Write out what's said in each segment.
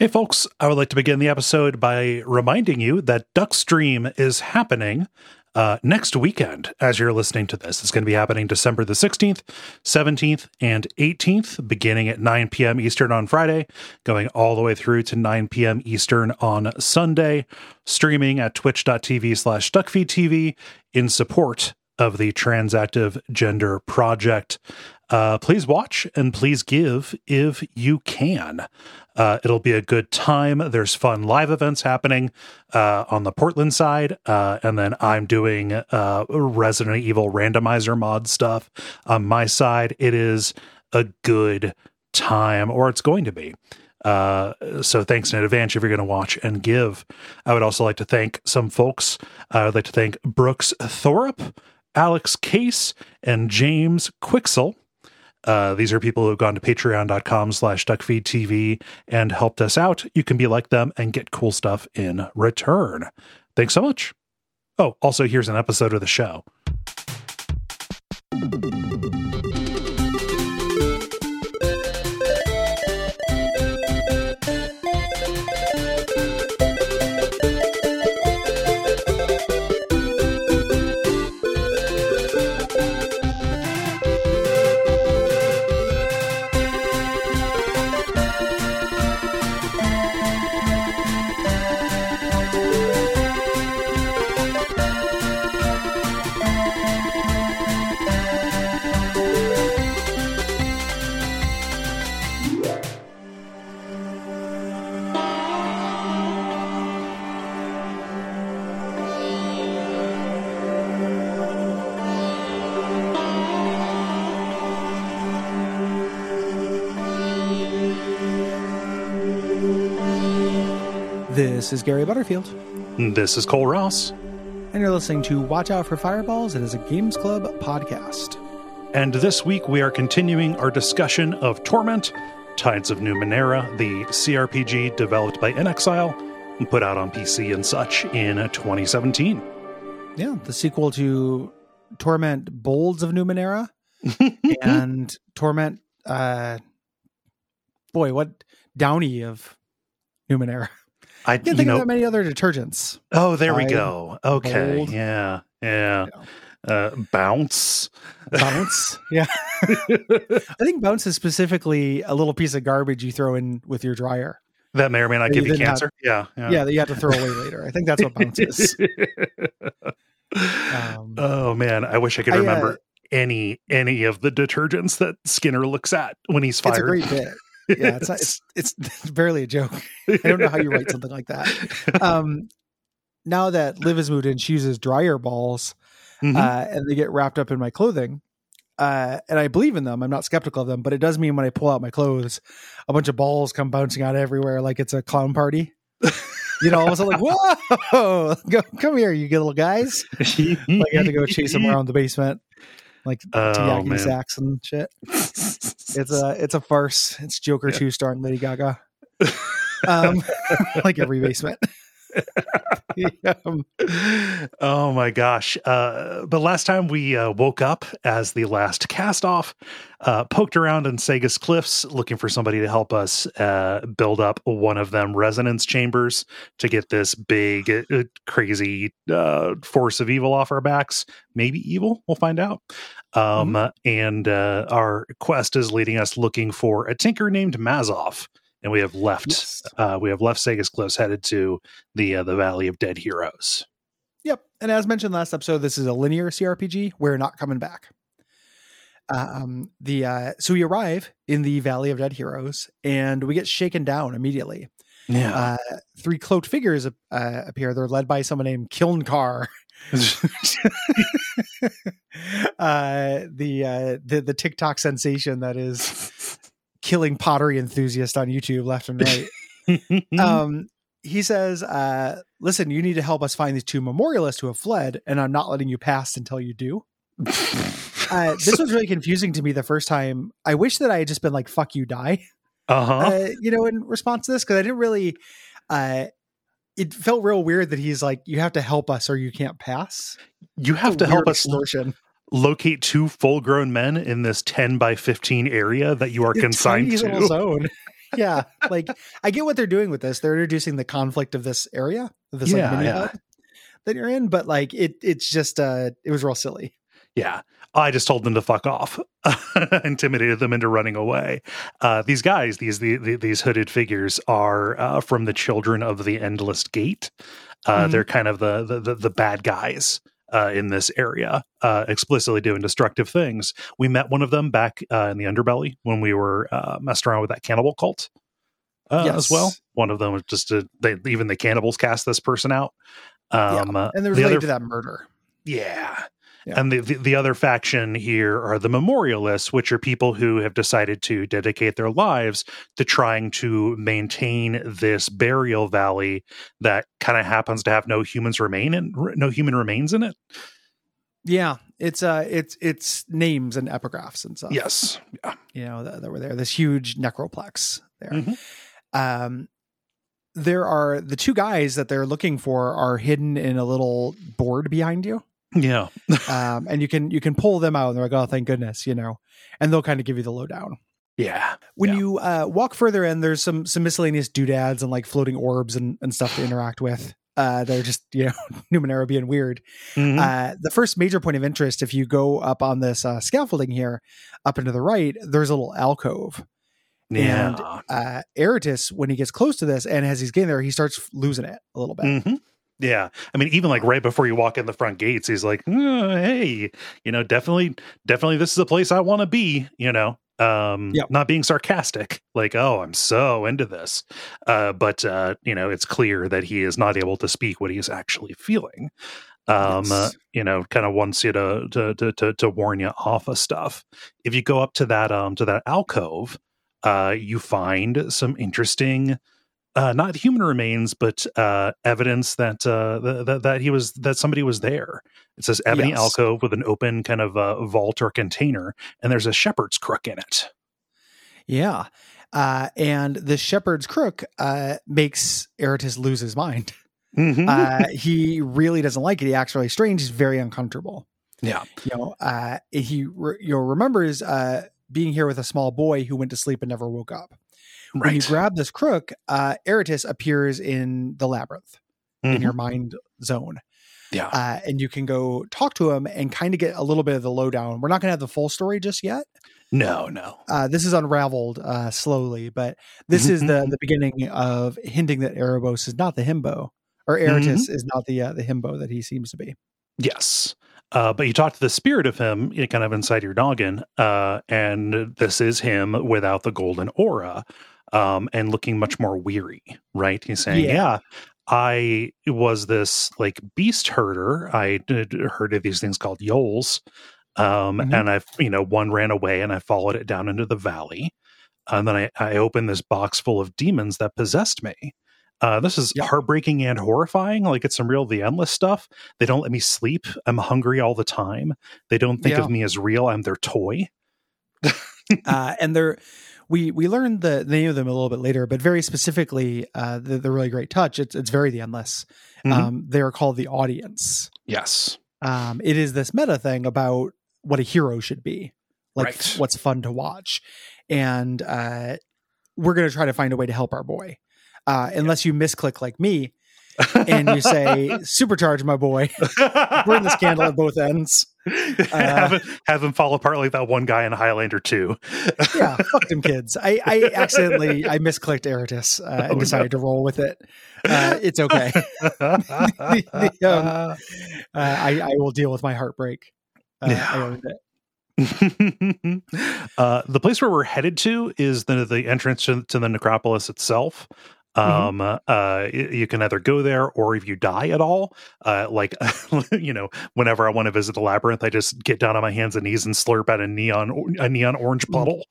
Hey, folks, I would like to begin the episode by reminding you that Duckstream is happening uh, next weekend as you're listening to this. It's going to be happening December the 16th, 17th, and 18th, beginning at 9 p.m. Eastern on Friday, going all the way through to 9 p.m. Eastern on Sunday, streaming at twitch.tv slash duckfeedtv in support of the Transactive Gender Project. Uh, please watch and please give if you can. Uh, it'll be a good time. There's fun live events happening uh, on the Portland side, uh, and then I'm doing uh, Resident Evil randomizer mod stuff on my side. It is a good time, or it's going to be. Uh, so thanks in advance if you're going to watch and give. I would also like to thank some folks. I would like to thank Brooks Thorup, Alex Case, and James Quixel. Uh, these are people who have gone to patreon.com slash duckfeedtv and helped us out. You can be like them and get cool stuff in return. Thanks so much. Oh, also, here's an episode of the show. This is Gary Butterfield, This is Cole Ross. and you're listening to Watch Out for Fireballs. It is a Games Club podcast. And this week we are continuing our discussion of Torment, Tides of Numenera, the CRPG developed by InXile and put out on PC and such in 2017. Yeah, the sequel to Torment Bolds of Numenera and Torment, uh, boy, what Downy of Numenera. I Can't think know, of that many other detergents. Oh, there we go. Okay. Bold. Yeah. Yeah. Uh, bounce. Bounce. yeah. I think Bounce is specifically a little piece of garbage you throw in with your dryer. That may or may not give you didn't have- cancer. yeah. Yeah, that you have to throw away later. I think that's what Bounce is. Um, oh man, I wish I could I, uh, remember any any of the detergents that Skinner looks at when he's fired. It's a great bit. Yeah, it's, not, it's it's barely a joke. I don't know how you write something like that. Um, now that Liv has moved in, she uses dryer balls, Mhm. uh, and they get wrapped up in my clothing. Uh, and I believe in them. I'm not skeptical of them, but it does mean when I pull out my clothes, a bunch of balls come bouncing out everywhere like it's a clown party. you know, a sudden, like, whoa, go, come here, you little guys. Like, I had to go chase them around the basement, like Oh, man. sacks and shit. It's a it's a farce. It's Joker two starring Lady Gaga. Um, like every basement. um, oh my gosh. Uh, but last time we uh, woke up as the last cast off, uh, poked around in Sagus cliffs looking for somebody to help us uh, build up one of them resonance chambers to get this big, uh, crazy uh, force of evil off our backs. Maybe evil. We'll find out. Um, And uh, our quest is leading us looking for a tinker named Mazov. And we have left. yes. Uh, we have left Sagus cliffs, headed to the uh, the Valley of Dead Heroes. Yep. And as mentioned last episode, this is a linear CRPG. We're not coming back. Um, the uh, so we arrive in the Valley of Dead Heroes, and we get shaken down immediately. Yeah. Uh, three cloaked figures uh, appear. They're led by someone named Kilnkar. uh, the uh, the the TikTok sensation that is killing pottery enthusiasts on YouTube left and right. um, he says, uh, "Listen, you need to help us find these two memorialists who have fled, and I'm not letting you pass until you do." Uh, this was really confusing to me the first time. I wish that I had just been like, "Fuck you, die," uh-huh. uh, you know, in response to this because I didn't really. Uh, it felt real weird that he's like, "You have to help us, or you can't pass." you have to help us extortion. locate two full grown men in this 10 by 15 area that you are It's consigned little to. zone. yeah, like I get what they're doing with this. They're introducing the conflict of this area, this like mini yeah. hub that you're in, but like it, it's just uh, it was real silly. Yeah. I just told them to fuck off, intimidated them into running away. Uh, these guys, these the, the, these hooded figures, are uh, from the Children of the Endless Gate. Uh, Mhm. They're kind of the the, the, the bad guys uh, in this area, uh, explicitly doing destructive things. We met one of them back uh, in the underbelly when we were uh, messing around with that cannibal cult uh, Yes. as well. One of them was just a, they even the cannibals cast this person out. Um, uh, And they're the related other to that murder. yeah. Yeah. And the, the, the other faction here are the memorialists, which are people who have decided to dedicate their lives to trying to maintain this burial valley that kind of happens to have no humans remain and no human remains in it. Yeah, it's uh, it's it's names and epigraphs and stuff. Yes. Yeah. you know that, that were there. This huge necroplex there. Mhm. Um, there are the two guys that they're looking for are hidden in a little board behind you. Yeah. um, and you can you can pull them out and they're like oh thank goodness you know and they'll kind of give you the lowdown Yeah. when Yeah. you uh, walk further in there's some some miscellaneous doodads and like floating orbs and, and stuff to interact with uh, they're just you know numenera being weird Mhm. uh, the first major point of interest if you go up on this uh, scaffolding here up into the right there's a little alcove yeah. and uh Erritis, when he gets close to this and as he's getting there he starts losing it a little bit Mhm. Yeah. I mean, even like right before you walk in the front gates, he's like, "Uh, hey, you know, definitely, definitely this is a place I want to be, you know. Um, Yep. not being sarcastic, like, oh, I'm so into this. Uh, but uh, you know, it's clear that he is not able to speak what he is actually feeling. Um, Yes. uh, you know, kind of wants you to, to to to to warn you off of stuff. If you go up to that um to that alcove, uh, you find some interesting uh, not human remains, but uh, evidence that, uh, that that he was that somebody was there. It says ebony Yes. alcove with an open kind of uh, vault or container, and there's a shepherd's crook in it. Yeah. Uh, and the shepherd's crook uh, makes Erritis lose his mind. Mhm. Uh, he really doesn't like it. He acts really strange. He's very uncomfortable. yeah, You know, uh, he re- you know remembers uh, being here with a small boy who went to sleep and never woke up. When you grab this crook, uh, Erritis appears in the labyrinth in Mhm. your mind zone. yeah, uh, and you can go talk to him and kind of get a little bit of the lowdown. We're not going to have the full story just yet. no, no, Uh, this is unraveled uh, slowly, but this is the Mhm. the beginning of hinting that Erebos is not the himbo, or Erritis is not the uh, the himbo that he seems to be. yes. Uh, but you talk to the spirit of him, you kind of inside your noggin, uh, and this is him without the golden aura, um, and looking much more weary. Right? He's saying, Yeah. "Yeah, I was this like beast herder. I of these things called yoles, um, Mhm. and I, you know, one ran away, and I followed it down into the valley, and then I, I opened this box full of demons that possessed me." Uh, this is Yep. heartbreaking and horrifying. Like it's some real the endless stuff. They don't let me sleep. I'm hungry all the time. They don't think Yeah. of me as real. I'm their toy. uh, and they're we we learned the name of them a little bit later, but very specifically, uh, the, the really great touch. It's it's very the endless. Mhm. Um, they are called the audience. Yes. um, it is this meta thing about what a hero should be, like Right. what's fun to watch, and uh, we're going to try to find a way to help our boy. Uh, unless you misclick like me and you say "supercharge my boy," burn this candle at both ends. have, it- have him fall apart like that one guy in Highlander 2. Yeah, fuck them kids. I, I accidentally I misclicked Erritis uh, and Oh, decided to roll with it. Uh, it's okay. The, um, Uh, I, I will deal with my heartbreak. Uh, Yeah. I owned it. uh, the place where we're headed to is the the entrance to, to the necropolis itself. Mm-hmm. Um, uh, you can either go there or if you die at all, uh, like, you know, whenever I want to visit the labyrinth, I just get down on my hands and knees and slurp at a neon, a neon orange Mm. puddle.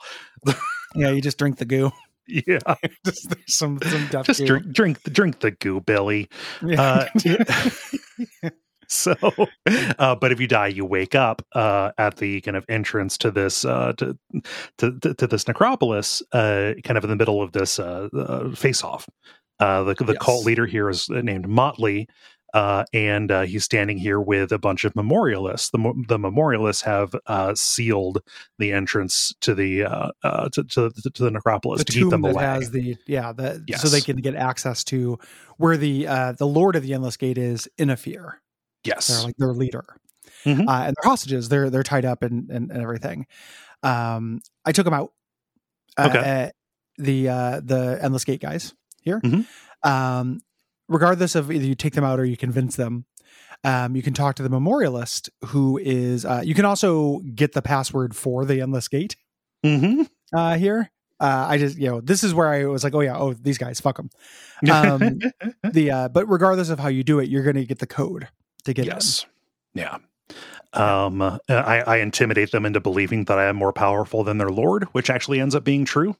Yeah, you just drink the goo. Yeah. just some some Just goo. drink, drink, drink the goo, Billy. Yeah. Uh, so, uh, but if you die, you wake up uh, at the kind of entrance to this uh, to, to to this necropolis, uh, kind of in the middle of this uh, uh, face off. Uh, the the Yes. cult leader here is named Motley. uh, and uh, he's standing here with a bunch of memorialists. The the memorialists have uh, sealed the entrance to the uh, uh, to, to, to the necropolis the to keep them that away. has the yeah the so they can get access to where the uh the lord of the endless gate is in They're yes, like their leader, Mhm. uh, and they're hostages. They're they're tied up and and, and everything. Um, I took them out. Uh, Okay. uh, the uh, the endless gate guys here. Mhm. Um, regardless of either you take them out or you convince them, um, you can talk to the memorialist who is. Uh, you can also get the password for the endless gate hmm uh, here. Uh, I just, you know, this is where I was like, oh yeah, oh these guys, fuck them. Um, the uh, but regardless of how you do it, you're going to get the code to get yes, yeah. Um, uh, I, I intimidate them into believing that I am more powerful than their lord, which actually ends up being true.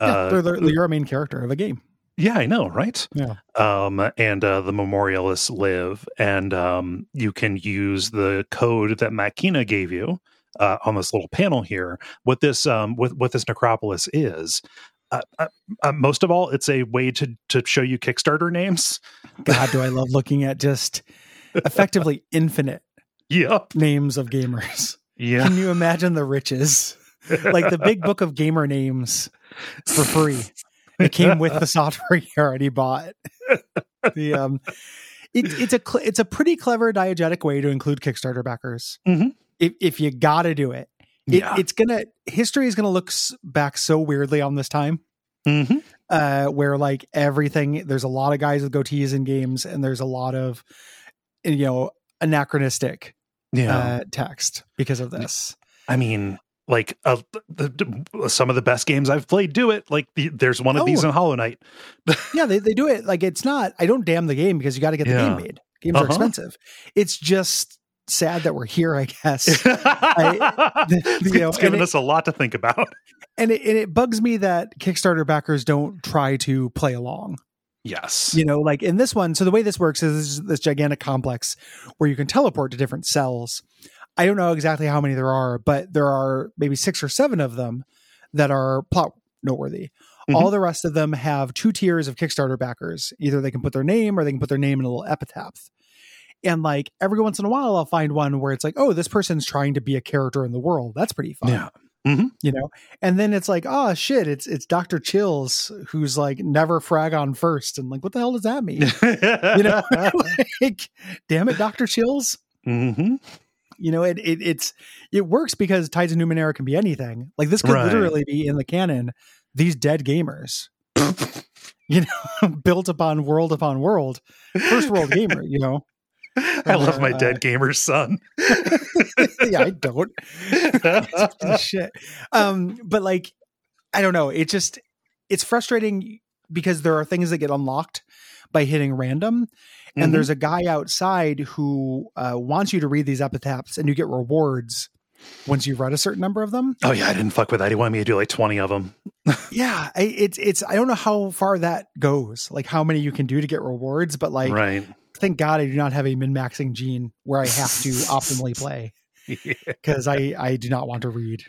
Yeah, Uh, they're, they're, you're a main character of a game. yeah, I know, right? Yeah. um, and uh, the memorialists live, and um, you can use the code that Matkina gave you uh, on this little panel here. What this um, what what this necropolis is. Uh, uh, uh, most of all, it's a way to to show you Kickstarter names. God, do I love looking at just effectively infinite Yep. names of gamers. Yeah. Can you imagine the riches? Like the big book of gamer names for free. It came with the software you already bought. The um, it, it's a cl- it's a pretty clever diegetic way to include Kickstarter backers. Mhm. If if you got to do it, it yeah. it's gonna history is gonna look s- back so weirdly on this time. hmm uh, where like everything there's a lot of guys with goatees in games and there's a lot of you know anachronistic Yeah. uh, text because of this I mean, like uh, the, the, some of the best games I've played do it. Like the, there's one of these Oh. in Hollow Knight. yeah they, they do it like it's not i don't damn the game because you got to get the Yeah. game made games are Uh-huh. expensive it's just sad that we're here i guess it's, you know, it's given and it- us a lot to think about. and it, and it bugs me that kickstarter backers don't try to play along Yes. you know like in this one so the way this works is this, this gigantic complex where you can teleport to different cells i don't know exactly how many there are but there are maybe six or seven of them that are plot noteworthy Mhm. all the rest of them have two tiers of kickstarter backers either they can put their name or they can put their name in a little epitaph and like every once in a while i'll find one where it's like oh this person's trying to be a character in the world that's pretty fun Yeah. You know? And then it's like oh shit it's it's dr chills who's like never frag on first. And like what the hell does that mean? You know? Like damn it dr chills. Hmm you know it, it it's it works because tides of numenera can be anything. Like this could Right. literally be in the canon these dead gamers. You know built upon world upon world. First world gamer you know I love my dead gamer's son. yeah i don't shit um but like i don't know it just it's frustrating because there are things that get unlocked by hitting random and Mhm. there's a guy outside who uh, wants you to read these epitaphs and you get rewards once you've read a certain number of them oh yeah, I didn't fuck with that. He wanted me to do like twenty of them. yeah I, it's it's i don't know how far that goes like how many you can do to get rewards but like right. Thank god i do not have a min-maxing gene where i have to optimally play because I I do not want to read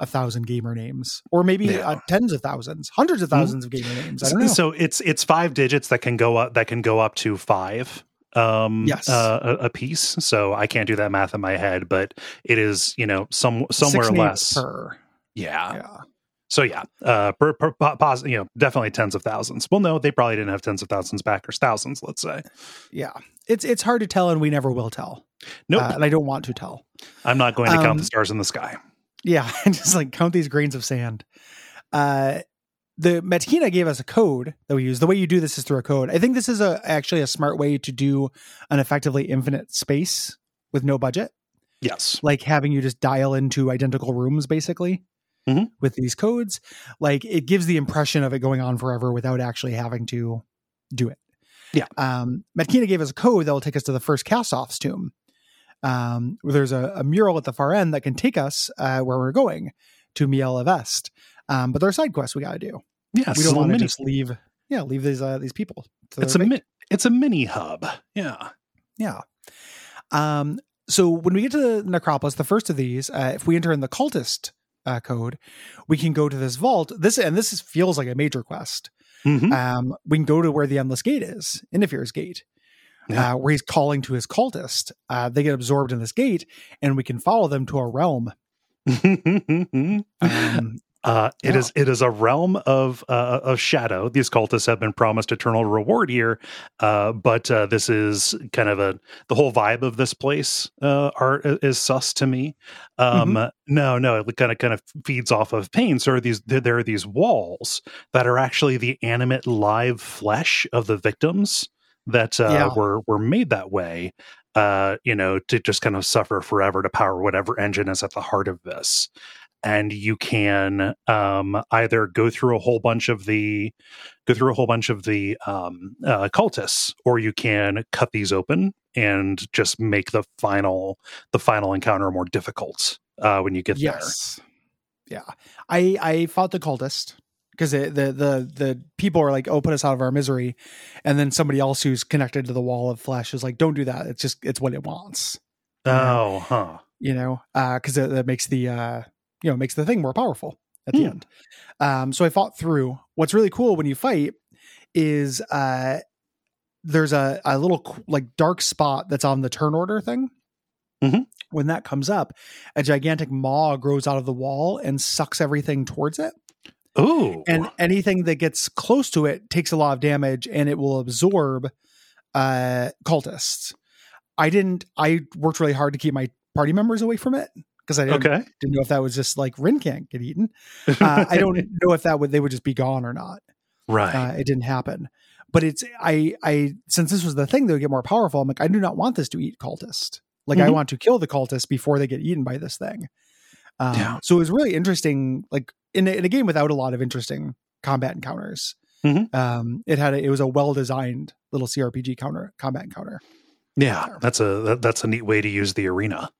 a thousand gamer names or maybe Yeah. uh, tens of thousands, hundreds of Mhm. 1000s of gamer names. I don't know. So it's it's five digits that can go up that can go up to five um Yes. uh, a, a piece so i can't do that math in my head but it is you know some somewhere less per. yeah Yeah. So yeah uh per, per, po- pos- you know definitely tens of thousands well no they probably didn't have tens of thousands backers thousands let's say Yeah. It's it's hard to tell and we never will tell. nope Uh, and I don't want to tell. i'm not going to count um, the stars in the sky Yeah, and just like count these grains of sand. Uh the Matkina gave us a code that we use. The way you do this is through a code. I think this is a actually a smart way to do an effectively infinite space with no budget. yes like having you just dial into identical rooms basically Mhm. with these codes like it gives the impression of it going on forever without actually having to do it. Yeah. um Matkina gave us a code that will take us to the first cast off's tomb. Um where there's a, a mural at the far end that can take us uh where we're going to Miel Avest um but there are side quests we got to do. Yeah, we don't want to just leave yeah leave these uh these people it's a mi- it's a mini hub. Yeah. Yeah. Um, so when we get to the necropolis, the first of these, uh, if we enter in the cultist uh, code, we can go to this vault. This and this is, feels like a major quest. Mhm. Um, we can go to where the endless gate is, Indifir's gate. Yeah. uh, where he's calling to his cultist. Uh, they get absorbed in this gate, and we can follow them to a realm. Um, Uh, it Yeah. is it is a realm of uh, of shadow. These cultists have been promised eternal reward here, uh, but uh, this is kind of a the whole vibe of this place. Uh, are is sus to me. Um, No, no, it kind of kind of feeds off of pain. So are these there, there are these walls that are actually the animate live flesh of the victims that uh, Yeah. were were made that way. Uh, you know, to just kind of suffer forever to power whatever engine is at the heart of this and you can um, either go through a whole bunch of the go through a whole bunch of the um, uh, cultists, or you can cut these open and just make the final the final encounter more difficult uh, when you get there. yes, yeah. I I fought the cultist because the the the people are like, "Oh, put us out of our misery," and then somebody else who's connected to the wall of flesh is like, "Don't do that. It's just it's what it wants." there. Yeah. Oh, huh. you know, because that, that makes the uh, you know makes the thing more powerful at the Hmm. end. Um, so I fought through. What's really cool when you fight is uh, there's a a little like dark spot that's on the turn order thing. Mhm. When that comes up, a gigantic maw grows out of the wall and sucks everything towards it. Ooh, And anything that gets close to it takes a lot of damage and it will absorb uh cultists. I didn't I worked really hard to keep my party members away from it because I didn't, okay. didn't know if that was just like Rhin can't get eaten. Uh, I don't know if that would they would just be gone or not. right. Uh, it didn't happen. But it's I I since this was the thing that would get more powerful, I'm like, I do not want this to eat cultist. Like I Mhm. want to kill the cultist before they get eaten by this thing. Um, Yeah. So it was really interesting, like in a, in a game without a lot of interesting combat encounters. Mhm. Um, it had a, it was a well designed little CRPG counter combat encounter. yeah, that's a that, that's a neat way to use the arena.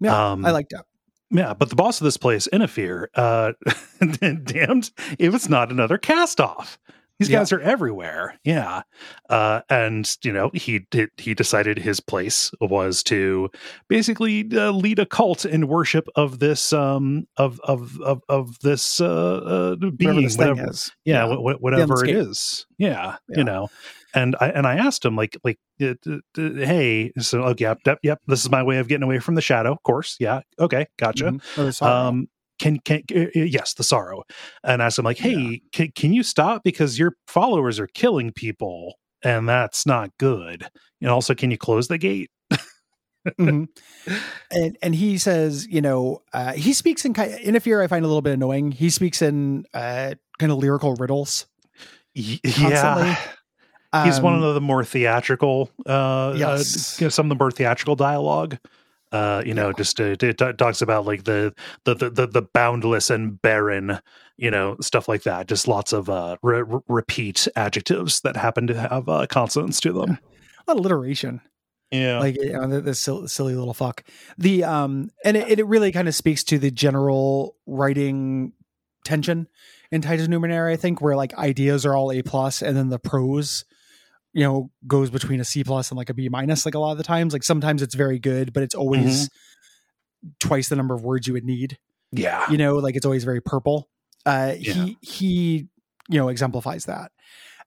Yeah, Um, I liked that. Yeah, but the boss of this place, Inafir, uh, damned if it's not another cast off. These Yeah. guys are everywhere. Yeah. Uh, and, you know, he did, he decided his place was to basically uh, lead a cult in worship of this, um, of, of, of, of this, uh, uh Whatever being, this thing whatever, is. yeah, wh- wh- whatever it is. Yeah, Yeah. you know. And I and I asked him like like uh, hey, so oh, yep, yep, yep, this is my way of getting away from the shadow. Of course, yeah, okay, gotcha. Mhm. Or. Um, can can uh, uh, yes, the sorrow. And I him like, hey, can can you stop because your followers are killing people and that's not good. And also, can you close the gate? Mhm. and and he says, you know, uh, he speaks in kind in a fear. I find a little bit annoying. He speaks in uh, kind of lyrical riddles. Y- yeah, he's one Um, of the more theatrical. Uh, Yes. uh, some of the more theatrical dialogue. Uh, you know, Yeah. just uh, it t- talks about like the, the the the boundless and barren, you know, stuff like that. Just lots of uh re- re- repeat adjectives that happen to have uh, consonants to them. a lot of alliteration. Yeah, like you know, this silly, silly little fuck. The um, and it, it really kind of speaks to the general writing tension in Tides of Numenera. I think where like ideas are all A plus, and then the prose, you know, goes between a C plus and like a B minus. Like a lot of the times, like sometimes it's very good, but it's always twice the number of words you would need. yeah, You know, like it's always very purple. Uh, Yeah. He he, you know, exemplifies that.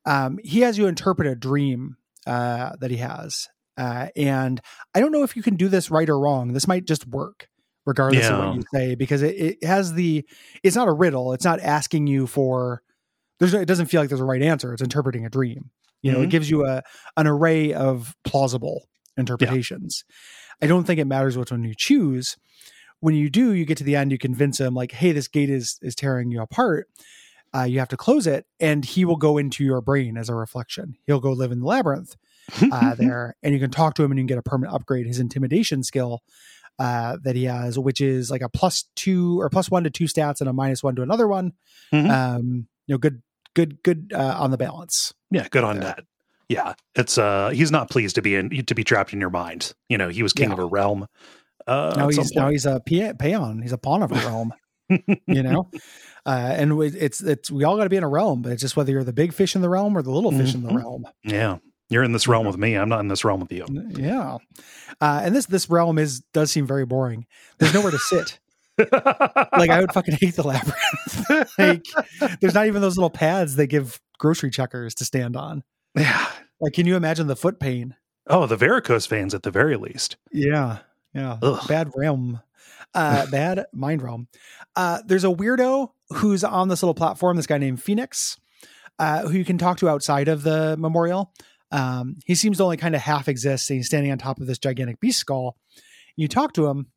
Um, he has you interpret a dream uh, that he has, uh, and I don't know if you can do this right or wrong. This might just work, regardless of what you say, because it, it has the. It's not a riddle. It's not asking you for. There's. no- It doesn't feel like there's a right answer. It's interpreting a dream. You know, Mhm. it gives you a an array of plausible interpretations. I don't think it matters which one you choose. When you do, you get to the end, you convince him like, "Hey, this gate is is tearing you apart. Uh, you have to close it," and he will go into your brain as a reflection. He'll go live in the labyrinth uh, there, and you can talk to him, and you can get a permanent upgrade. His intimidation skill uh, that he has, which is like a plus two or plus one to two stats and a minus one to another one. Mhm. Um, you know, good, good, good uh, on the balance. yeah, good on Yeah. that. Yeah, it's uh, he's not pleased to be in to be trapped in your mind. You know, he was king Yeah. of a realm. Uh, now he's now he's a peon. He's a pawn of a realm. you know, uh, and we- it's it's we all got to be in a realm, but it's just whether you're the big fish in the realm or the little fish in the Mhm. realm. yeah, you're in this realm with me. I'm not in this realm with you. Yeah, uh, and this this realm is does seem very boring. There's nowhere to sit. Like I would fucking hate the labyrinth. like there's not even those little pads they give grocery checkers to stand on. yeah. Like, can you imagine the foot pain? Oh, the varicose veins at the very least. Yeah, yeah. Ugh. Bad realm. Uh, bad mind realm. Uh, there's a weirdo who's on this little platform. This guy named Phoenix, uh, who you can talk to outside of the memorial. Um, he seems to only kind of half exist. And he's standing on top of this gigantic beast skull. You talk to him,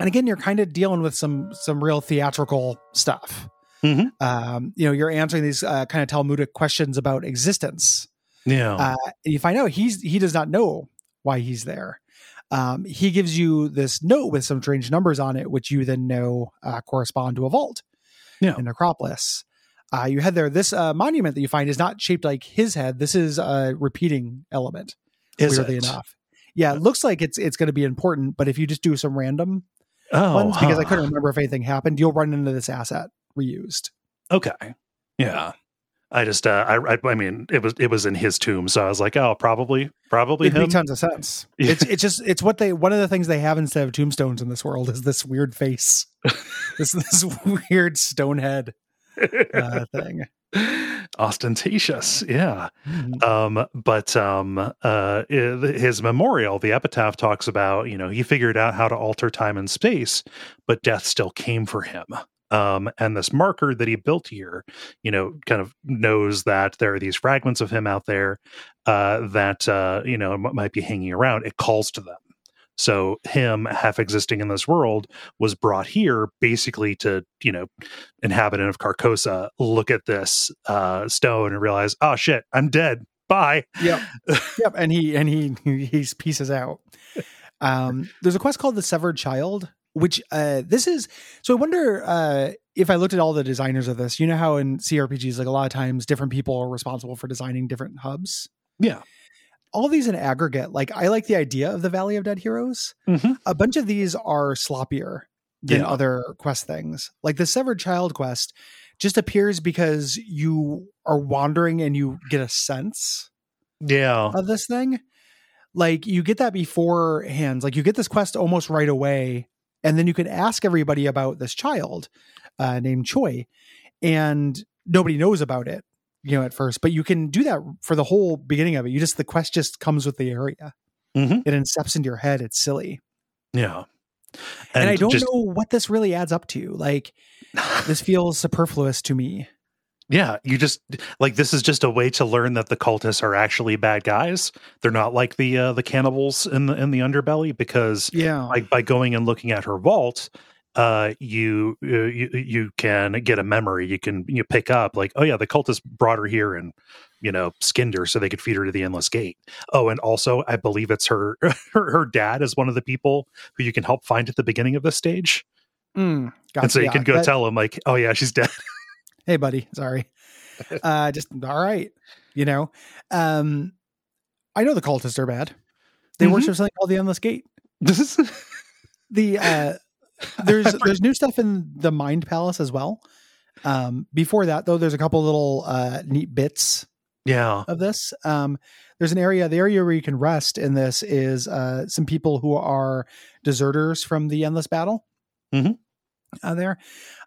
and again, you're kind of dealing with some some real theatrical stuff. Mhm. Um, you know, you're answering these uh, kind of Talmudic questions about existence Yeah. uh, and you find out he's he does not know why he's there. Um, he gives you this note with some strange numbers on it, which you then know uh, correspond to a vault Yeah. in Necropolis. Uh, you head there. This uh, monument that you find is not shaped like his head. This is a repeating element. Is weirdly it? enough, yeah, it looks like it's it's going to be important. But if you just do some random Oh, ones, because I couldn't remember if anything happened, you'll run into this asset reused. Okay. Yeah. I just uh I, I I mean it was it was in his tomb, so I was like, oh, probably probably It him. makes tons of sense. It's it's just it's what they one of the things they have instead of tombstones in this world is this weird face, this this weird stone head uh, thing. Ostentatious, yeah. Mhm. Um, but um, uh, his memorial, the epitaph talks about, you know, he figured out how to alter time and space, but death still came for him. Um, and this marker that he built here, you know, kind of knows that there are these fragments of him out there uh, that, uh, you know, might be hanging around. It calls to them. So him half existing in this world was brought here basically to, you know, inhabitant of Carcosa look at this uh, stone and realize, oh shit, I'm dead. Bye. Yep, yep. And he and he he pieces out. Um, there's a quest called the Severed Child, which uh, this is. So I wonder uh, if I looked at all the designers of this. You know how in CRPGs, like a lot of times, different people are responsible for designing different hubs. Yeah. All these in aggregate, like I like the idea of the Valley of Dead Heroes. Mhm. A bunch of these are sloppier than Yeah. other quest things. Like the Severed Child quest just appears because you are wandering and you get a sense Yeah. of this thing. Like you get that beforehand. Like you get this quest almost right away, and then you can ask everybody about this child uh, named Choi, and nobody knows about it, you know, at first. But you can do that for the whole beginning of it. You just the quest just comes with the area. Mhm. It incepts into your head. It's silly, Yeah. and, I don't just- know what this really adds up to. Like this feels superfluous to me. Yeah, you just like this is just a way to learn that the cultists are actually bad guys. They're not like the uh, the cannibals in the in the underbelly because Yeah, like by going and looking at her vault, uh, you uh, you you can get a memory. You can you pick up like oh yeah, the cultist brought her here and you know skinned her so they could feed her to the endless gate. Oh, and also I believe it's her her, her dad is one of the people who you can help find at the beginning of this stage, Mm, gotcha. and so you Yeah, can go that- tell him like oh yeah, she's dead. hey buddy sorry uh just all right you know um i know the cultists are bad they Mhm. worship something called the endless gate This is the uh there's there's new stuff in the mind palace as well. Um before that though there's a couple little uh neat bits yeah. of this. Um there's an area the area where you can rest in this is uh some people who are deserters from the endless battle. Mhm. uh, there.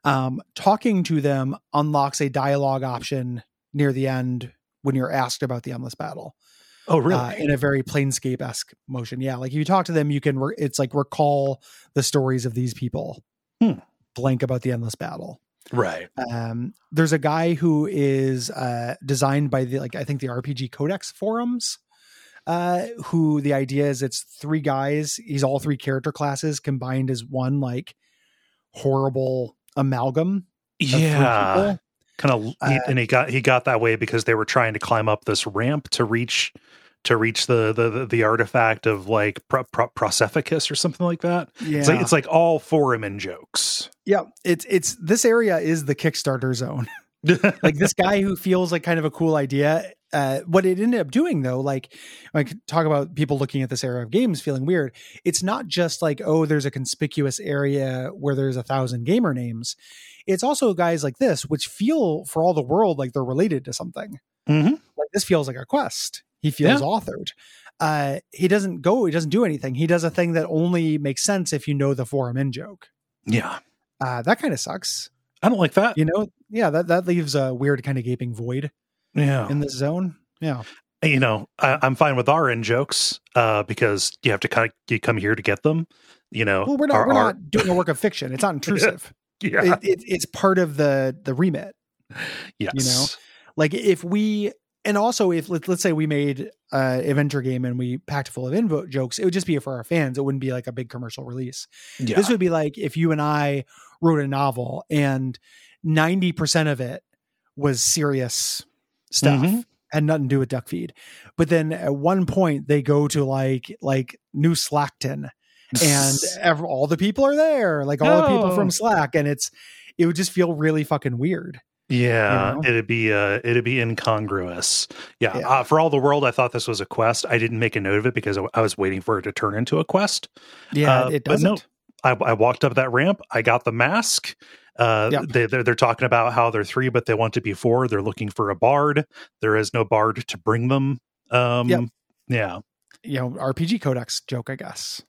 Um talking to them unlocks a dialogue option near the end when you're asked about the endless battle Oh really? uh, in a very planescape esque motion. Yeah, like if you talk to them, you can. Re- it's like recall the stories of these people. Hmm. Blank about the endless battle. right. Um, there's a guy who is uh, designed by the like I think the RPG Codex forums. Uh, who the idea is it's three guys. He's all three character classes combined as one like horrible amalgam. Yeah. Kind of Uh, and he got he got that way because they were trying to climb up this ramp to reach to reach the the the, the artifact of like pro, pro, Prosephicus or something like that. Yeah, It's like it's like all forum and jokes. yeah. It's it's this area is the Kickstarter zone. like this guy who feels like kind of a cool idea. Uh, what it ended up doing though, like like talk about people looking at this era of games feeling weird. It's not just like oh, there's a conspicuous area where there's a thousand gamer names. It's also guys like this which feel for all the world like they're related to something. Mhm. Like this feels like a quest. He feels Yeah. authored. Uh, he doesn't go. He doesn't do anything. He does a thing that only makes sense if you know the forum in joke. Yeah, Uh, that kind of sucks. I don't like that. You know, yeah, that that leaves a weird kind of gaping void Yeah, in this zone. Yeah. you know, I, I'm fine with our in jokes uh, because you have to kind of you come here to get them. You know, Well, we're not our- we're our- not doing a work of fiction. It's not intrusive. Yeah. it, it, it's part of the the remit. yes. You know, like if we and also if let, let's say we made uh adventure game and we packed full of invo jokes, it would just be for our fans. It wouldn't be like a big commercial release. Yeah. This would be like if you and I wrote a novel and 90% of it was serious stuff. Mhm. Had nothing to do with duck feed. But then at one point they go to like like New Slackton and all the people are there, like all the people from Slack, and it's it would just feel really fucking weird. Yeah, you know? it'd be uh it'd be incongruous. Yeah, Yeah. Uh, for all the world, I thought this was a quest. I didn't make a note of it because I, was waiting for it to turn into a quest. Yeah, Uh, it but no, doesn't. I, I walked up that ramp. I got the mask. Uh, Yep. they, they're they're talking about how they're three, but they want to be four. They're looking for a bard. There is no bard to bring them. Um, Yep. yeah, You know, RPG codex joke, I guess.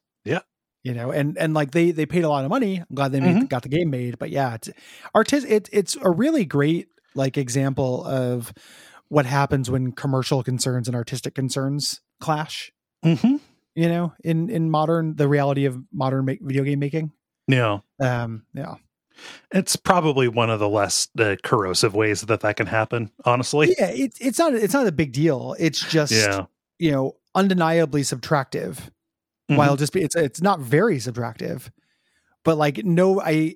You know, and and like they they paid a lot of money. I'm glad they made, Mhm. got the game made. But yeah, it's artist. It, it's a really great like example of what happens when commercial concerns and artistic concerns clash. hmm You know, in in modern the reality of modern make, video game making. yeah. Um, yeah, It's probably one of the less uh, corrosive ways that that can happen. Honestly, yeah. It, it's not it's not a big deal. It's just yeah. you know undeniably subtractive. Mhm. while just be it's it's not very subtractive but like no i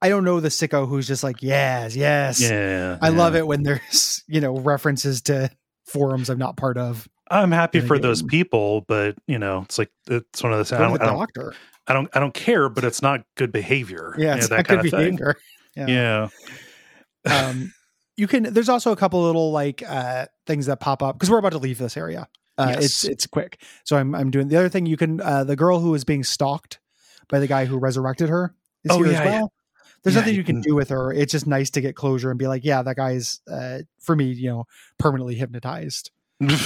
i don't know the sicko who's just like yes yes yeah, i love it when there's you know references to forums i'm not part of I'm happy for those people, but you know, it's like it's one of those. I don't, the I don't, doctor I don't, I don't care, but it's not good behavior. yeah You know, that kind of thing. behavior yeah. Yeah. um you can there's also a couple little like uh things that pop up because we're about to leave this area uh it's Yes. it's quick so i'm i'm doing the other thing you can uh the girl who is being stalked by the guy who resurrected her is Oh, here yeah, as yeah. well there's Yeah, nothing you can do with her it's just nice to get closure and be like yeah that guy's uh for me you know permanently hypnotized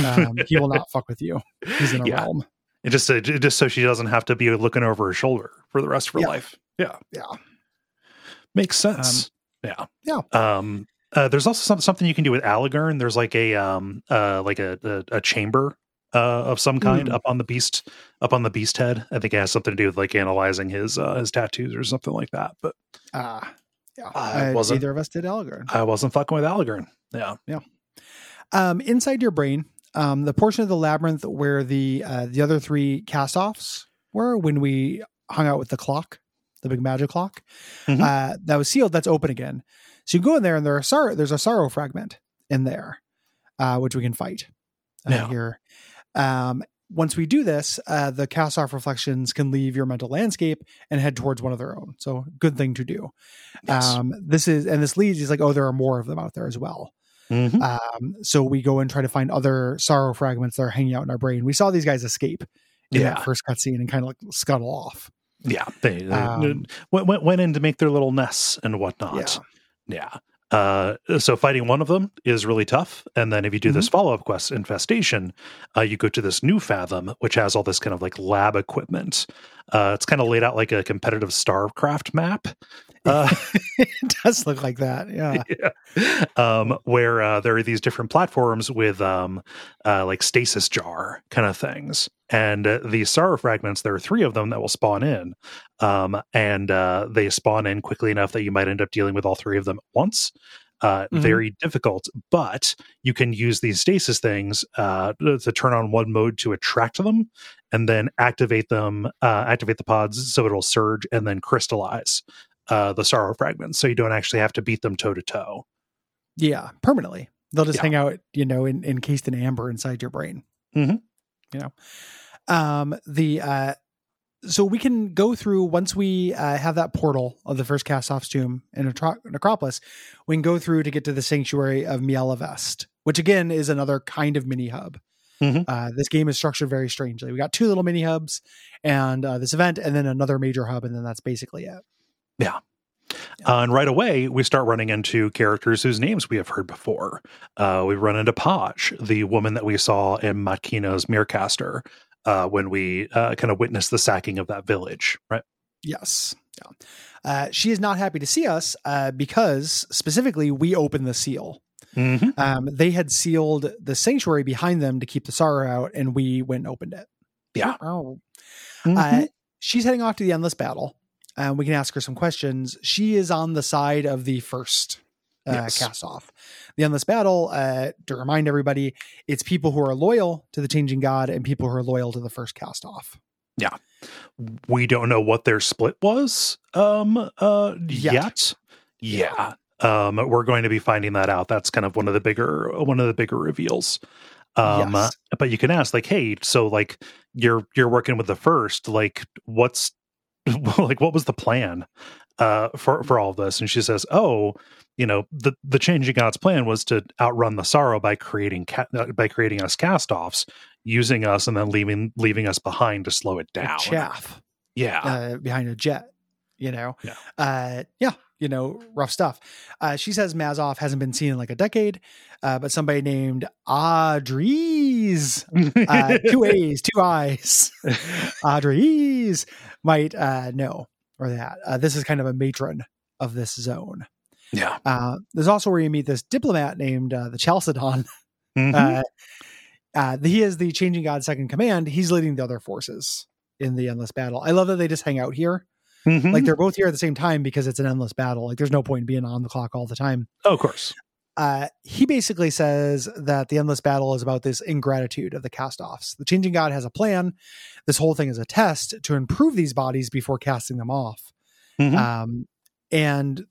um he will not fuck with you he's in a Yeah. realm It just uh, just so she doesn't have to be looking over her shoulder for the rest of her Yeah. life. Yeah, yeah makes sense. yeah, yeah. Um, uh, there's also some, something you can do with Aligern. There's like a um uh like a a, a chamber uh of some kind Mm. up on the beast up on the beast head. I think it has something to do with like analyzing his uh his tattoos or something like that. But uh yeah I wasn't- either of us did Aligern. I wasn't fucking with Aligern. Yeah. Yeah. Um, inside your brain, um, the portion of the labyrinth where the uh, the other three cast-offs were when we hung out with the clock, the big magic clock, Mhm. uh, that was sealed. That's open again. So you go in there, and there are sorrow, there's a sorrow fragment in there, uh, which we can fight uh, Yeah. here. Um, once we do this, uh, the cast off reflections can leave your mental landscape and head towards one of their own. So good thing to do. Yes. Um, this is and this leads. He's like, oh, there are more of them out there as well. Mhm. Um, so we go and try to find other sorrow fragments that are hanging out in our brain. We saw these guys escape in Yeah. that first cutscene and kind of like scuttle off. Yeah. They, they Um, went, went went in to make their little nests and whatnot. Yeah. Uh, so fighting one of them is really tough, and then if you do this Mm-hmm. follow up quest, infestation, uh, you go to this new Fathom, which has all this kind of like lab equipment. Uh, it's kind of laid out like a competitive StarCraft map. Uh, it does look like that. Yeah. yeah. um, where uh, there are these different platforms with um, uh, like stasis jar kind of things. And uh, these sorrow fragments, there are three of them that will spawn in. Um, and uh, they spawn in quickly enough that you might end up dealing with all three of them at once. Uh, Mhm. Very difficult, but you can use these stasis things uh, to to turn on one mode to attract them, and then activate them, uh, activate the pods so it'll surge and then crystallize uh, the sorrow fragments. So you don't actually have to beat them toe to toe. Yeah. Permanently. They'll just Yeah. hang out, you know, in, encased in amber inside your brain. Mhm. You know, um, the, uh, so we can go through once we uh, have that portal of the first cast off's tomb in Atro- Necropolis, we can go through to get to the sanctuary of Miel Avest, which again is another kind of mini hub. Mhm. Uh, this game is structured very strangely. We got two little mini hubs and uh, this event, and then another major hub, and then that's basically it. Uh, and right away, we start running into characters whose names we have heard before. Uh, we run into Podge, the woman that we saw in Matkina's Merecaster uh, when we uh, kind of witnessed the sacking of that village, right? Yes. Yeah. Uh, she is not happy to see us uh, because specifically we open the seal. Mhm. Um, they had sealed the sanctuary behind them to keep the sorrow out, and we went and opened it. Yeah. Oh. Mhm. Uh, she's heading off to the endless battle. And we can ask her some questions. She is on the side of the first uh, Yes. cast off. The endless battle. Uh, to remind everybody, it's people who are loyal to the changing god and people who are loyal to the first cast off. Yeah, we don't know what their split was um uh Yet. yet, yeah um we're going to be finding that out that's kind of one of the bigger one of the bigger reveals um Yes. but you can ask like hey so like you're you're working with the first like what's like what was the plan uh for for all of this and she says oh you know the the changing god's plan was to outrun the sorrow by creating ca- uh, by creating us cast-offs using us and then leaving leaving us behind to slow it down chaff yeah uh, behind a jet. You know. Yeah. Uh, yeah. You know, rough stuff. Uh, she says Mazov hasn't been seen in like a decade, uh, but somebody named Audrey's uh, two A's, two I's. Audrey's might uh, know or that. Uh, this is kind of a matron of this zone. yeah Uh, there's also where you meet this diplomat named uh, the Chalcedon. Uh, he is the changing god second command. He's leading the other forces in the endless battle. I love that they just hang out here. Mhm. Like they're both here at the same time because it's an endless battle. Like there's no point in being on the clock all the time. oh, of course Uh, he basically says that the endless battle is about this ingratitude of the cast-offs. The changing god has a plan. This whole thing is a test to improve these bodies before casting them off. Mhm. Um, and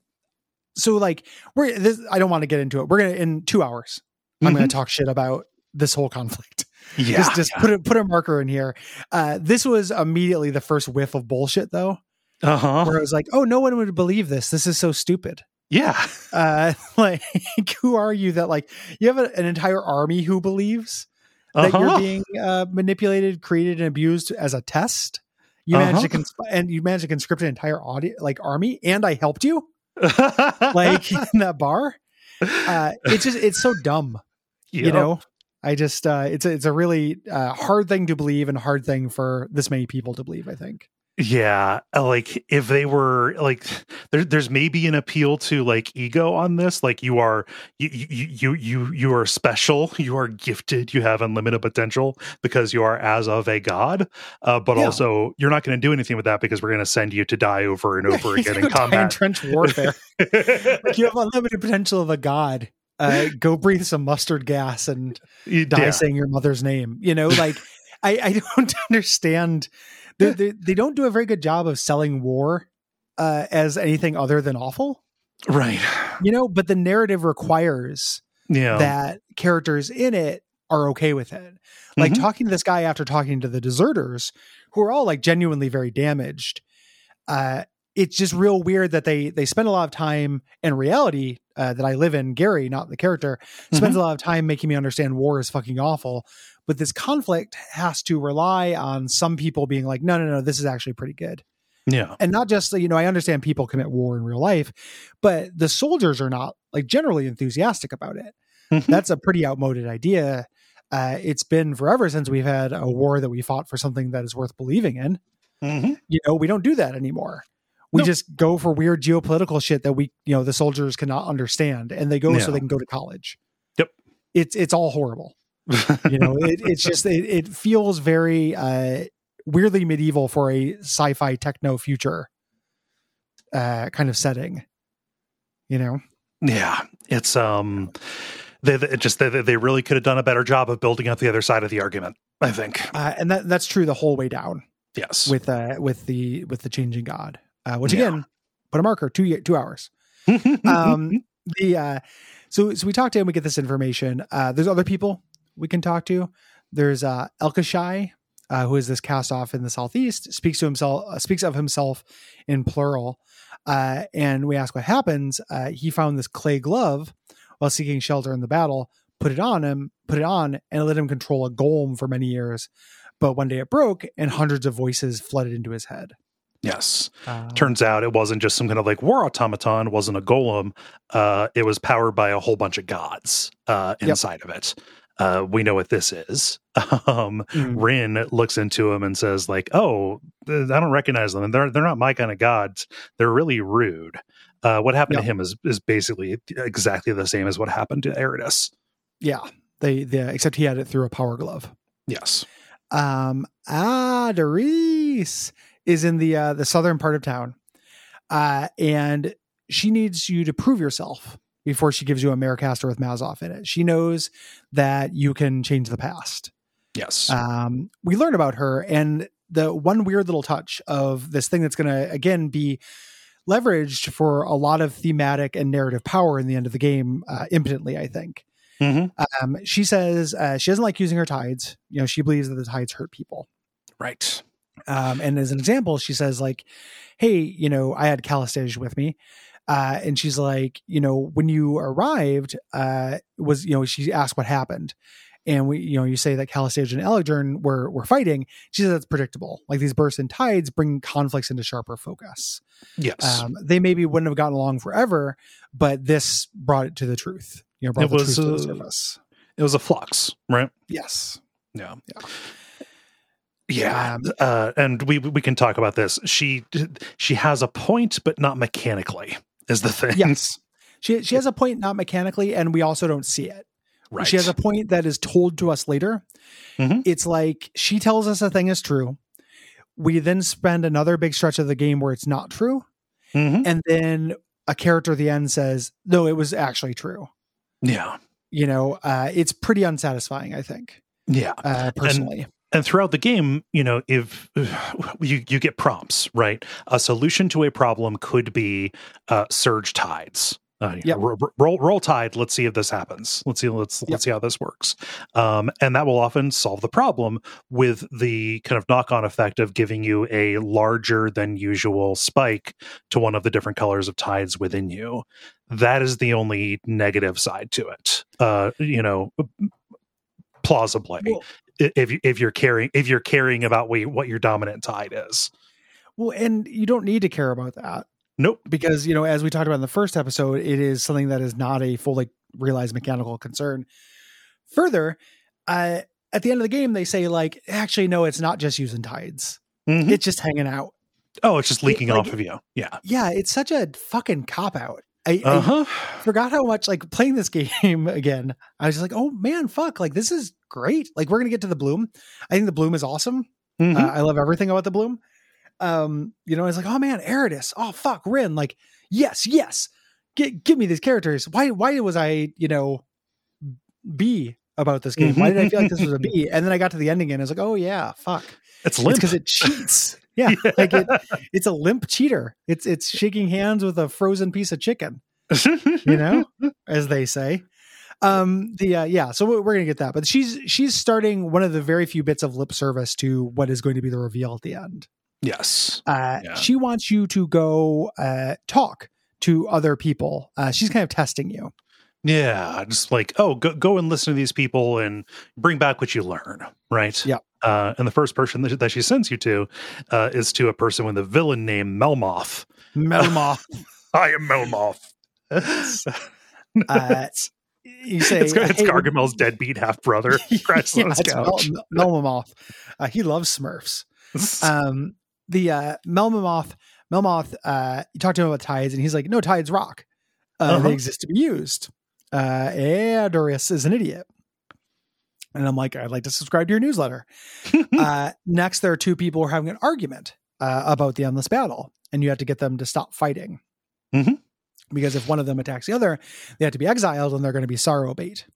so like we're this, I don't want to get into it. We're gonna in two hours. I'm Mhm. gonna talk shit about this whole conflict. yeah just just yeah. put a put a marker in here. Uh, this was immediately the first whiff of bullshit though, uh-huh where I was like, oh, no one would believe this. This is so stupid. yeah Uh, like, who are you that like you have a, an entire army who believes that Uh-huh. you're being uh, manipulated, created, and abused as a test? You managed to Uh-huh. consp- and you managed to conscript an entire audience, like army, and I helped you, like in that bar. Uh, it's just it's so dumb, you know. I just uh, it's a, it's a really uh, hard thing to believe and hard thing for this many people to believe. I think. Yeah like if they were like there, there's maybe an appeal to like ego on this like you are you you you you you are special you are gifted you have unlimited potential because you are as of a god uh, but Yeah. also you're not going to do anything with that because we're going to send you to die over and over again in combat trench warfare. like you have unlimited potential of a god. Uh, go breathe some mustard gas and die yeah. saying your mother's name. You know, like I, I don't understand. They, they, they don't do a very good job of selling war uh, as anything other than awful. right You know, but the narrative requires yeah that characters in it are okay with it. Like Mhm. talking to this guy after talking to the deserters, who are all like genuinely very damaged. Uh, it's just real weird that they they spend a lot of time in reality uh, that I live in. Gary, not the character, spends a lot of time making me understand war is fucking awful. But this conflict has to rely on some people being like, no, no, no, this is actually pretty good. Yeah. And not just you know i understand people commit war in real life but the soldiers are not like generally enthusiastic about it. Mhm. that's a pretty outmoded idea. Uh, it's been forever since we've had a war that we fought for something that is worth believing in. Mhm. you know we don't do that anymore. We just go for weird geopolitical shit that we you know the soldiers cannot understand and they go Yeah. so they can go to college. Yep. it's it's all horrible you know it, it's just it, it feels very uh weirdly medieval for a sci-fi techno future uh kind of setting you know Yeah, it's um, they, they just they they really could have done a better job of building up the other side of the argument. I think. uh, and that that's true the whole way down Yes. with uh with the with the changing god uh which Yeah. again put a marker two two hours um the uh so so we talk to him we get this information uh there's other people we can talk to there's uh elkashai uh who is this cast off in the southeast speaks to himself uh, speaks of himself in plural uh and we ask what happens uh he found this clay glove while seeking shelter in the battle put it on him put it on and it let him control a golem for many years but one day it broke and hundreds of voices flooded into his head yes. uh, Turns out it wasn't just some kind of like war automaton. Wasn't a golem. Uh, it was powered by a whole bunch of gods uh, Yep. inside of it. Uh, we know what this is. Um, Mm. Rhin looks into him and says, like, oh, I don't recognize them. They're they're not my kind of gods. They're really rude. Uh, what happened to him is is basically exactly the same as what happened to Erritis. Yeah, they, they except he had it through a power glove. Yes. Um, Adarice is in the uh, the southern part of town, uh, and she needs you to prove yourself before she gives you a Merecaster with Mazov in it. She knows that you can change the past. Yes. Um, we learn about her, and the one weird little touch of this thing that's going to again be leveraged for a lot of thematic and narrative power in the end of the game, uh, impotently. I think. Mhm. Um, she says uh, she doesn't like using her tides. You know, she believes that the tides hurt people. Right. Um, and as an example, she says like, "Hey, you know, I had Callistege with me." Uh, and she's like, you know, when you arrived, uh, was, you know, she asked what happened. And we, you know, you say that Callistege and Aligern were, were fighting. She says that's predictable. Like these bursts and tides bring conflicts into sharper focus. Yes. Um, they maybe wouldn't have gotten along forever, but this brought it to the truth. You know, brought It the was, truth to the surface. it was a flux, right? Yes. Yeah. Yeah. Yeah. Um, uh, and we we can talk about this. She she has a point, but not mechanically. Is the thing? Yes. She, she has a point, not mechanically, and we also don't see it. Right. She has a point that is told to us later. Mhm. It's like she tells us a thing is true. We then spend another big stretch of the game where it's not true. Mhm. And then a character at the end says, no, it was actually true. Yeah. You know, uh, it's pretty unsatisfying, I think, Yeah. uh, personally. and throughout the game you know if you you get prompts right? A solution to a problem could be uh surge tides. Uh, ro- ro- roll roll tide let's see if this happens. Let's see let's Yep. let's see how this works. Um and that will often solve the problem with the kind of knock-on effect of giving you a larger than usual spike to one of the different colors of tides within you. That is the only negative side to it. Uh you know plausibly. Well- if you, if you're caring if you're caring about what, what your dominant tide is. Well, and you don't need to care about that Nope. because, you know, as we talked about in the first episode, it is something that is not a fully realized mechanical concern. Further, uh, at the end of the game, they say, like, actually, no, it's not just using tides, Mhm. it's just hanging out. oh, it's just leaking like- off of you. Yeah. Yeah, it's such a fucking cop out. I, Uh huh. I forgot how much like playing this game again. I was just like, oh man, fuck! Like this is great. Like we're gonna get to the bloom. I think the bloom is awesome. Mm-hmm. Uh, I love everything about the bloom. Um, you know, it's like, oh man, Erritis. Oh fuck, Rhin. Like, yes, yes. Get, give me these characters. Why why was I, you know, B about this game? Why did I feel like this was a B? And then I got to the ending and I was like, oh yeah, fuck. it's It's limp. because it cheats. Yeah, like it, it's a limp cheater. It's it's shaking hands with a frozen piece of chicken you know, as they say. Um, the uh, yeah, so we're gonna get that, but she's she's starting one of the very few bits of lip service to what is going to be the reveal at the end. yes. Uh, Yeah. She wants you to go uh, talk to other people. Uh, she's kind of testing you. Yeah. Just like, oh, go, go and listen to these people and bring back what you learn. Right. yeah Uh, and the first person that, that she sends you to uh, is to a person with a villain named Melmoth. Melmoth. I am Melmoth. uh, you say it's, it's "Hey, Gargamel's deadbeat half brother. Yeah, Mel- Melmoth. Uh, he loves Smurfs. um the uh Melmoth Melmoth uh you talk to him about tides and he's like no tides rock uh Uh-huh. they exist to be used uh Adorus is an idiot and I'm like I'd like to subscribe to your newsletter uh next there are two people who are having an argument uh about the endless battle and you have to get them to stop fighting Mhm. Because if one of them attacks the other they have to be exiled and they're going to be sorrow bait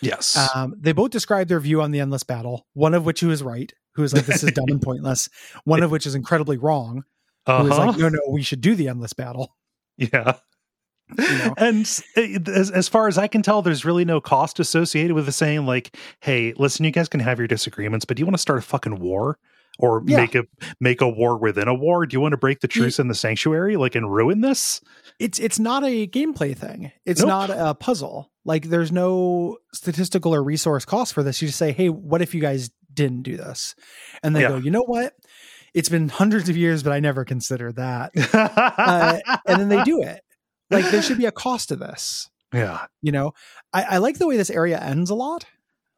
yes. um, they both describe their view on the endless battle. One of which who is right, who is like this is dumb and pointless. One of which is incredibly wrong, who is Uh-huh. like no, no, we should do the endless battle. Yeah. You know? And as, as far as I can tell, there's really no cost associated with the saying, like, hey, listen, you guys can have your disagreements, but do you want to start a fucking war? Or Yeah. make a make a war within a war? Do you want to break the truce in the sanctuary, like and ruin this? It's it's not a gameplay thing. It's Nope. not a puzzle. Like there's no statistical or resource cost for this. You just say, hey, what if you guys didn't do this? And they Yeah. go, you know what? It's been hundreds of years, but I never considered that. Uh, and then they do it. Like there should be a cost to this. yeah. You know, I, I like the way this area ends a lot.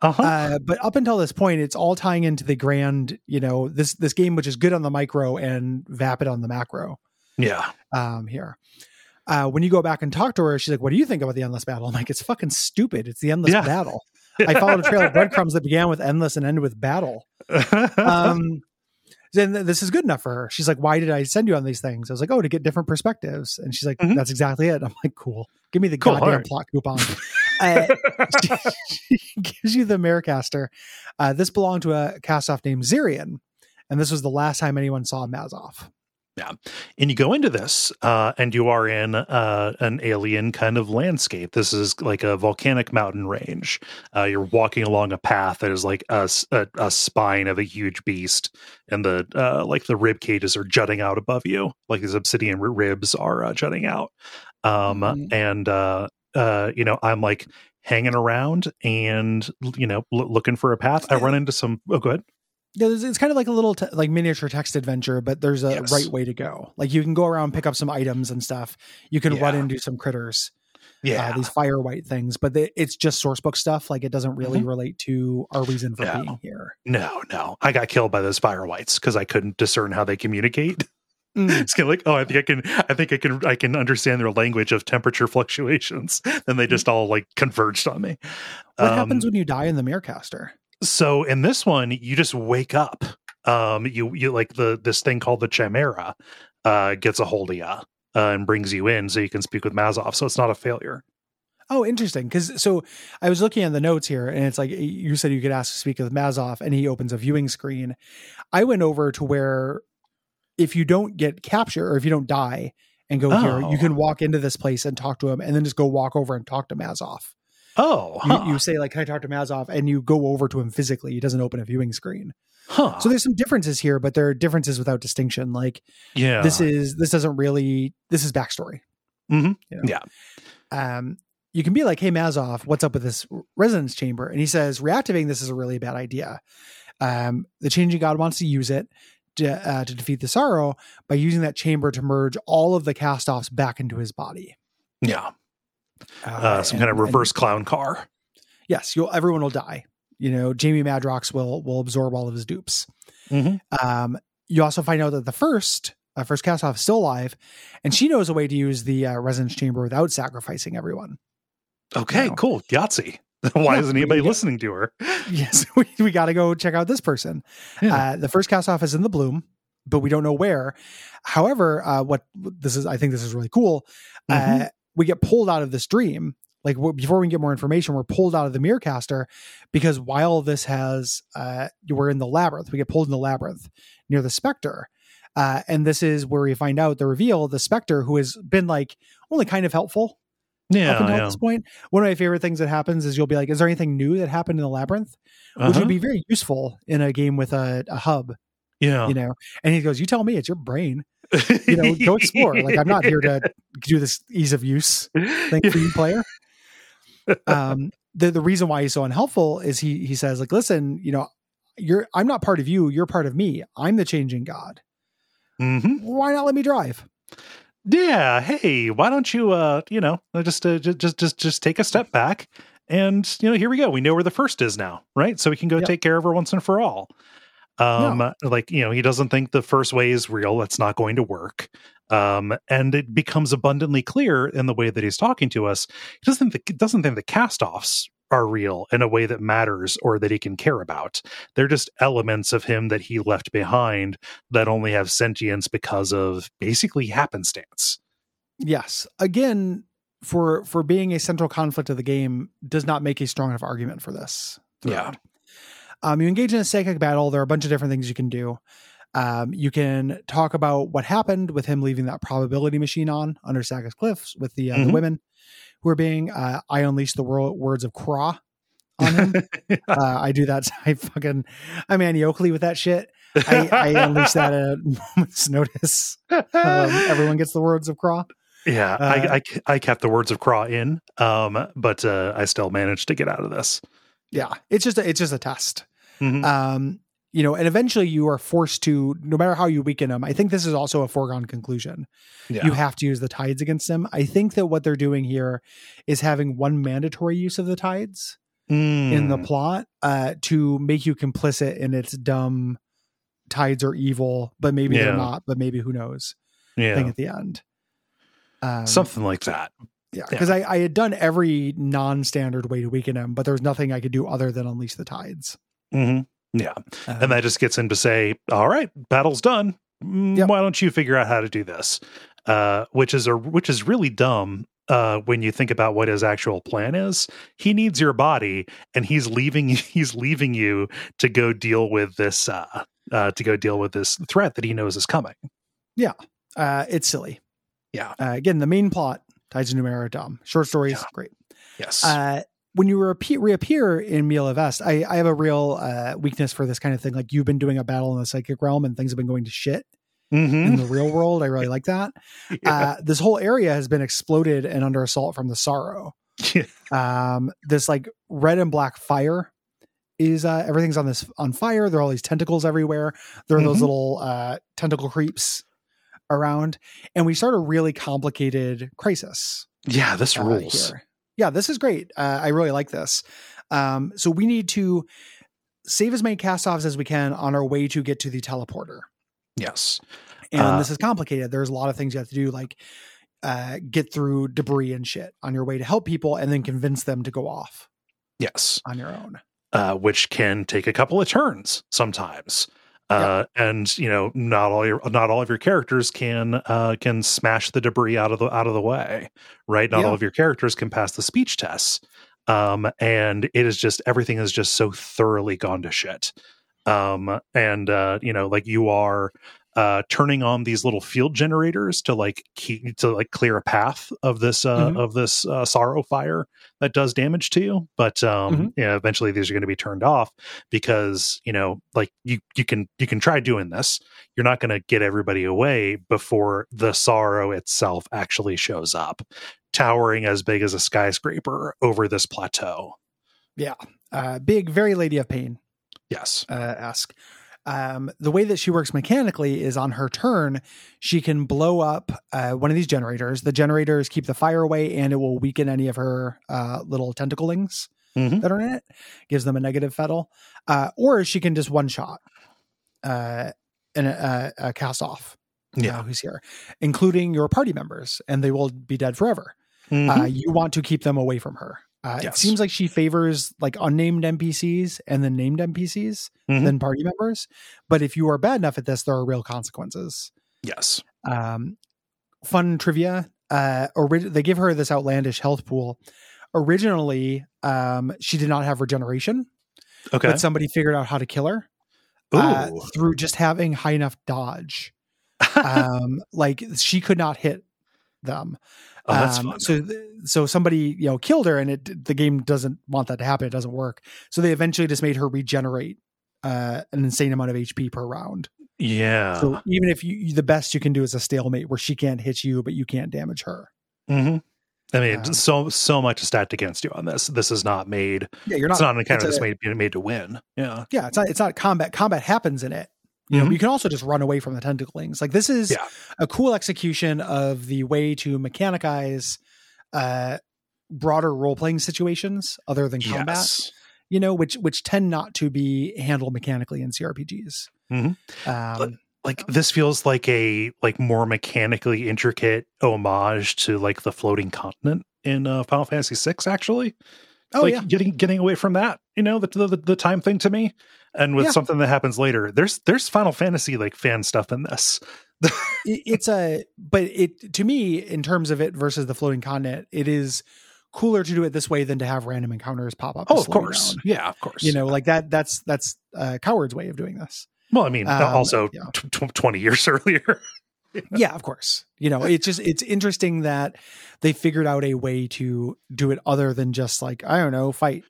Uh-huh. Uh, but up until this point, it's all tying into the grand, you know, this this game which is good on the micro and vapid on the macro. yeah. Um, here, uh, when you go back and talk to her, she's like, "What do you think about the endless battle?" I'm like, "It's fucking stupid. It's the endless Yeah. battle." I followed a trail of breadcrumbs that began with endless and ended with battle. Um, then this is good enough for her. She's like, "Why did I send you on these things?" I was like, "Oh, to get different perspectives." And she's like, Mhm. "That's exactly it." I'm like, "Cool. Give me the Cool, goddamn alright. plot coupon." uh, she, she gives you the Merecaster. Uh, this belonged to a castoff named Zirian, and this was the last time anyone saw Mazov. Yeah. And you go into this uh, and you are in uh, an alien kind of landscape this is like a volcanic mountain range uh, you're walking along a path that is like a spine of a huge beast and the uh, like the rib cages are jutting out above you like these obsidian ribs are uh, jutting out um, Mhm. and uh, uh, you know i'm like hanging around and you know l- looking for a path i run into some oh good Yeah, it's- kind of like a little te- like miniature text adventure, but there's a Yes. right way to go. Like you can go around, pick up some items and stuff. You can run into some critters, yeah uh, these fire white things, but they, it's just source book stuff. Like it doesn't really Mm-hmm. relate to our reason for No. being here. No, no. I got killed by those fire whites because I couldn't discern how they communicate. Mm. It's kind of like, oh, I think I can, I think I can, I can understand their language of temperature fluctuations. Then they just all like converged on me. What Um, happens when you die in the Merecaster? So in this one, you just wake up. Um, you you like the this thing called the Chimera uh gets a hold of you uh, and brings you in so you can speak with Mazov. So it's not a failure. Oh, interesting. Because so I was looking at the notes here, and it's like you said you could ask to speak with Mazov, and he opens a viewing screen. I went over to where if you don't get captured or if you don't die and go here, Oh. you can walk into this place and talk to him, and then just go walk over and talk to Mazov. Oh, You, huh. you say like, "Can I talk to Mazov?" and you go over to him physically. He doesn't open a viewing screen. huh. So there's some differences here, but there are differences without distinction. Like yeah. this is this doesn't really this is backstory. Mm-hmm. You know? Yeah. Um, you can be like, "Hey Mazov, what's up with this resonance chamber?" And he says, "Reactivating this is a really bad idea. Um, the changing god wants to use it to, uh, to defeat the sorrow by using that chamber to merge all of the cast-offs back into his body. yeah. Uh, some and- kind of and- reverse clown car. yes, you'll everyone will die. You know, Jamie Madrox will will absorb all of his dupes. Mhm. Um, you also find out that the first uh, first cast off is still alive, and she knows a way to use the uh, resonance chamber without sacrificing everyone. Okay, No. cool. Yahtzee. Why isn't anybody listening to her? yes, we, we got to go check out this person. Yeah. Uh, the first cast off is in the bloom, but we don't know where. However, uh, what this is, I think this is really cool. Mhm. Uh, we get pulled out of this dream. Like w- before we can get more information, we're pulled out of the Merecaster because while this has, uh, we're in the labyrinth. We get pulled in the labyrinth near the Spectre. Uh, and this is where we find out the reveal the Spectre, who has been like only kind of helpful up Yeah, until yeah. this point. One of my favorite things that happens is you'll be like, "Is there anything new that happened in the labyrinth?" Which Uh-huh. would be very useful in a game with a, a hub, yeah. you know. And he goes, "You tell me, it's your brain. You know, go explore. Like I'm not here to do this ease of use thing for you, player." Um, the the reason why he's so unhelpful is he he says like, "Listen, you know, you're I'm not part of you. You're part of me. I'm the changing god. hmm Why not let me drive?" Yeah. Hey, why don't you, uh, you know, just, uh, just, just, just, take a step back, and you know, here we go. We know where the first is now, right? So we can go Yep. take care of her once and for all. Um, like you know, he doesn't think the first way is real. That's not going to work. Um, and it becomes abundantly clear in the way that he's talking to us. He doesn't think doesn't think the cast-offs are real in a way that matters or that he can care about. They're just elements of him that he left behind that only have sentience because of basically happenstance. Yes. Again, for for being a central conflict of the game, does not make a strong enough argument for this. throughout. Um, you engage in a psychic battle. There are a bunch of different things you can do. Um, you can talk about what happened with him leaving that probability machine on under Sagus Cliffs with the, uh, the Mhm. women who are being. Uh, I unleash the wor- words of Craw on him. uh, I do that. I fucking. I'm Annie Oakley with that shit. I, I unleash that at a moment's notice. Um, everyone gets the words of Craw. yeah, uh, I, I I kept the words of Craw in, um, but uh, I still managed to get out of this. Yeah, it's just a, it's just a test. Mhm. um you know and eventually you are forced to no matter how you weaken them i think this is also a foregone conclusion yeah. you have to use the tides against them i think that what they're doing here is having one mandatory use of the tides in the Mm, plot uh, to make you complicit in its dumb tides are evil, but maybe Yeah. they're not, but maybe who knows yeah, thing at the end. Um, something like that. yeah, because I, I had done every non-standard way to weaken him, but there was nothing I could do other than unleash the tides. hmm Yeah, Um, and that just gets him to say, "All right, battle's done. Mm, Yep. Why don't you figure out how to do this?" Uh, which is a which is really dumb uh, when you think about what his actual plan is. He needs your body, and he's leaving he's leaving you to go deal with this uh, uh, to go deal with this threat that he knows is coming. Yeah, uh, it's silly. Yeah. Uh, again, the main plot Tides of Numenera are dumb. Short stories, Yeah. great. Yes. Uh, when you repeat, reappear in Miel Avest, I, I have a real uh, weakness for this kind of thing. Like you've been doing a battle in the psychic realm and things have been going to shit in Mhm. the real world. I really like that. Uh, this whole area has been exploded and under assault from the sorrow. Yeah. Um, this like red and black fire is uh, everything's on this on fire. There are all these tentacles everywhere. There are those Mhm. little uh, tentacle creeps around, and we start a really complicated crisis. yeah, this uh, rules. here. Yeah, this is great. Uh, I really like this. Um, so we need to save as many cast-offs as we can on our way to get to the teleporter. Yes. And Uh, this is complicated. There's a lot of things you have to do, like uh, get through debris and shit on your way to help people, and then convince them to go off Yes. on your own. uh, which can take a couple of turns sometimes. Uh, and you know, not all your not all of your characters can uh, can smash the debris out of the out of the way, right? Not Yeah. all of your characters can pass the speech tests, um, and it is just everything is just so thoroughly gone to shit. Um, and uh, you know, like you are uh, turning on these little field generators to like keep to like clear a path of this uh, Mhm. of this uh, sorrow fire that does damage to you. But um, Mhm. yeah, eventually these are going to be turned off because you know, like you you can you can try doing this. You're not going to get everybody away before the sorrow itself actually shows up, towering as big as a skyscraper over this plateau. Yeah, uh, big, very Lady of Pain Yes. uh, esque. Um, the way that she works mechanically is on her turn, she can blow up uh, one of these generators. The generators keep the fire away, and it will weaken any of her uh, little tentaclings Mhm. that are in it. Gives them a negative fettle, uh, or she can just one shot uh, and uh, uh, cast off. Yeah. who's here, including your party members, and they will be dead forever. Mhm. Uh, you want to keep them away from her. Uh, It seems like she favors like unnamed NPCs and then named NPCs Mhm. than party members. But if you are bad enough at this, there are real consequences. yes. Um, fun trivia: uh, ori- they give her this outlandish health pool. Originally, um, she did not have regeneration, Okay. but somebody figured out how to kill her uh, through just having high enough dodge. um, like she could not hit them. oh, that's Um, fun. So, th- so somebody you know killed her, and it the game doesn't want that to happen. It doesn't work. So they eventually just made her regenerate uh, an insane amount of HP per round. yeah. So even if you the best you can do is a stalemate where she can't hit you, but you can't damage her. hmm I mean, Um, so so much is stacked against you on this. This is not made. Yeah, you're not. it's not an encounter that's made made to win. Yeah. yeah, it's not. It's not combat. Combat happens in it. You know, Mhm. you can also just run away from the tentaclings. Like this is Yeah. a cool execution of the way to mechanicize uh, broader role playing situations other than combat. Yes. you know, which which tend not to be handled mechanically in CRPGs. Mhm. Um, Like this feels like a like more mechanically intricate homage to like the floating continent in uh, Final Fantasy VI. Actually, oh like yeah, getting getting away from that. You know, the the, the time thing to me, and with Yeah. something that happens later. There's there's Final Fantasy like fan stuff in this. It's a but it to me in terms of it versus the floating continent, it is cooler to do it this way than to have random encounters pop up. Oh, of course. down. Yeah, of course. You know, like that. That's that's uh, coward's way of doing this. Well, I mean, Um, also yeah. tw- tw- twenty years earlier. yeah, of course. You know, it's just it's interesting that they figured out a way to do it other than just like I don't know, fight.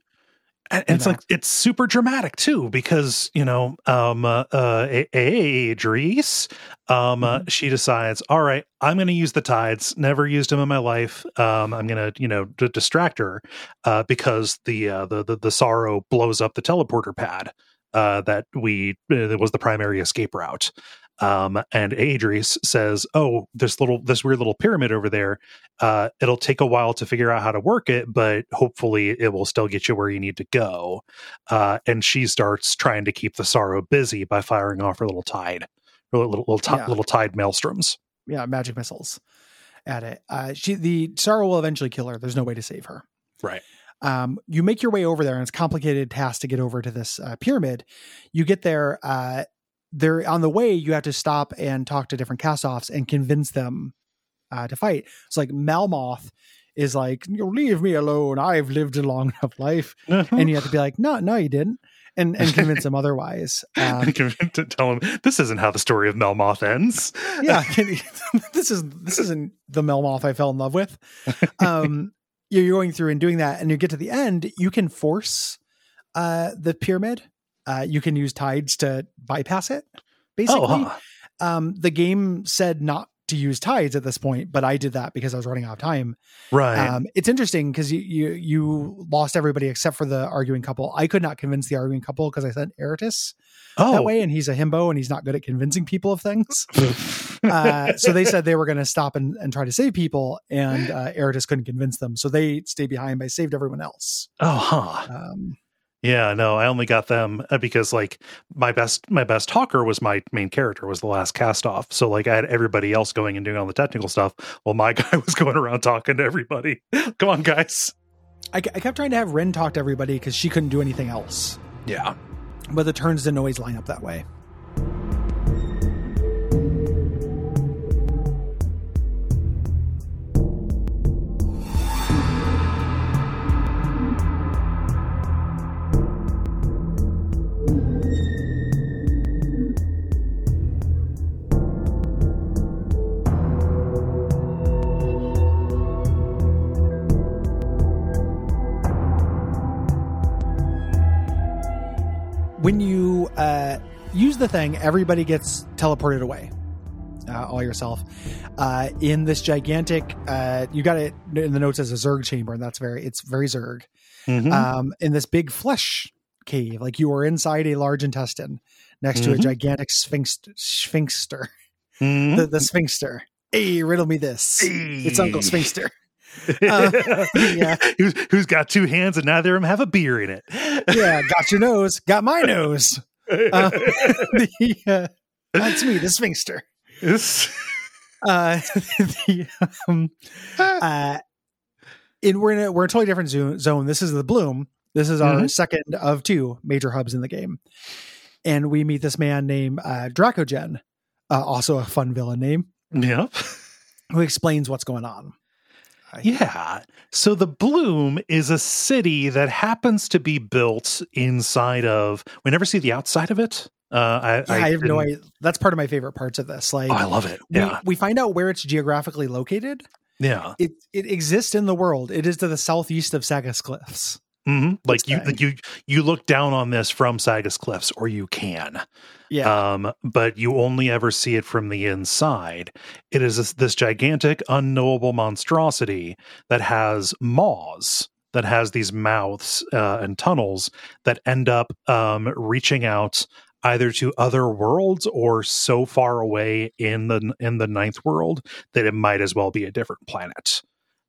And, it's like it's super dramatic too because you know um uh, uh A- A- Idris um uh, she decides all right i'm going to use the tides. Never used them in my life. Um i'm going to you know d- distract her uh because the uh the, the the sorrow blows up the teleporter pad uh that we uh, that was the primary escape route Um, and Aadris says, "Oh, this little this weird little pyramid over there. Uh, it'll take a while to figure out how to work it, but hopefully it will still get you where you need to go." Uh, and she starts trying to keep the sorrow busy by firing off her little tide, her little little, ti- Yeah. little tide maelstroms. Yeah, magic missiles at it. Uh, she the sorrow will eventually kill her. There's no way to save her. Right. um, you make your way over there and it's a complicated task to get over to this uh, pyramid you get there there on the way you have to stop and talk to different cast-offs and convince them uh, to fight. It's like Melmoth is like leave me alone. I've lived a long enough life. And you have to be like no no you didn't. And and convince them otherwise. Um, to tell him this isn't how the story of Melmoth ends. yeah this is this isn't the melmoth i fell in love with. Um you're going through and doing that and you get to the end you can force uh the pyramid uh you can use tides to bypass it basically Oh, huh. um the game said not to use tides at this point but i did that because i was running out of time right. um it's interesting because you, you you lost everybody except for the arguing couple i could not convince the arguing couple because i sent Erritis oh, that way and he's a himbo and he's not good at convincing people of things uh, so they said they were going to stop and, and try to save people, and uh, Erritis couldn't convince them, so they stayed behind. But saved everyone else. oh, huh. Um, Yeah, no, I only got them uh, because like my best my best talker was my main character was the last cast off. So like I had everybody else going and doing all the technical stuff while my guy was going around talking to everybody. Come on, guys. I, I kept trying to have Rhin talk to everybody because she couldn't do anything else, Yeah. but the turns didn't always line up that way. The thing, everybody gets teleported away. Uh, all yourself uh, in this gigantic. Uh, you got it in the notes as a Zerg chamber, and that's very. It's very Zerg. Mhm. um, in this big flesh cave. Like you are inside a large intestine next to a Mhm. gigantic sphinx sphinxter. Mhm. The, the sphinxter. Hey, riddle me this. It's Uncle Sphinxter. Uh, yeah. who's, who's got two hands and neither of them have a beer in it. Yeah, got your nose, got my nose. Uh, the, uh, that's me, the sphinxter. Uh, the, um, uh, in we're in a we're in a totally different zo- zone. This is the Bloom. This is our Mhm. second of two major hubs in the game, and we meet this man named uh, Dracogen, uh, also a fun villain name, yep. who explains what's going on. Yeah. So the Bloom is a city that happens to be built inside of. We never see the outside of it. Uh, I, Yeah, I, have no idea. That's part of my favorite parts of this. Like, Oh, I love it. we, Yeah. we find out where it's geographically located. Yeah. It it exists in the world. It is to the southeast of Sagus Cliffs. Hmm Like you, like you, you look down on this from Sagus Cliffs, or you can. Yeah, Um, but you only ever see it from the inside. It is this, this gigantic, unknowable monstrosity that has maws, that has these mouths uh, and tunnels that end up um, reaching out either to other worlds or so far away in the in the ninth world that it might as well be a different planet.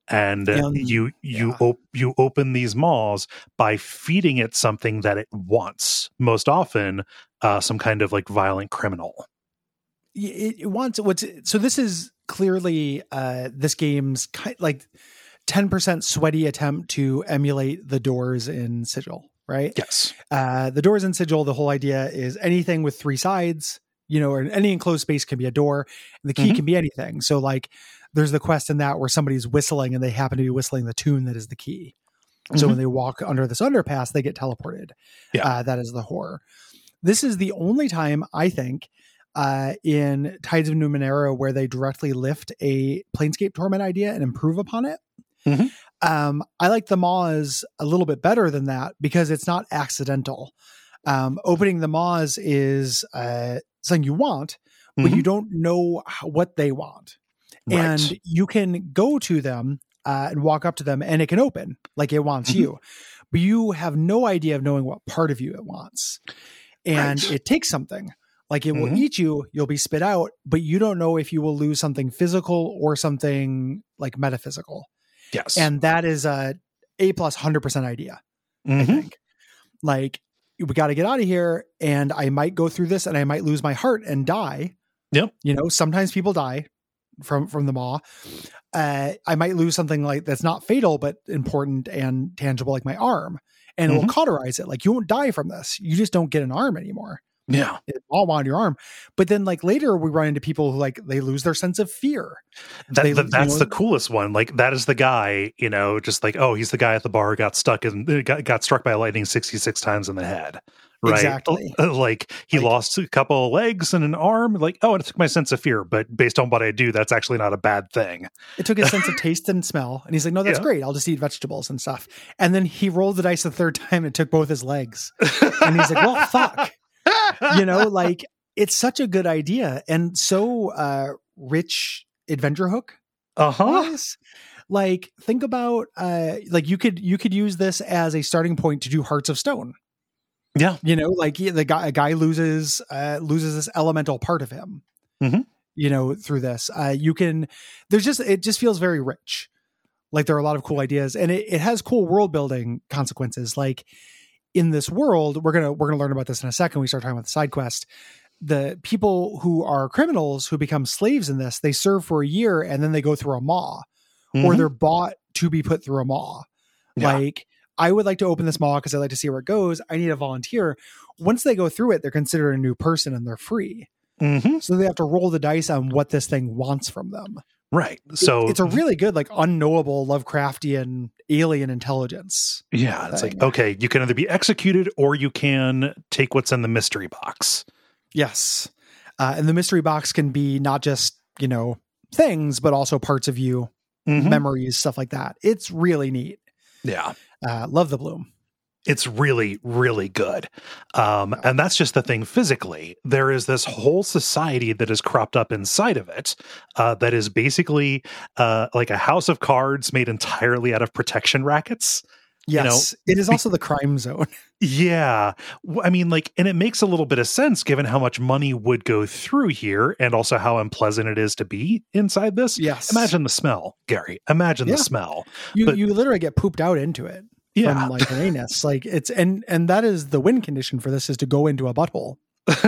And uh, you you yeah. op- you open these maws by feeding it something that it wants. Most often, uh, some kind of like violent criminal. it, it wants what's so this is clearly uh this game's kind like 10% sweaty attempt to emulate the doors in sigil right Yes. uh the doors in sigil the whole idea is anything with three sides you know or any enclosed space can be a door and the key Mhm. can be anything so like there's the quest in that where somebody's whistling and they happen to be whistling the tune that is the key so when they walk under this underpass they get teleported Yeah. uh, that is the horror this is the only time i think uh, in Tides of Numenera where they directly lift a Planescape Torment idea and improve upon it. Mhm. Um, I like the Maws a little bit better than that because it's not accidental. Um, opening the Maws is uh, something you want, but Mhm. you don't know what they want. And you can go to them uh, and walk up to them and it can open like it wants Mhm. you, but you have no idea of knowing what part of you it wants. And Right. it takes something Like it will Mhm. eat you, you'll be spit out, but you don't know if you will lose something physical or something like metaphysical. Yes. And that is a A plus 100% idea, I Mhm. think. Like, we got to get out of here, and I might go through this and I might lose my heart and die. Yep. You know, sometimes people die from from the maw. Uh, I might lose something like that's not fatal but important and tangible, like my arm, and it will cauterize it. Like you won't die from this. You just don't get an arm anymore. yeah. It's all on your arm. But then, like later, we run into people who like they lose their sense of fear. That, They- you that's know- the coolest one. Like that is the guy, you know, just like oh, he's the guy at the bar got stuck and got, got struck by lightning sixty six times in the head. Right. Exactly. Like he Like- lost a couple of legs and an arm. Like oh, it took my sense of fear, but based on what I do, that's actually not a bad thing. It took his sense of taste and smell, and he's like, "No, that's Yeah. great. I'll just eat vegetables and stuff." And then he rolled the dice the third time and took both his legs, and he's like, "Well, fuck." you know like it's such a good idea and so uh rich adventure hook Uh huh. like think about uh like you could you could use this as a starting point to do hearts of stone Yeah. you know like the guy a guy loses uh loses this elemental part of him Mhm. you know through this uh you can there's just it just feels very rich like there are a lot of cool ideas and it, it has cool world building consequences like in this world we're gonna we're gonna learn about this in a second we start talking about the side quest the people who are criminals who become slaves in this they serve for a year and then they go through a maw or Mhm. they're bought to be put through a maw Yeah. like i would like to open this maw because i'd like to see where it goes i need a volunteer once they go through it they're considered a new person and they're free Mhm. so they have to roll the dice on what this thing wants from them right. It- So it's a really good like unknowable lovecraftian alien intelligence yeah. It's like okay, you can either be executed or you can take what's in the mystery box. yes uh, and the mystery box can be not just you know things but also parts of you Mhm. memories stuff like that it's really neat Yeah. Uh, love the bloom. It's really really good. Um, and that's just the thing physically there is this whole society that is cropped up inside of it uh, that is basically uh, like a house of cards made entirely out of protection rackets You know, yes. It is also the crime zone. Yeah. I mean like and it makes a little bit of sense given how much money would go through here and also how unpleasant it is to be inside this. Yes. Imagine the smell gary. Imagine Yeah. the smell. You but- you literally get pooped out into it yeah from like an anus. Like it's and and that is the win condition for this is to go into a butthole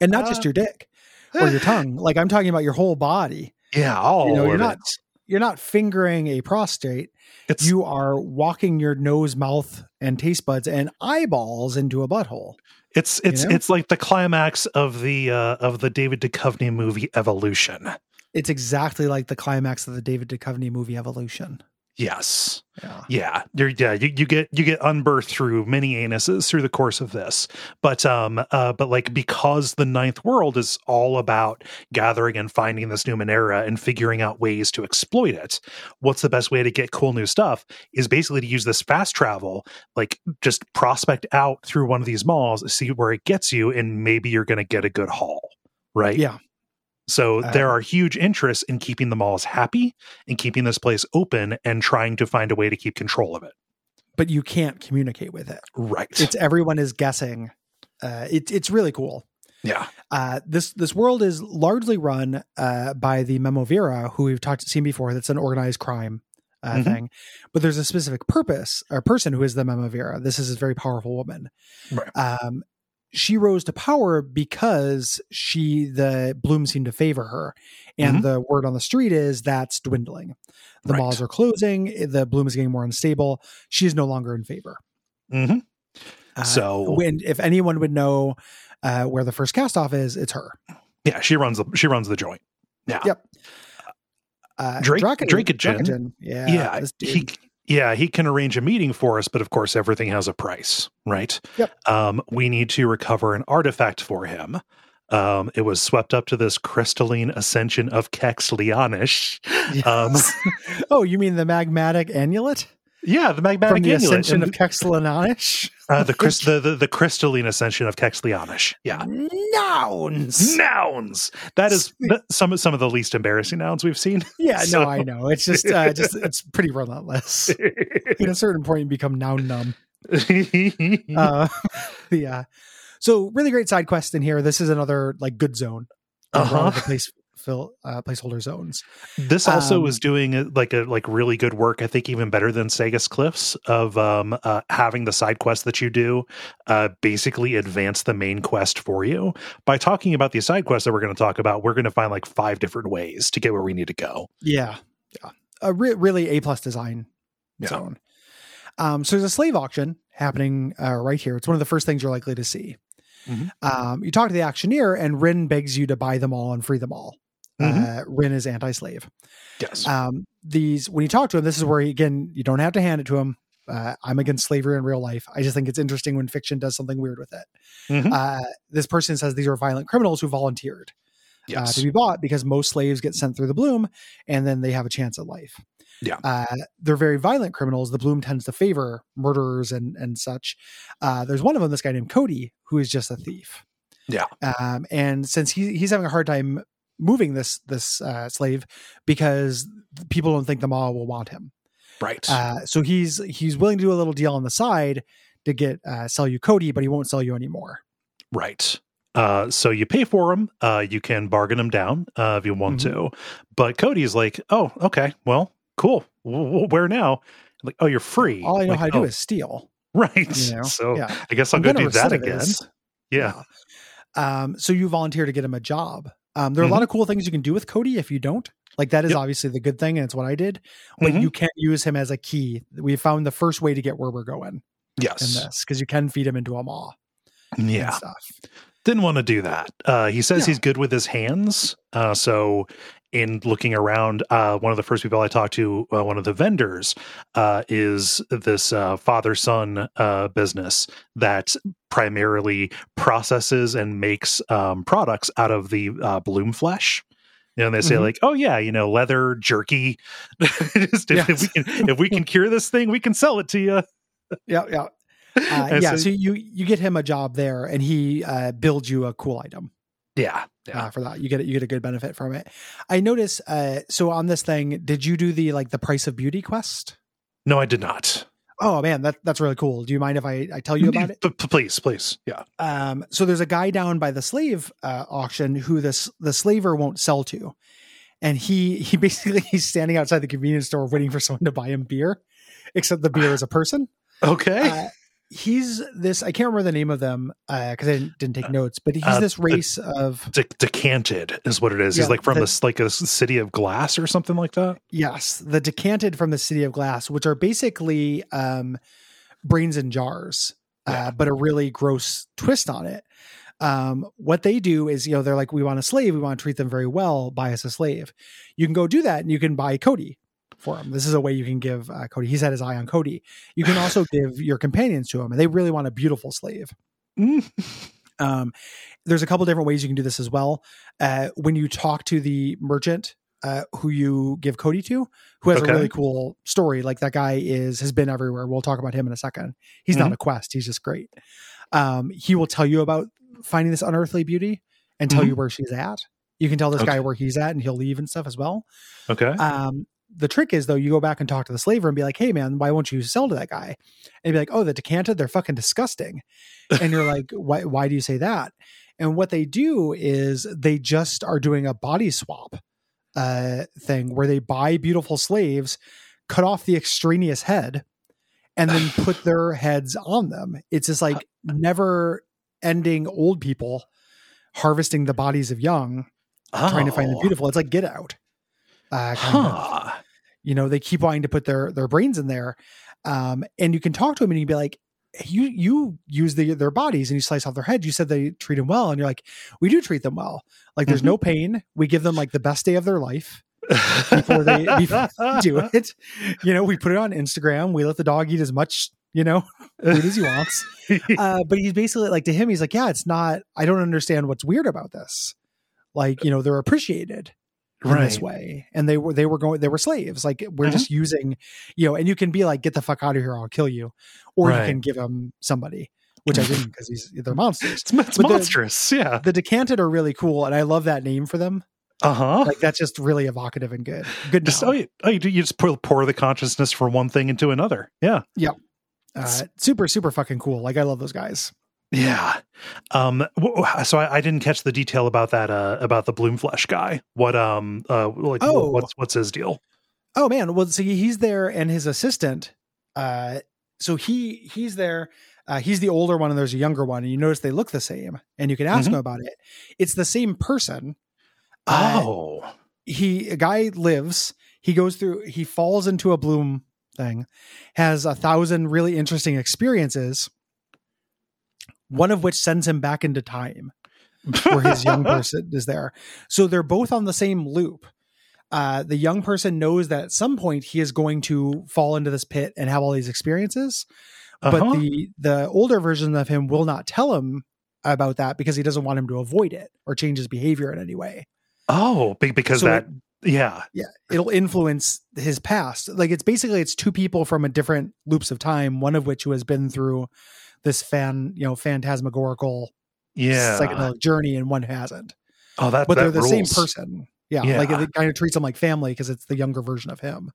and not just your dick or your tongue. Like I'm talking about your whole body. yeah all You know, you're not- it. You're not fingering a prostate. it's You are walking your nose, mouth, and taste buds and eyeballs into a butthole. It's it's know? it's like the climax of the uh, of the David Duchovny movie Evolution. It's exactly like the climax of the David Duchovny movie Evolution. Yes, Yeah. yeah, you're, yeah. You, you get you get unbirthed through many anuses through the course of this, but um, uh, but like because the ninth world is all about gathering and finding this Numenera and figuring out ways to exploit it. What's the best way to get cool new stuff? Is basically to use this fast travel, like just prospect out through one of these maws, see where it gets you, and maybe you're going to get a good haul, right? Yeah. So Uh, there are huge interests in keeping the maws happy and keeping this place open and trying to find a way to keep control of it. But you can't communicate with it. Right. It's everyone is guessing. Uh, it, it's really cool. yeah. Uh, this this world is largely run uh, by the Memovira, who we've talked seen before. That's an organized crime uh, Mhm. thing, but there's a specific purpose or person who is the Memovira. This is a very powerful woman. Right. Um, she rose to power because she the bloom seemed to favor her, and Mhm. the word on the street is that's dwindling. The Right. maws are closing. The bloom is getting more unstable. She is no longer in favor. hmm Uh, So- when if anyone would know uh, where the first cast off is, it's her. Yeah. She runs the she runs the joint. Yeah. Yep. Uh, Drake- Draken- Yeah. yeah. He yeah he can arrange a meeting for us, but of course everything has a price, right? Yep. Um, we need to recover an artifact for him. Um, it was swept up to this crystalline ascension of Kex Leonish. Um, oh, you mean the magmatic amulet yeah, the magmatic from the ascension of Kexlianish. uh, the, the the the crystalline ascension of Kexlianish. Yeah. Nouns. nouns. That is some some of the least embarrassing nouns we've seen. Yeah, So- no, I know. It's just, uh, just it's pretty relentless. At a certain point, you become noun numb. Uh, yeah. So really great side quest in here. This is another like good zone. Uh, Uh-huh. Place fill uh, placeholder zones. This also Um, is doing like a like really good work. I think even better than Sagus Cliffs of um, uh, having the side quests that you do uh, basically advance the main quest for you. By talking about these side quests that we're going to talk about, we're going to find like five different ways to get where we need to go. Yeah, yeah. A re- really a plus design Yeah. zone. Um, so there's a slave auction happening uh, right here. It's one of the first things you're likely to see. Mhm. Um, you talk to the auctioneer, and Rhin begs you to buy them all and free them all. Uh, Rhin is anti-slave. Yes. Um, these when you talk to him, this is where he, again you don't have to hand it to him. Uh, I'm against slavery in real life. I just think it's interesting when fiction does something weird with it. Mhm. Uh, this person says these are violent criminals who volunteered uh, yes. to be bought because most slaves get sent through the bloom and then they have a chance at life. Yeah. Uh, they're very violent criminals. The bloom tends to favor murderers and and such. Uh, there's one of them, this guy named Cody, who is just a thief. Yeah. Um, and since he, he's having a hard time moving this this uh, slave because people don't think the Maw will want him. right. Uh, so he's he's willing to do a little deal on the side to get uh, sell you Cody, but he won't sell you anymore. Right. Uh, so you pay for them. Uh, you can bargain them down uh, if you want Mhm. to. But Cody's like, oh, okay, well, cool. W- where now? Like, oh, you're free. All I know Like, how to do oh, is steal. right. You know? So yeah. I guess I'll I'm go do that again. Yeah. Yeah. Um, so you volunteer to get him a job. Um, there are a lot of cool things you can do with Cody if you don't. Like that is Yep. obviously the good thing, and it's what I did. But Mhm. you can't use him as a key. We found the first way to get where we're going Yes, in this because you can feed him into a maw and Yeah. stuff. Didn't want to do that. Uh, he says No. he's good with his hands. Uh, so, in looking around, uh, one of the first people I talked to, uh, one of the vendors, uh, is this uh, father son uh, business that primarily processes and makes um, products out of the uh, bloom flesh. You know, and they say Mhm. like, "Oh yeah, you know, leather jerky. Just if, if we can, if we can cure this thing, we can sell it to you." Yeah, yeah, uh, yeah. so- So you you get him a job there, and he uh, builds you a cool item. yeah, yeah. uh, for that. You get you get a good benefit from it. I notice. Uh, so on this thing, did you do the like the price of beauty quest? no, I did not. Oh man, that that's really cool. Do you mind if I, I tell you about it? Please, please, yeah. Um, so there's a guy down by the slave uh, auction who this the slaver won't sell to, and he he basically he's standing outside the convenience store waiting for someone to buy him beer, except the beer is a person. Okay. Uh, he's this I can't remember the name of them because I didn't, didn't take notes, but he's uh, this race of De- decanted is what it is. He's like from the- this like a city of glass or something like that. Yes, the decanted from the city of glass, which are basically um, brains in jars, Yeah. uh, but a really gross twist on it. Um, what they do is, you know, they're like, we want a slave, we want to treat them very well, buy us a slave. You can go do that, and you can buy Cody for him. This is a way you can give uh, Cody. He's had his eye on Cody. You can also give your companions to him, and they really want a beautiful slave. Um, there's a couple different ways you can do this as well. Uh, when you talk to the merchant uh, who you give Cody to, who has Okay. a really cool story, like that guy is has been everywhere. We'll talk about him in a second. He's not Mhm. a quest; he's just great. Um, he will tell you about finding this unearthly beauty and tell Mhm. you where she's at. You can tell this Okay. guy where he's at, and he'll leave and stuff as well. Okay. Um, the trick is though, you go back and talk to the slaver and be like, "Hey, man, why won't you sell to that guy?" And be like, "Oh, the decanted, they're fucking disgusting." And you're like, "Why? Why do you say that?" And what they do is they just are doing a body swap uh, thing where they buy beautiful slaves, cut off the extraneous head, and then put their heads on them. It's just like never ending old people harvesting the bodies of young, trying to find the Oh. beautiful. It's like Get Out. Uh, Huh. You know they keep wanting to put their their brains in there um and you can talk to them and you'd be like you you use the, their bodies and you slice off their heads you said they treat them well. And you're like we do treat them well. Like there's Mm-hmm. no pain. We give them like the best day of their life before they before they do it. You know we put it on instagram. We let the dog eat as much you know food as he wants. Uh, but he's basically like to him he's like yeah it's not i don't understand what's weird about this. Like you know they're appreciated in this way and they were they were going they were slaves like we're Mhm. just using you know and you can be like get the fuck out of here i'll kill you or Right. you can give them somebody which i didn't because he's they're monsters It's, it's But the- monstrous. yeah. the decanted are really cool and i love that name for them Uh huh. like that's just really evocative and good good Just oh, you, oh, you, do- you just pour, pour the consciousness from one thing into another. Yeah. uh, super super fucking cool like i love those guys Yeah. Um. So I, I didn't catch the detail about that. Uh. About the Bloomflesh guy. What? Um. Uh. Like. Oh. What's What's his deal? Oh man, well, so he's there, and his assistant. Uh, so he he's there. Uh, he's the older one, and there's a younger one, and you notice they look the same, and you can ask Mhm. him about it. It's the same person. Uh, Oh. he a guy lives. He goes through. He falls into a bloom thing, has a thousand really interesting experiences. One of which sends him back into time where his young person is there. So they're both on the same loop. Uh, the young person knows that at some point he is going to fall into this pit and have all these experiences, Uh-huh. but the the older version of him will not tell him about that because he doesn't want him to avoid it or change his behavior in any way. oh, because So that. yeah. Yeah, it'll influence his past. Like it's basically it's two people from a different loops of time, one of which who has been through this fan, you know, phantasmagorical Yeah. psychedelic journey, and one hasn't. oh, that. But that they're the same person. Yeah, Yeah. like it kind of treats him like family because it's the younger version of him.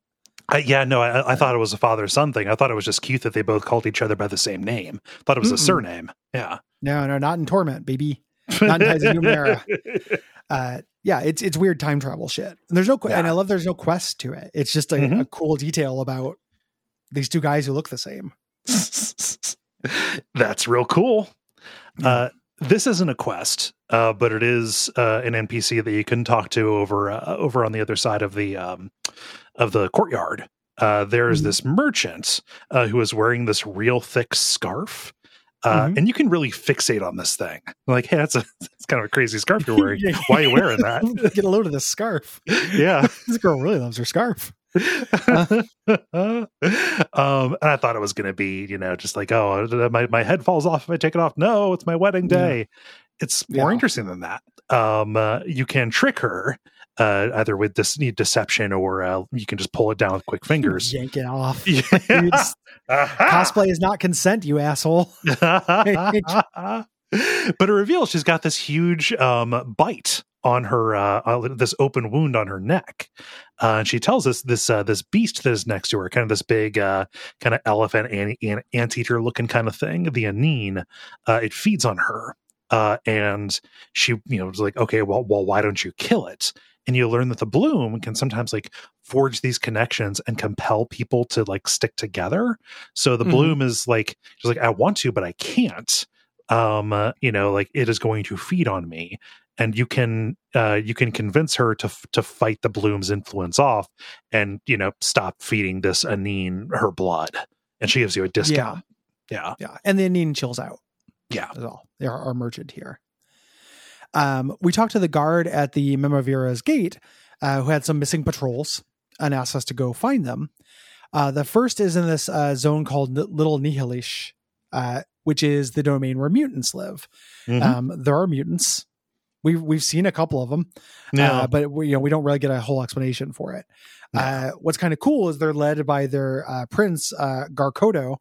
I, yeah, no, I, I thought it was a father son thing. I thought it was just cute that they both called each other by the same name. Thought it was a Mm-mm. surname. Yeah, No, no, not in torment, baby. Not in Tides of Numenera. Uh, yeah, it's it's weird time travel shit. And there's no, que- and I love there's no quest to it. It's just a, Mhm. a cool detail about these two guys who look the same. That's real cool. Uh, this isn't a quest, uh, but it is uh, an NPC that you can talk to over uh, over on the other side of the um, of the courtyard. Uh, there is Mhm. this merchant uh, who is wearing this real thick scarf. Uh, Mhm. And you can really fixate on this thing. Like, hey, that's a that's kind of a crazy scarf you're wearing. Why are you wearing that? Get a load of this scarf. yeah. This girl really loves her scarf. Um, and I thought it was going to be, you know, just like, oh, my, my head falls off if I take it off. No, it's my wedding Yeah. day. It's more Yeah. interesting than that. Um, uh, you can trick her uh, either with this deception or uh, you can just pull it down with quick fingers. Yank it off. Yeah. Dude, cosplay is not consent, you asshole. but it reveals she's got this huge um, bite on her uh, uh, this open wound on her neck uh, and she tells us this uh, this beast that is next to her kind of this big uh, kind of elephant an- an- anteater looking kind of thing the anine uh, it feeds on her uh, and she you know was like okay well, well why don't you kill it? And you learn that the bloom can sometimes like forge these connections and compel people to like stick together. So the Mhm. bloom is like she's like i want to but i can't. Um uh, you know like it is going to feed on me and you can uh you can convince her to to fight the bloom's influence off and you know stop feeding this anine her blood and she gives you a discount yeah Yeah. And then Neen chills out. yeah Is all. They're our merchant here. Um, we talked to the guard at the Memovira's gate, uh, who had some missing patrols and asked us to go find them. Uh, the first is in this uh, zone called N- Little Nihilish, uh, which is the domain where mutants live. Mhm. Um, there are mutants. We've we've seen a couple of them, yeah uh, but we, you know we don't really get a whole explanation for it. No. Uh, what's kind of cool is they're led by their uh, prince uh, Garkodo,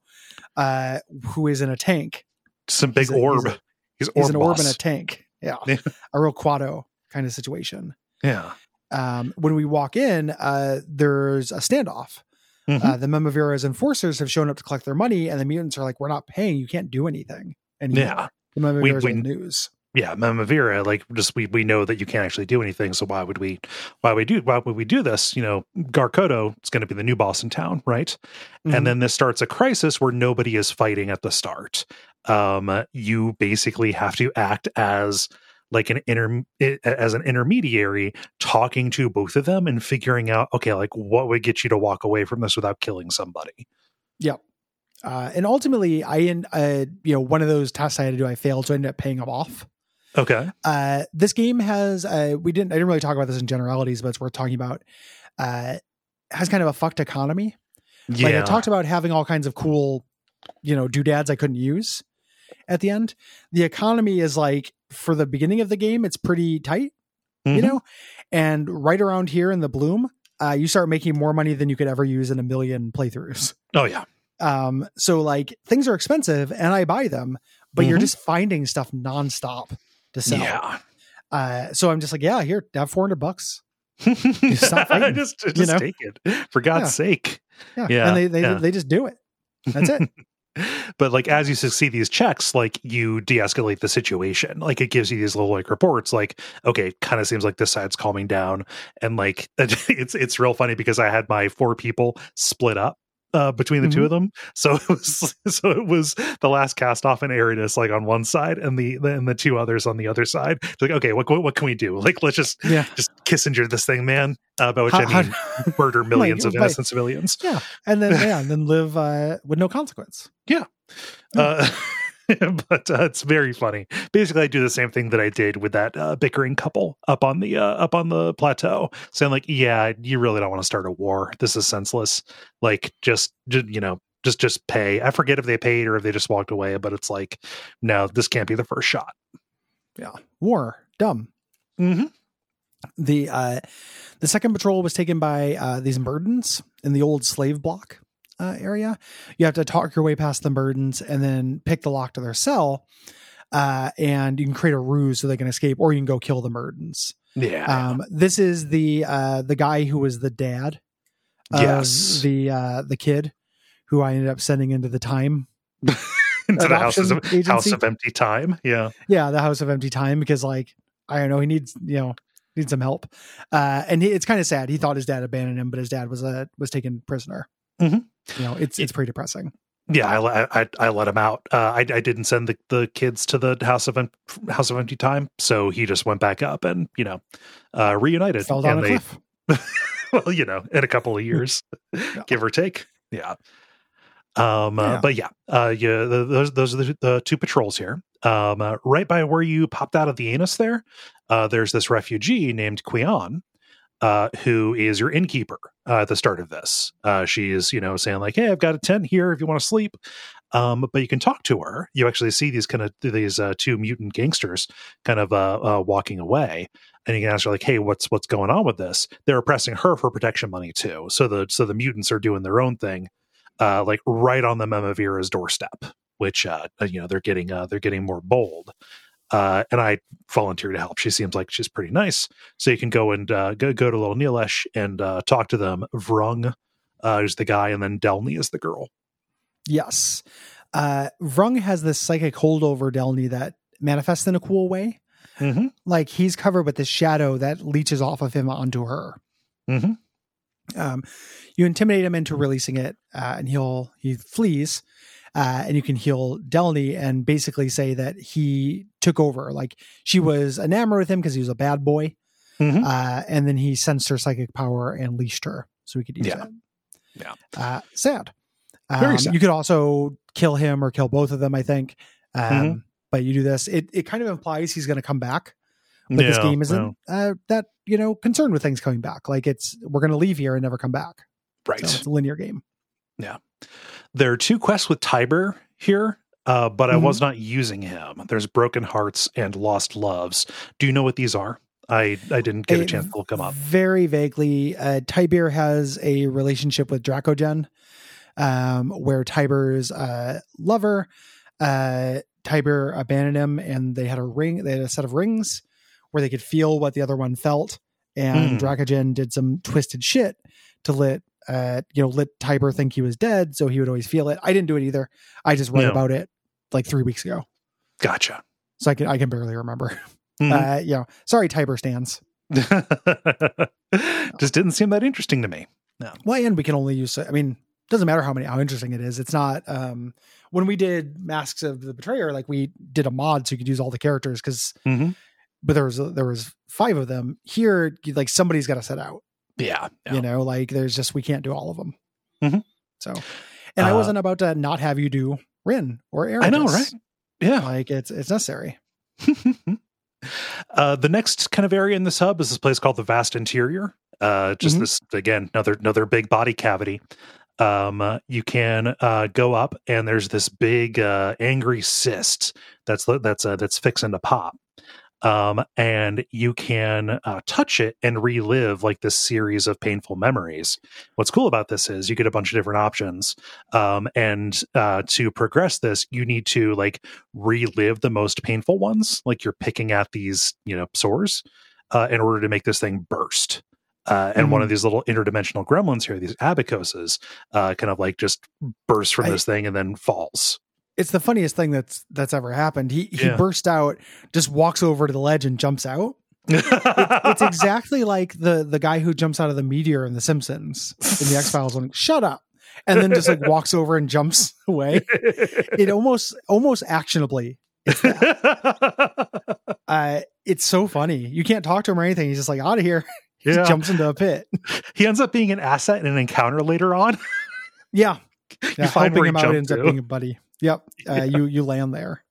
uh, who is in a tank. some big he's a- he's orb a- he's, He's orb an orb in a tank. Yeah, Yeah. a real Kuato kind of situation. yeah Um, when we walk in, uh, there's a standoff. Mhm. Uh, the Memovira's enforcers have shown up to collect their money, and the mutants are like, "We're not paying. You can't do anything." anymore." Yeah. the Memovira's we- old news. Yeah Memovira, like just we we know that you can't actually do anything so why would we why we do why would we do this? You know garkodo is going to be the new boss in town right? Mhm. and then this starts a crisis where nobody is fighting at the start. Um you basically have to act as like an inter as an intermediary talking to both of them and figuring out okay like what would get you to walk away from this without killing somebody. Uh, and ultimately, I en- uh, you know one of those tests I had to do, I failed, so I ended up paying them off. Okay Uh, this game has uh, we didn't I didn't really talk about this in generalities, but it's worth talking about. Uh, has kind of a fucked economy. yeah Like I talked about having all kinds of cool, you know, doodads I couldn't use at the end. The economy is like for the beginning of the game, it's pretty tight, you Mhm. know, and right around here in the bloom, uh, you start making more money than you could ever use in a million playthroughs. oh yeah Um, so like things are expensive and I buy them, but you're Mhm. just finding stuff nonstop to sell. yeah Uh, so I'm just like, yeah, here, have 400 bucks. stop fighting, just just you know? take it for god's Yeah. sake Yeah. Yeah, And they, they, yeah. they just do it. That's it. but like as you see these checks like you de-escalate the situation like it gives you these little like reports like okay kind of seems like this side's calming down and like it's it's real funny because i had my four people split up uh, between the mm-hmm. two of them. So it was so it was the last cast off in Erritis like on one side and the and the two others on the other side. It's like okay, what, what, what can we do? Like let's just yeah. just Kissinger this thing, man. Uh, by which how, I mean how, murder millions like, of innocent like, civilians. Yeah, and then yeah, and then live uh, with no consequence. Yeah. Uh, but uh, it's very funny. Basically, I do the same thing that I did with that uh, bickering couple up on the uh, up on the plateau, saying like, "Yeah, you really don't want to start a war. This is senseless. Like, just, just you know, just just pay. I forget if they paid or if they just walked away, but it's like, no, this can't be the first shot. Yeah, war, dumb. Mm-hmm. The uh, the second patrol was taken by uh, these burdens in the old slave block uh, area. You have to talk your way past the burdens and then pick the lock to their cell. Uh, and you can create a ruse so they can escape, or you can go kill the burdens. Yeah. Um, this is the uh, the guy who was the dad. yes. The uh, the kid who I ended up sending into the time. into the house of, house of empty time. Yeah. Yeah, the house of empty time because like I don't know, he needs you know needs some help. Uh, and he, it's kind of sad. He thought his dad abandoned him, but his dad was uh, was taken prisoner. Mm-hmm. You know, it's it's pretty depressing. Yeah, I, I, I let him out. Uh, I I didn't send the, the kids to the house of house of empty time, so he just went back up and you know uh, reunited. Fell down and a they, cliff. well, you know, in a couple of years, yeah. give or take. Yeah. Um, uh, yeah. but yeah, uh, yeah, the, those those are the, the two patrols here. Um, uh, right by where you popped out of the anus, there, uh, there's this refugee named Quion, uh, who is your innkeeper uh, at the start of this. Uh, she's, you know, saying like, "Hey, I've got a tent here if you want to sleep." Um, but you can talk to her. You actually see these kind of these uh, two mutant gangsters kind of uh, uh, walking away, and you can ask her like, "Hey, what's what's going on with this?" They're oppressing her for protection money too. So the so the mutants are doing their own thing, like right on the Memovira's doorstep, which you know they're getting they're getting more bold. Uh, and I volunteer to help. She seems like she's pretty nice, so you can go and uh, go go to little Nilesh and uh, talk to them. Vrung uh, is the guy, and then Delny is the girl. Yes, uh, Vrung has this psychic hold over Delny that manifests in a cool way. Mm-hmm. Like he's covered with this shadow that leeches off of him onto her. Mm-hmm. Um, you intimidate him into releasing it, uh, and he'll he flees uh, and you can heal Delny and basically say that he took over. Like she was enamored with him because he was a bad boy, mm-hmm. uh, and then he sensed her psychic power and leashed her, so we could use yeah. that. Yeah, uh, sad. Very um, sad. You could also kill him or kill both of them. I think, um, mm-hmm. but you do this. It it kind of implies he's going to come back. But this game isn't uh, that you know concerned with things coming back. Like it's we're going to leave here and never come back. Right. So it's a linear game. Yeah. There are two quests with Tybir here, uh, but mm-hmm. I was not using him. There's Broken Hearts and Lost Loves. Do you know what these are? I, I didn't get a, a chance to look them up. Very vaguely, uh, Tybir has a relationship with Dracogen, um, where Tybir's uh, lover, uh, Tybir abandoned him, and they had a ring. They had a set of rings where they could feel what the other one felt, and mm. Dracogen did some twisted shit to let uh, you know, let Tybir think he was dead, so he would always feel it. I didn't do it either. I just read no. about it like three weeks ago. Gotcha. So I can I can barely remember. Mm-hmm. Uh, you know, sorry, Tybir stands. just didn't seem that interesting to me. No. Well, and we can only use. I mean, doesn't matter how many how interesting it is. It's not. Um, when we did Masks of the Betrayer, like we did a mod so you could use all the characters because. Mm-hmm. But there was there was five of them. Here, like somebody's got to set out. Yeah, yeah, You know, like there's just, we can't do all of them. Mm-hmm. So, and uh, I wasn't about to not have you do Rhin or Aaron. I know, right? Yeah. Like it's, it's necessary. uh, the next kind of area in this hub is this place called the Vast Interior. Uh, just mm-hmm. this, again, another, another big body cavity. Um, uh, you can uh, go up and there's this big uh, angry cyst that's that's uh, that's fixing to pop um, and you can uh, touch it and relive like this series of painful memories. What's cool about this is you get a bunch of different options, um, and uh, to progress this, you need to like relive the most painful ones. Like you're picking at these, you know, sores uh, in order to make this thing burst. Uh, and one Mhm. of these little interdimensional gremlins here, these abacoses, uh, kind of like just bursts from I- this thing and then falls. It's the funniest thing that's that's ever happened. He he Yeah. burst out, just walks over to the ledge and jumps out. It's exactly like the the guy who jumps out of the meteor in The Simpsons in the X Files one. Shut up, and then just like walks over and jumps away. It almost almost actionably. Uh, it's so funny. You can't talk to him or anything. He's just like out of here. He yeah. jumps into a pit. He ends up being an asset in an encounter later on. Yeah, yeah find helping where he him out ends up being a buddy. Yep. Uh, You you land there.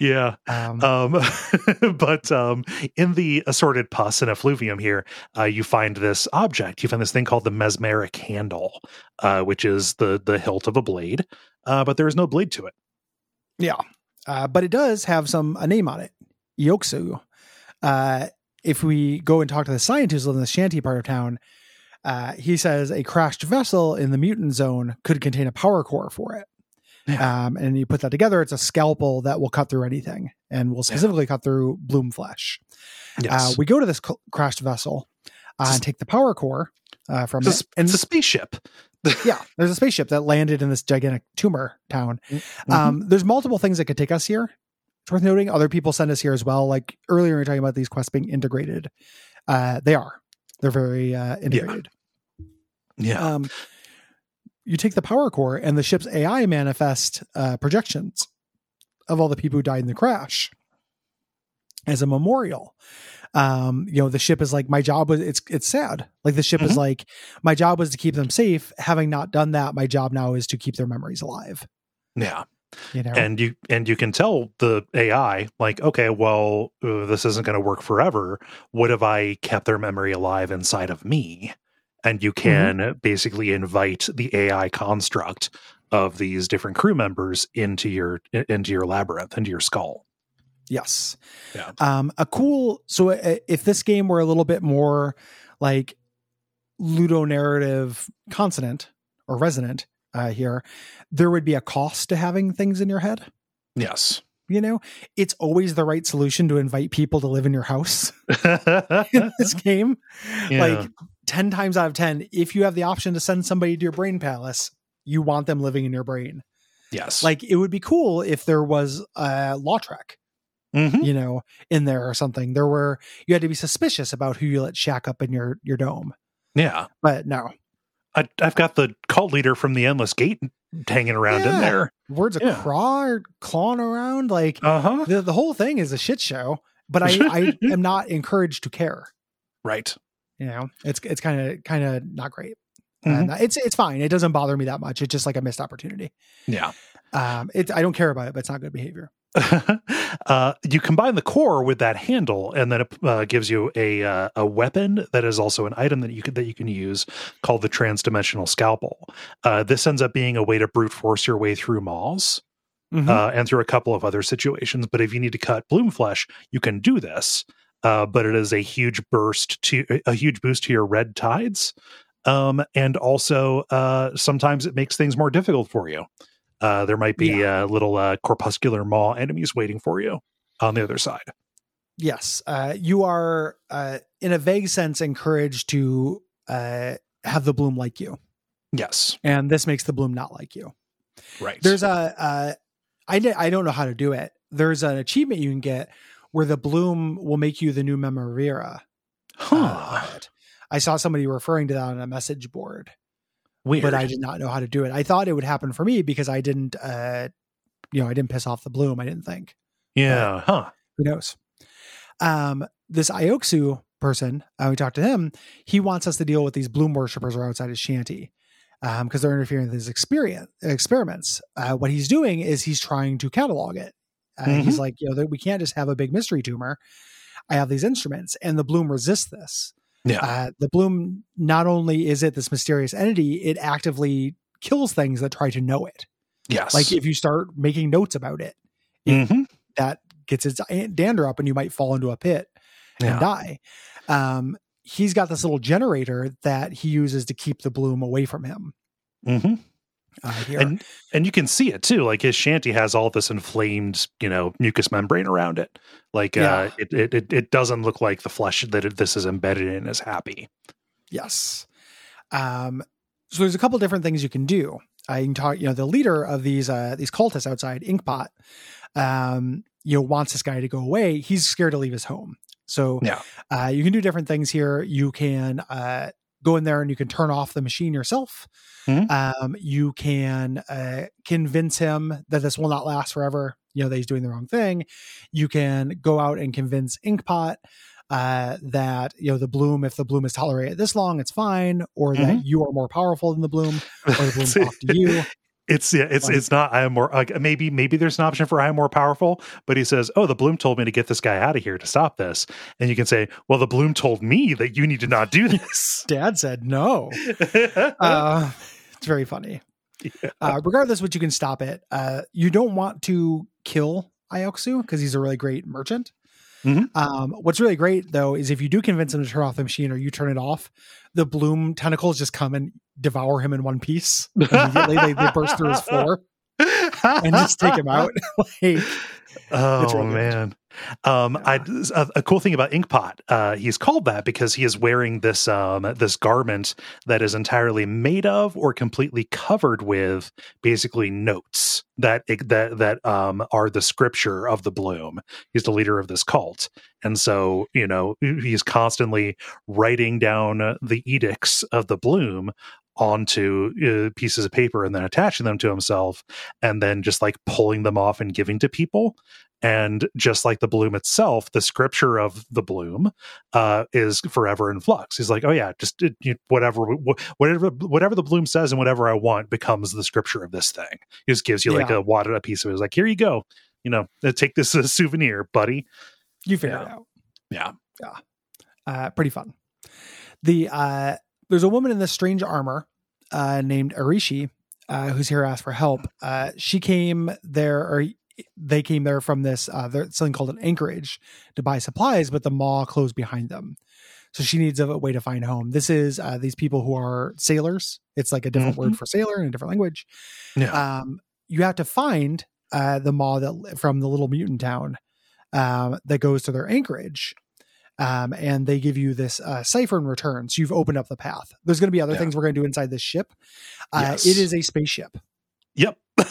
yeah. Um, Um, but um, in the assorted pus and effluvium here, uh, you find this object. You find this thing called the mesmeric handle, uh, which is the the hilt of a blade, uh, but there is no blade to it. Yeah. Uh, but it does have some a name on it. Yoksu. Uh, if we go and talk to the scientist in the shanty part of town, uh, he says a crashed vessel in the mutant zone could contain a power core for it. Yeah. Um, and you put that together, it's a scalpel that will cut through anything and will specifically cut through bloom flesh. Uh, we go to this c- crashed vessel uh, and take the power core uh, from it's, it. a, And it's a spaceship. yeah, there's a spaceship that landed in this gigantic tumor town. Mm-hmm. Um, there's multiple things that could take us here. It's worth noting. Other people send us here as well. Like earlier, we were talking about these quests being integrated. Uh, they are. They're very uh, integrated. yeah, Um, you take the power core, and the ship's AI manifest uh, projections of all the people who died in the crash as a memorial. Um, you know, the ship is like my job was. It's it's sad. Like the ship is Mhm. like my job was to keep them safe. Having not done that, my job now is to keep their memories alive. yeah. You know, and you and you can tell the AI like, okay, well, uh, this isn't going to work forever. What if I kept their memory alive inside of me? And you can basically invite the AI construct of these different crew members into your into your labyrinth, into your skull. Yes. Yeah. Um, a cool. So uh, if this game were a little bit more like ludonarrative consonant or resonant uh, here, there would be a cost to having things in your head. Yes. You know, it's always the right solution to invite people to live in your house in this game. Yeah. Like 10 times out of 10, if you have the option to send somebody to your brain palace, you want them living in your brain. yes. Like it would be cool if there was a law track Mhm. you know, in there or something. There were you had to be suspicious about who you let shack up in your your dome. yeah. But no, I, I've got the cult leader from the Endless Gate hanging around in there. words of Yeah. craw or clawing around like Uh huh. the the whole thing is a shit show. But I I am not encouraged to care. Right. You know, it's it's kind of kind of not great. Mhm. And it's it's fine. It doesn't bother me that much. It's just like a missed opportunity. Yeah. Um, it I don't care about it, but it's not good behavior. uh, you combine the core with that handle, and then it uh, gives you a uh, a weapon that is also an item that you can that you can use called the transdimensional scalpel. Uh, this ends up being a way to brute force your way through maws Mhm. uh, and through a couple of other situations. But if you need to cut bloom flesh, you can do this. Uh, but it is a huge burst to a huge boost to your red tides, um, and also uh, sometimes it makes things more difficult for you. Uh, there might be uh, little uh, corpuscular maw enemies waiting for you on the other side. Yes, uh, you are, uh, in a vague sense, encouraged to uh, have the bloom like you, Yes, and this makes the bloom not like you. right. There's a, uh, I I don't know how to do it. There's an achievement you can get where the bloom will make you the new Memovira. uh, huh. it. I saw somebody referring to that on a message board, Weird. but I did not know how to do it. I thought it would happen for me because I didn't, uh, you know, I didn't piss off the bloom. I didn't think. yeah, huh? who knows um this ioksu person uh, we talked to him he wants us to deal with these bloom worshippers who are outside his shanty um because they're interfering with his experience experiments uh, what he's doing is he's trying to catalog it uh, he's like you know that we can't just have a big mystery tumor i have these instruments and the bloom resists this Yeah, uh, the bloom not only is it this mysterious entity it actively kills things that try to know it yes. like if you start making notes about it Mhm. that gets its dander up and you might fall into a pit Yeah. and die. Um, he's got this little generator that he uses to keep the bloom away from him. Mhm. Uh, here. and and you can see it too. Like his shanty has all this inflamed, you know, mucus membrane around it. Like uh, it, it it it doesn't look like the flesh that it, this is embedded in is happy. Yes. Um, so there's a couple different things you can do. Uh, you can talk, you know, the leader of these uh, these cultists outside Inkpot, um, you know, wants this guy to go away. He's scared to leave his home. So Yeah. uh, you can do different things here. You can uh, go in there and you can turn off the machine yourself. Mhm. Um, you can uh, convince him that this will not last forever. You know that he's doing the wrong thing. You can go out and convince Inkpot uh, that you know the bloom. If the bloom is tolerated this long, it's fine, or that you are more powerful than the bloom, or the bloom's off to you. It's yeah, it's it's not. I am more like maybe maybe there's an option for I am more powerful, but he says, "Oh, the bloom told me to get this guy out of here to stop this," and you can say, "Well, the bloom told me that you need to not do this." Dad said no. uh, it's very funny. Uh, regardless, what you can stop it. Uh, you don't want to kill Ioxu because he's a really great merchant. Mhm. Um, what's really great though is if you do convince him to turn off the machine or you turn it off, the bloom tentacles just come and devour him in one piece. Immediately, they, they burst through his floor and just take him out. like, Oh man. Um, I a, a cool thing about Inkpot, uh, he's called that because he is wearing this um this garment that is entirely made of or completely covered with basically notes that that that um are the scripture of the bloom. He's the leader of this cult, and so you know he's constantly writing down the edicts of the bloom onto uh, pieces of paper and then attaching them to himself and then just like pulling them off and giving to people and just like the bloom itself the scripture of the bloom uh is forever in flux he's like oh yeah just uh, you, whatever wh- whatever whatever the bloom says and whatever i want becomes the scripture of this thing he just gives you like Yeah. a wadded up piece of it He's like here you go you know uh, take this as a souvenir buddy you figure Yeah. it out. yeah uh, pretty fun. The uh, there's a woman in this strange armor uh, named Arishi uh, who's here to ask for help. Uh, she came there, or they came there from this uh, there's something called an anchorage to buy supplies, but the maw closed behind them. So she needs a way to find home. This is uh, these people who are sailors. It's like a different word for sailor in a different language. yeah Um, you have to find uh, the maw that from the little mutant town um, that goes to their anchorage. Um, and they give you this uh, cipher in return. So you've opened up the path. There's going to be other Yeah. things we're going to do inside this ship. Uh, Yes. It is a spaceship. Yep.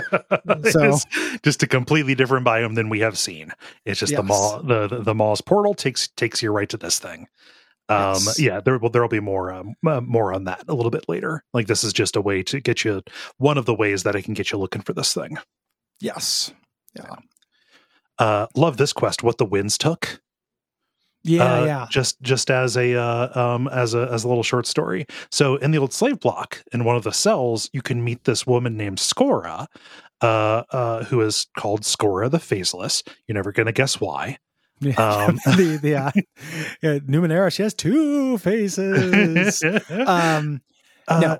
So- just a completely different biome than we have seen. It's just the maw, the, the the maw's portal takes takes you right to this thing. Um, Yes. yeah, there will there'll be more um, uh, more on that a little bit later. Like this is just a way to get you one of the ways that I can get you looking for this thing. Yes. Yeah. Uh, love this quest. What the winds took. Yeah. uh, yeah. Just just as a uh, um as a as a little short story. So in the old slave block, in one of the cells, you can meet this woman named Scora, uh, uh, who is called Scora the Faceless. You're never gonna guess why. Yeah. Um, the the uh, yeah, Numenera. She has two faces. um, Uh, no,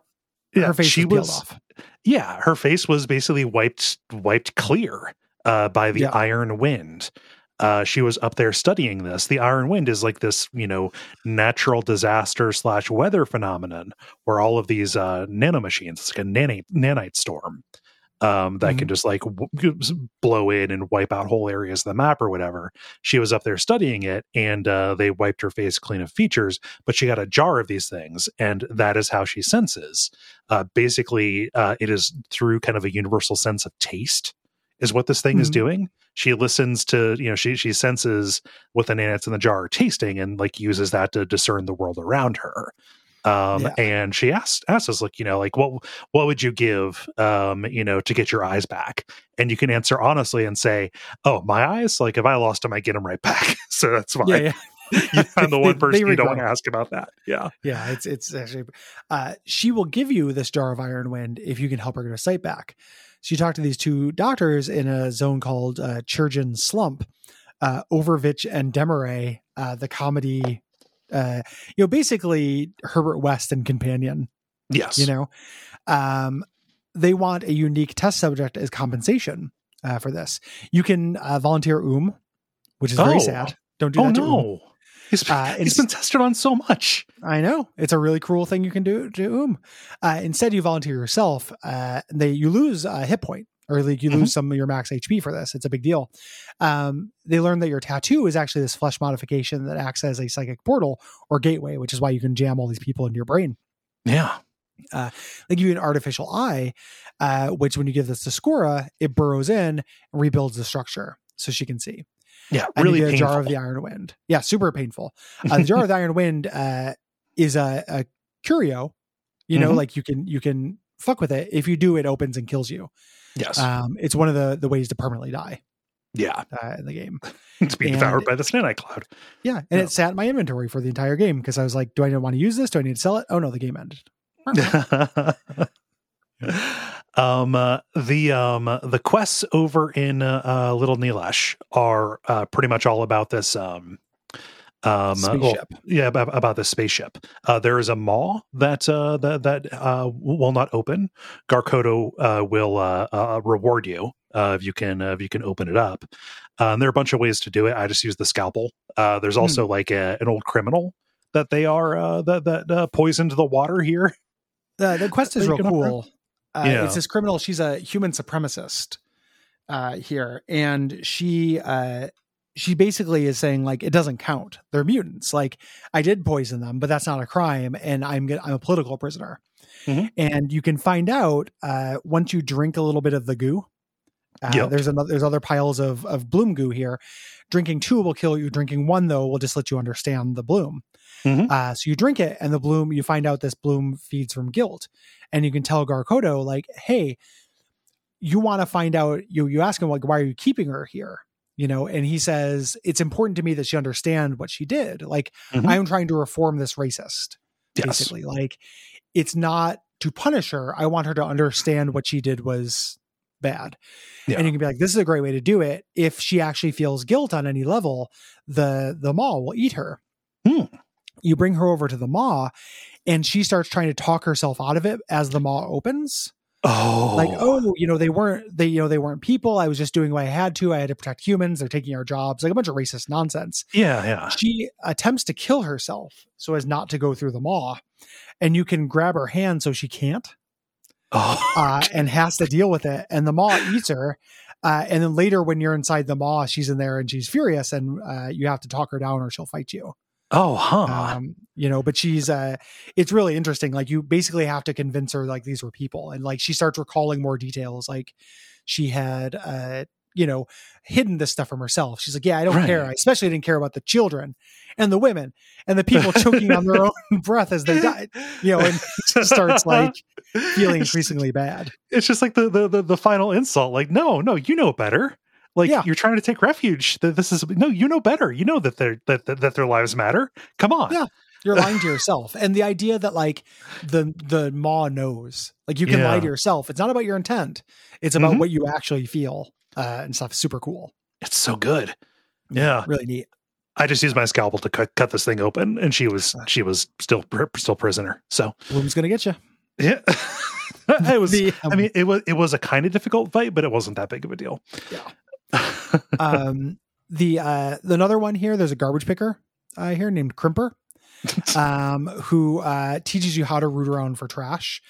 yeah, her face she was was off. yeah, her face was basically wiped wiped clear uh, by the Yeah. iron wind. Uh, she was up there studying this. The iron wind is like this, you know, natural disaster slash weather phenomenon where all of these uh, nanomachines, it's like a nanite nanite storm um, that can just like w- blow in and wipe out whole areas of the map or whatever. She was up there studying it, and uh, they wiped her face clean of features. But she got a jar of these things, and that is how she senses. Uh, basically, uh, it is through kind of a universal sense of taste, is what this thing is Mhm. doing. She listens to, you know, she she senses what the nanites in the jar are tasting, and like uses that to discern the world around her. Um, Yeah. and she asked asked us, like, you know, like what what would you give, um, you know, to get your eyes back? And you can answer honestly and say, "Oh, my eyes. Like, if I lost them, I get them right back. so that's fine. Yeah. Yeah. I'm the one they person you don't want to ask about that. Yeah. Yeah, it's it's actually uh she will give you this jar of iron wind if you can help her get her sight back. She talked to these two doctors in a zone called uh Churgeon Slump, uh Overvich and Demaray, uh the comedy uh you know basically Herbert West and companion, Yes. you know. Um they want a unique test subject as compensation uh, for this. You can uh, volunteer Oom, which is very Oh. sad. Don't do oh that Oom. He's, Uh, he's it's- been tested on so much. I know it's a really cruel thing you can do to Oom. Uh, instead, you volunteer yourself. Uh, they you lose a hit point or like you Mhm. lose some of your max HP for this. It's a big deal. Um, they learn that your tattoo is actually this flesh modification that acts as a psychic portal or gateway, which is why you can jam all these people into your brain. Yeah. They give you an artificial eye, uh, which when you give this to Scora, it burrows in and rebuilds the structure so she can see. Yeah. Really you get a painful. jar of the Iron Wind. Yeah, super painful. Uh, the jar of the Iron Wind uh, is a, a curio. You know, Mhm. like you can you can fuck with it. If you do, it opens and kills you. yes. Um, it's one of the the ways to permanently die yeah. uh, in the game. It's being and- devoured by the Snake Cloud. Yeah, and Yeah. it sat in my inventory for the entire game because I was like, do I want to use this? Do I need to sell it? Oh no, the game ended. um uh, the um the quests over in uh, uh little Nilash are uh pretty much all about this um um well, Spaceship. yeah about, about the spaceship. Uh there is a maw that uh that that uh will not open. Garkodo uh will uh, uh reward you uh if you can uh, if you can open it up. Uh, and there are a bunch of ways to do it. I just use the scalpel. Uh there's also like a, an old criminal that they are uh that that uh, poisoned the water here. The the quest is real cool. Uh, Yeah. It's this criminal. She's a human supremacist uh, here, and she uh, she basically is saying like it doesn't count. They're mutants. Like I did poison them, but that's not a crime, and I'm I'm a political prisoner. Mhm. And you can find out uh, once you drink a little bit of the goo. Uh, Yep. There's another. There's other piles of of bloom goo here. Drinking two will kill you. Drinking one though will just let you understand the bloom. Mhm. Uh, so you drink it, and the bloom. You find out this bloom feeds from guilt, and you can tell Garkodo like, "Hey, you want to find out." You you ask him like, "Why are you keeping her here?" You know, and he says, "It's important to me that she understand what she did. Like, Mhm. I am trying to reform this racist. yes Basically, like, it's not to punish her. I want her to understand what she did was bad." Yeah. And you can be like, "This is a great way to do it." If she actually feels guilt on any level, the the maw will eat her. Hmm. You bring her over to the maw, and she starts trying to talk herself out of it as the maw opens. oh Like, oh, you know, they weren't they, you know, they weren't people. I was just doing what I had to. I had to protect humans. They're taking our jobs, like a bunch of racist nonsense. yeah yeah She attempts to kill herself so as not to go through the maw, and you can grab her hand so she can't oh uh, and has to deal with it. And the maw eats her. Uh, and then later, when you're inside the maw, she's in there and she's furious, and uh, you have to talk her down or she'll fight you. Oh huh Um, you know, but she's uh, it's really interesting. Like you basically have to convince her like these were people, and like she starts recalling more details. Like she had, uh, you know, hidden this stuff from herself. She's like, yeah, I don't Right. care. I especially didn't care about the children and the women and the people choking on their own breath as they died. You know, and she starts like feeling increasingly bad. it's just like the, the the the final insult like no no you know better like Yeah. you're trying to take refuge that this is no you know better you know that their that, that that their lives matter come on Yeah. You're lying to yourself. And the idea that like the the maw knows, like you can lie to yourself. It's not about your intent. It's about Mhm. what you actually feel uh, and stuff. Super cool. it's so good yeah Really neat. i just used my scalpel to cut cut this thing open and she was she was still still prisoner so Bloom's gonna get you. yeah it was The, i mean it was it was a kind of difficult fight but it wasn't that big of a deal Yeah. um, the uh, another one here. There's a garbage picker uh, here named Crimper, um, who uh, teaches you how to root around for trash.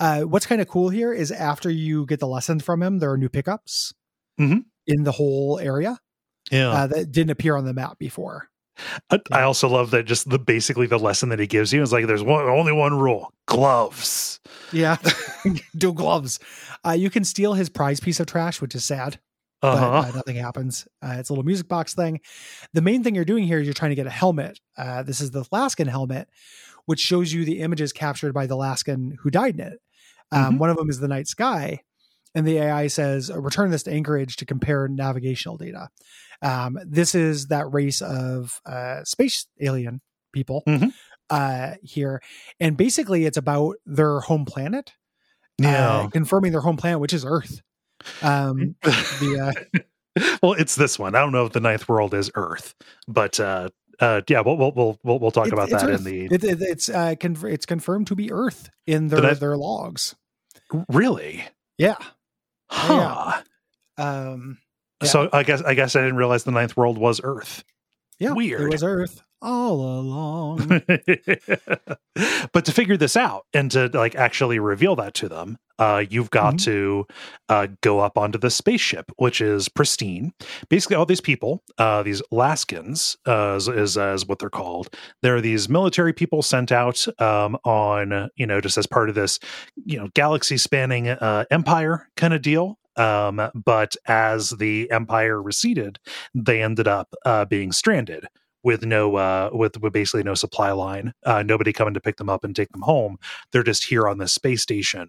Uh, what's kind of cool here is after you get the lessons from him, there are new pickups Mhm. in the whole area yeah uh, that didn't appear on the map before. I, I also love that just the basically the lesson that he gives you is like there's one only one rule gloves Yeah, do gloves. Uh, you can steal his prize piece of trash, which is sad. But uh-huh uh, nothing happens. Uh, it's a little music box thing. The main thing you're doing here is you're trying to get a helmet. Uh, this is the Laskin helmet, which shows you the images captured by the Laskin who died in it. Um, Mhm. One of them is the night sky, and the AI says, "Return this to Anchorage to compare navigational data." Um, this is that race of uh, space alien people Mhm. uh, here, and basically it's about their home planet. yeah uh, confirming their home planet, which is Earth. Um, the uh, well it's this one i don't know if the ninth world is earth but uh uh yeah we'll we'll we'll we'll, we'll talk It's- about that Earth. in the It, it, it's uh, conf- it's confirmed to be Earth in their I- their logs. really Yeah. huh Um, yeah. so i guess i guess i didn't realize the ninth world was earth yeah. Weird. It was Earth. All along. but to figure this out and to like actually reveal that to them, uh, you've got Mhm. to uh, go up onto the spaceship, which is pristine. Basically, all these people, uh, these Laskins, uh, is, is is what they're called. There are these military people sent out um, on, you know, just as part of this, you know, galaxy spanning uh, empire kind of deal. Um, but as the empire receded, they ended up uh, being stranded with no uh with, with basically no supply line uh nobody coming to pick them up and take them home they're just here on the space station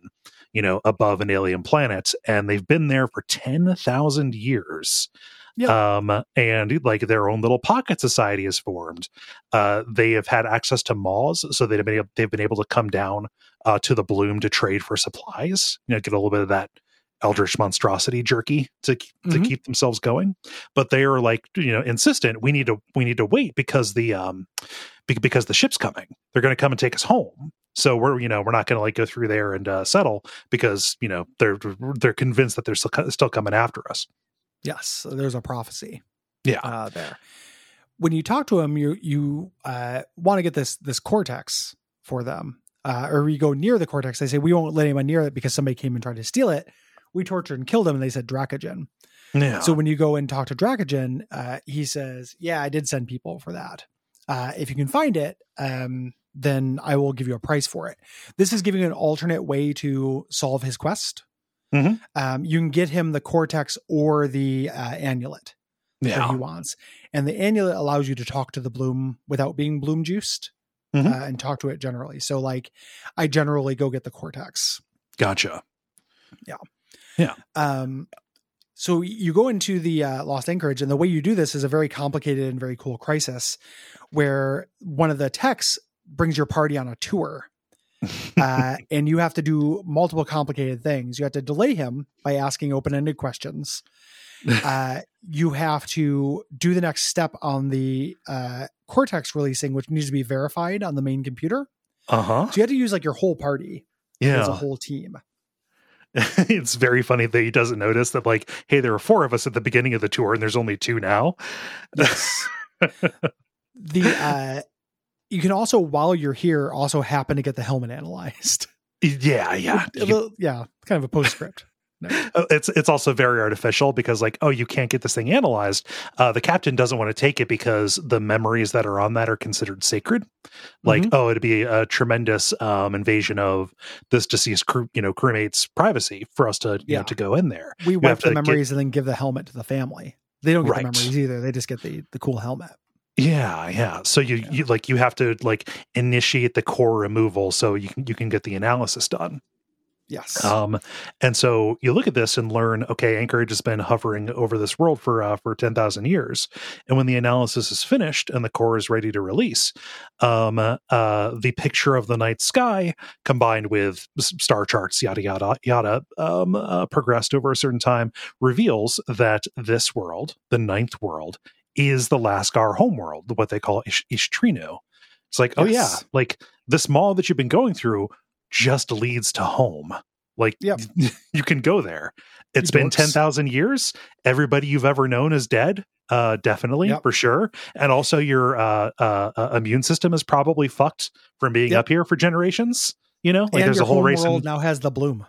you know above an alien planet and they've been there for 10,000 years Yeah. um and like their own little pocket society is formed uh they have had access to maws so they've been able, they've been able to come down uh to the bloom to trade for supplies you know get a little bit of that eldritch monstrosity jerky to to Mhm. keep themselves going but they are like you know insistent we need to we need to wait because the um be- because the ship's coming they're going to come and take us home so we're you know we're not going to like go through there and uh, settle because you know they're they're convinced that they're still, still coming after us yes, there's a prophecy. Yeah. uh, there. When you talk to them, you you uh, want to get this this cortex for them, uh, or you go near the cortex. They say we won't let anyone near it because somebody came and tried to steal it. We tortured and killed him, and they said Dracogen. yeah So when you go and talk to Dracogen, uh, he says, "Yeah, I did send people for that. Uh, if you can find it, um, then I will give you a price for it." This is giving an alternate way to solve his quest. Mhm. Um, you can get him the cortex or the uh, amulet that he wants, and the annulet allows you to talk to the bloom without being bloom juiced. Mhm. Uh, and talk to it generally. So, like, I generally go get the cortex. gotcha Um, so you go into the uh, Lost Anchorage, and the way you do this is a very complicated and very cool crisis, where one of the techs brings your party on a tour, uh, and you have to do multiple complicated things. You have to delay him by asking open-ended questions. Uh, you have to do the next step on the uh, cortex releasing, which needs to be verified on the main computer. uh-huh So you have to use like your whole party yeah. as a whole team. it's very funny that he doesn't notice that like hey there were four of us at the beginning of the tour and there's only two now Yes. the uh you can also while you're here also happen to get the helmet analyzed. yeah yeah little- yeah, kind of a postscript. Uh, it's it's also very artificial because like oh you can't get this thing analyzed uh the captain doesn't want to take it because the memories that are on that are considered sacred like Mhm. oh it'd be a tremendous um invasion of this deceased crew you know crewmate's privacy for us to you Yeah. know to go in there We have wipe the to get- memories and then give the helmet to the family. They don't get Right. the memories either. They just get the the cool helmet. yeah yeah so you Yeah. you like you have to like initiate the core removal so you can you can get the analysis done Yes. Um, and so you look at this and learn, okay, Anchorage has been hovering over this world for uh, for ten thousand years, and when the analysis is finished and the core is ready to release, um, uh, the picture of the night sky combined with star charts, yada yada yada, um, uh, progressed over a certain time, reveals that this world, the ninth world, is the Lascar homeworld, what they call Ish- Ishtrinu. It's like, oh yeah, like this mall that you've been going through just leads to home. Like Yep. you can go there. It's You been dorks. 10,000 years. Everybody you've ever known is dead. Uh, definitely Yep. for sure. And also your, uh, uh, uh, immune system is probably fucked from being Yep. up here for generations. You know, like and there's your a whole race. world in- now has the bloom.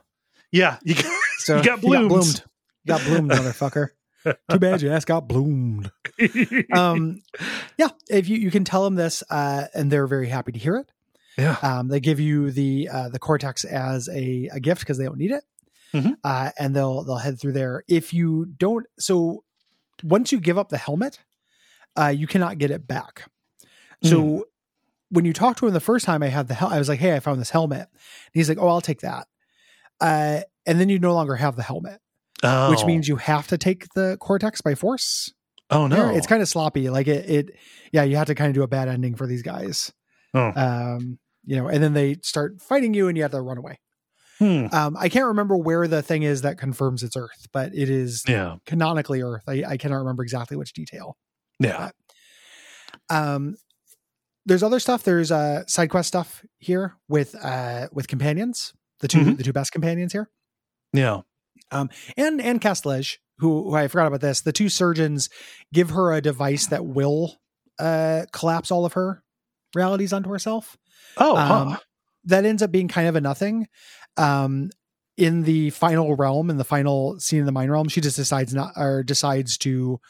yeah. You got, So You got bloomed. bloomed. You got bloomed, motherfucker. Too bad your ass got bloomed. Um, yeah, if you, you can tell them this, uh, and they're very happy to hear it. Yeah. Um, they give you the uh, the cortex as a, a gift because they don't need it, Mhm. uh, and they'll they'll head through there. If you don't, so once you give up the helmet, uh, you cannot get it back. So Hmm. when you talk to him the first time, I had the hel- I was like, "Hey, I found this helmet." And he's like, "Oh, I'll take that," uh, and then you no longer have the helmet, Oh, which means you have to take the cortex by force. oh no, it's kind of sloppy. Like it, it, yeah, you have to kind of do a bad ending for these guys. Oh. Um, you know, and then they start fighting you, and you have to run away. Hmm. Um, I can't remember where the thing is that confirms it's Earth, but it is yeah, canonically Earth. I, I cannot remember exactly which detail. yeah, Um, there's other stuff. There's uh side quest stuff here with uh with companions. The 2 Mhm. the two best companions here, yeah. Um, and and Callistege, who, who I forgot about this. The two surgeons give her a device that will uh, collapse all of her realities onto herself. Oh, Um, huh. That ends up being kind of a nothing. Um, in the final realm, in the final scene in the mind realm, she just decides not or decides to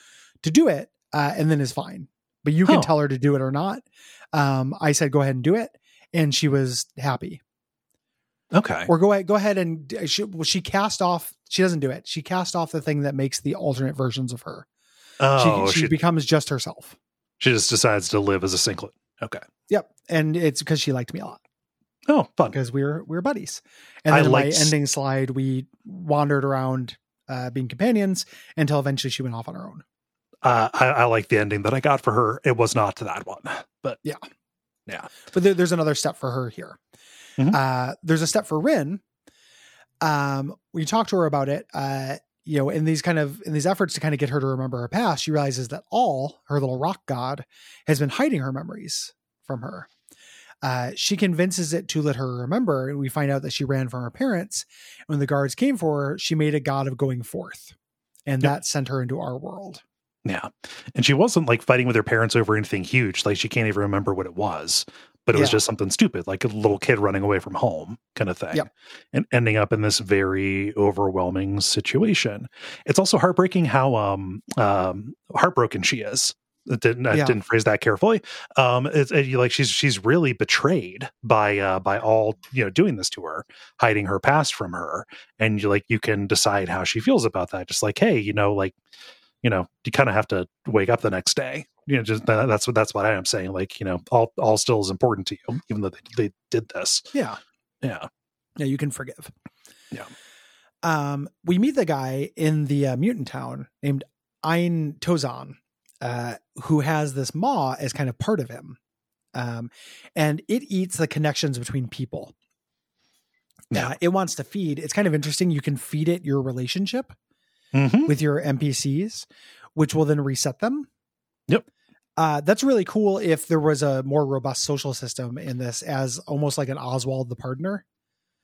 to do it, uh, and then is fine. But you can tell her to do it or not. Um, I said go ahead and do it, and she was happy. okay. Or go ahead, go ahead and she, well, she cast off. She doesn't do it. She cast off the thing that makes the alternate versions of her. Oh, she, she, she becomes just herself. she just decides to live as a singlet. Okay. Yep, and it's because she liked me a lot Oh, fun. because we were we were buddies. And I then in my ending slide, we wandered around uh, being companions until eventually she went off on her own. Uh, I, I like the ending that I got for her. It was not that one, but Yeah. yeah. But there, there's another step for her here. Mhm. Uh, there's a step for Rhin. Um, when you talk to her about it, uh, you know, in these kind of in these efforts to kind of get her to remember her past, she realizes that Oom her little rock god has been hiding her memories from her. Uh, she convinces it to let her remember, and we find out that she ran from her parents. When the guards came for her, she made a god of going forth, and Yep. that sent her into our world. Yeah. And she wasn't like fighting with her parents over anything huge. Like she can't even remember what it was, but it was just something stupid, like a little kid running away from home kind of thing. Yep. And ending up in this very overwhelming situation. It's also heartbreaking how um um heartbroken she is. It didn't I Yeah. didn't phrase that carefully. Um it's it, like she's she's really betrayed by uh by all you know doing this to her, hiding her past from her. And you like you can decide how she feels about that. Just like, hey, you know, like you know, you kind of have to wake up the next day. You know, just that, that's what that's what I am saying. Like, you know, all all still is important to you, even though they, they did this. Yeah, Yeah, yeah, you can forgive. Yeah. Um, we meet the guy in the uh, mutant town named Ein Tozan, uh, who has this maw as kind of part of him. Um, and it eats the connections between people. Yeah. Uh, it wants to feed. It's kind of interesting. You can feed it your relationship mm-hmm. with your NPCs, which will then reset them. Yep. Uh, that's really cool if there was a more robust social system in this as almost like an Oswald the Pardoner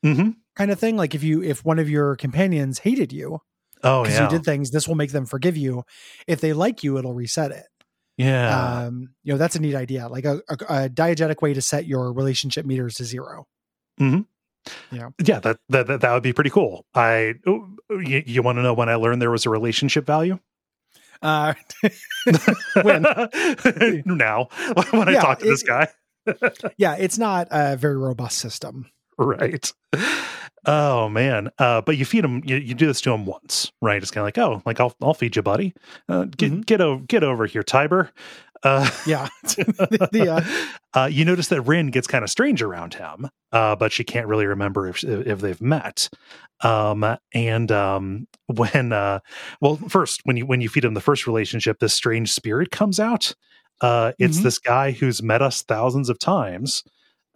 Mm-hmm. kind of thing. Like if you if one of your companions hated you Oh because yeah, you did things, this will make them forgive you. If they like you, it'll reset it. yeah. Um, you know, that's a neat idea. Like a, a, a diegetic way to set your relationship meters to zero. yeah, yeah that that that would be pretty cool. I oh, you, you want to know when I learned there was a relationship value? Uh, When? now, when I Yeah, talk to this guy, yeah, it's not a very robust system. right? Oh man, uh, but you feed him. You, you do this to him once, right? It's kind of like, oh, like I'll I'll feed you, buddy. Uh, get Mhm. get over get over here, Tybir. Uh, Yeah. the, uh, uh, you notice that Rhin gets kind of strange around him, uh, but she can't really remember if if they've met. Um, and um, when uh, well, first when you when you feed him the first relationship, this strange spirit comes out. Uh, it's Mhm. this guy who's met us thousands of times,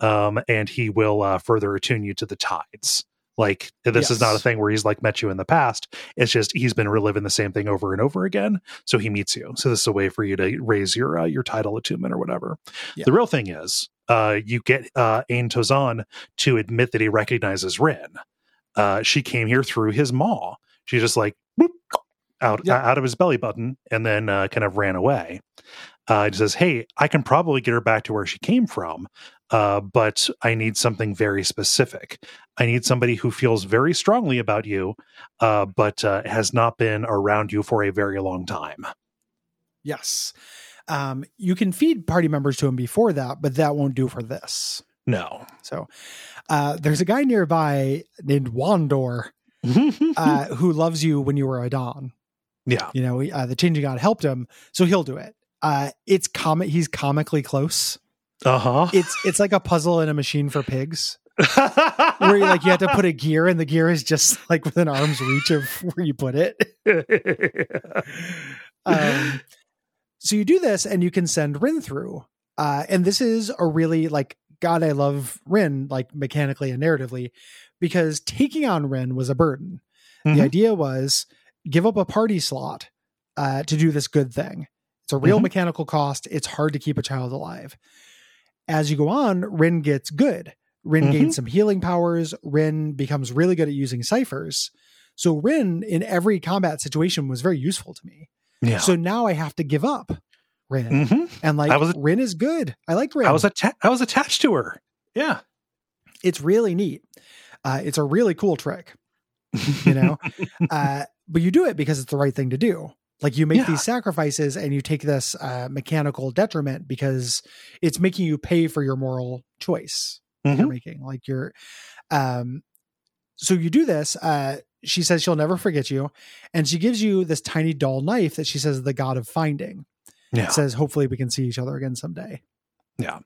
um, and he will uh, further attune you to the tides. Like this is not a thing where he's like met you in the past. It's just he's been reliving the same thing over and over again. So he meets you. So this is a way for you to raise your uh, your title attunement or whatever. Yeah. The real thing is, uh, you get uh, Ain Tozan to admit that he recognizes Rhin. Uh, she came here through his maw. She just like whoop, out Yeah. out of his belly button and then uh, kind of ran away. Uh, he says, "Hey, I can probably get her back to where she came from, uh, but I need something very specific. I need somebody who feels very strongly about you, uh, but uh, has not been around you for a very long time." yes. Um, you can feed party members to him before that, but that won't do for this. No. So uh, there's a guy nearby named Wandor uh, who loves you when you were a Don. yeah. You know, uh, the changing god helped him, so he'll do it. Uh, it's comic. He's comically close. Uh huh. It's it's like a puzzle in a machine for pigs, where you, like you have to put a gear, and the gear is just like within arm's reach of where you put it. Um, so you do this, and you can send Rhin through. Uh, and this is a really like God. I love Rhin like mechanically and narratively because taking on Rhin was a burden. Mhm. The idea was give up a party slot uh, to do this good thing. It's a real Mhm. mechanical cost. It's hard to keep a child alive. As you go on, Rhin gets good. Rhin Mhm. gains some healing powers. Rhin becomes really good at using ciphers. So Rhin in every combat situation was very useful to me. yeah. So now I have to give up Rhin, Mhm. and like I was- Rhin is good. I like Rhin. I was atta- I was attached to her. Yeah. it's really neat. Uh, it's a really cool trick, you know. uh, but you do it because it's the right thing to do. Like you make Yeah. these sacrifices and you take this uh, mechanical detriment because it's making you pay for your moral choice you're Mhm. making. Like you're, um, so you do this. Uh, she says she'll never forget you, and she gives you this tiny doll knife that she says the god of finding. Yeah. It says hopefully we can see each other again someday. Yeah.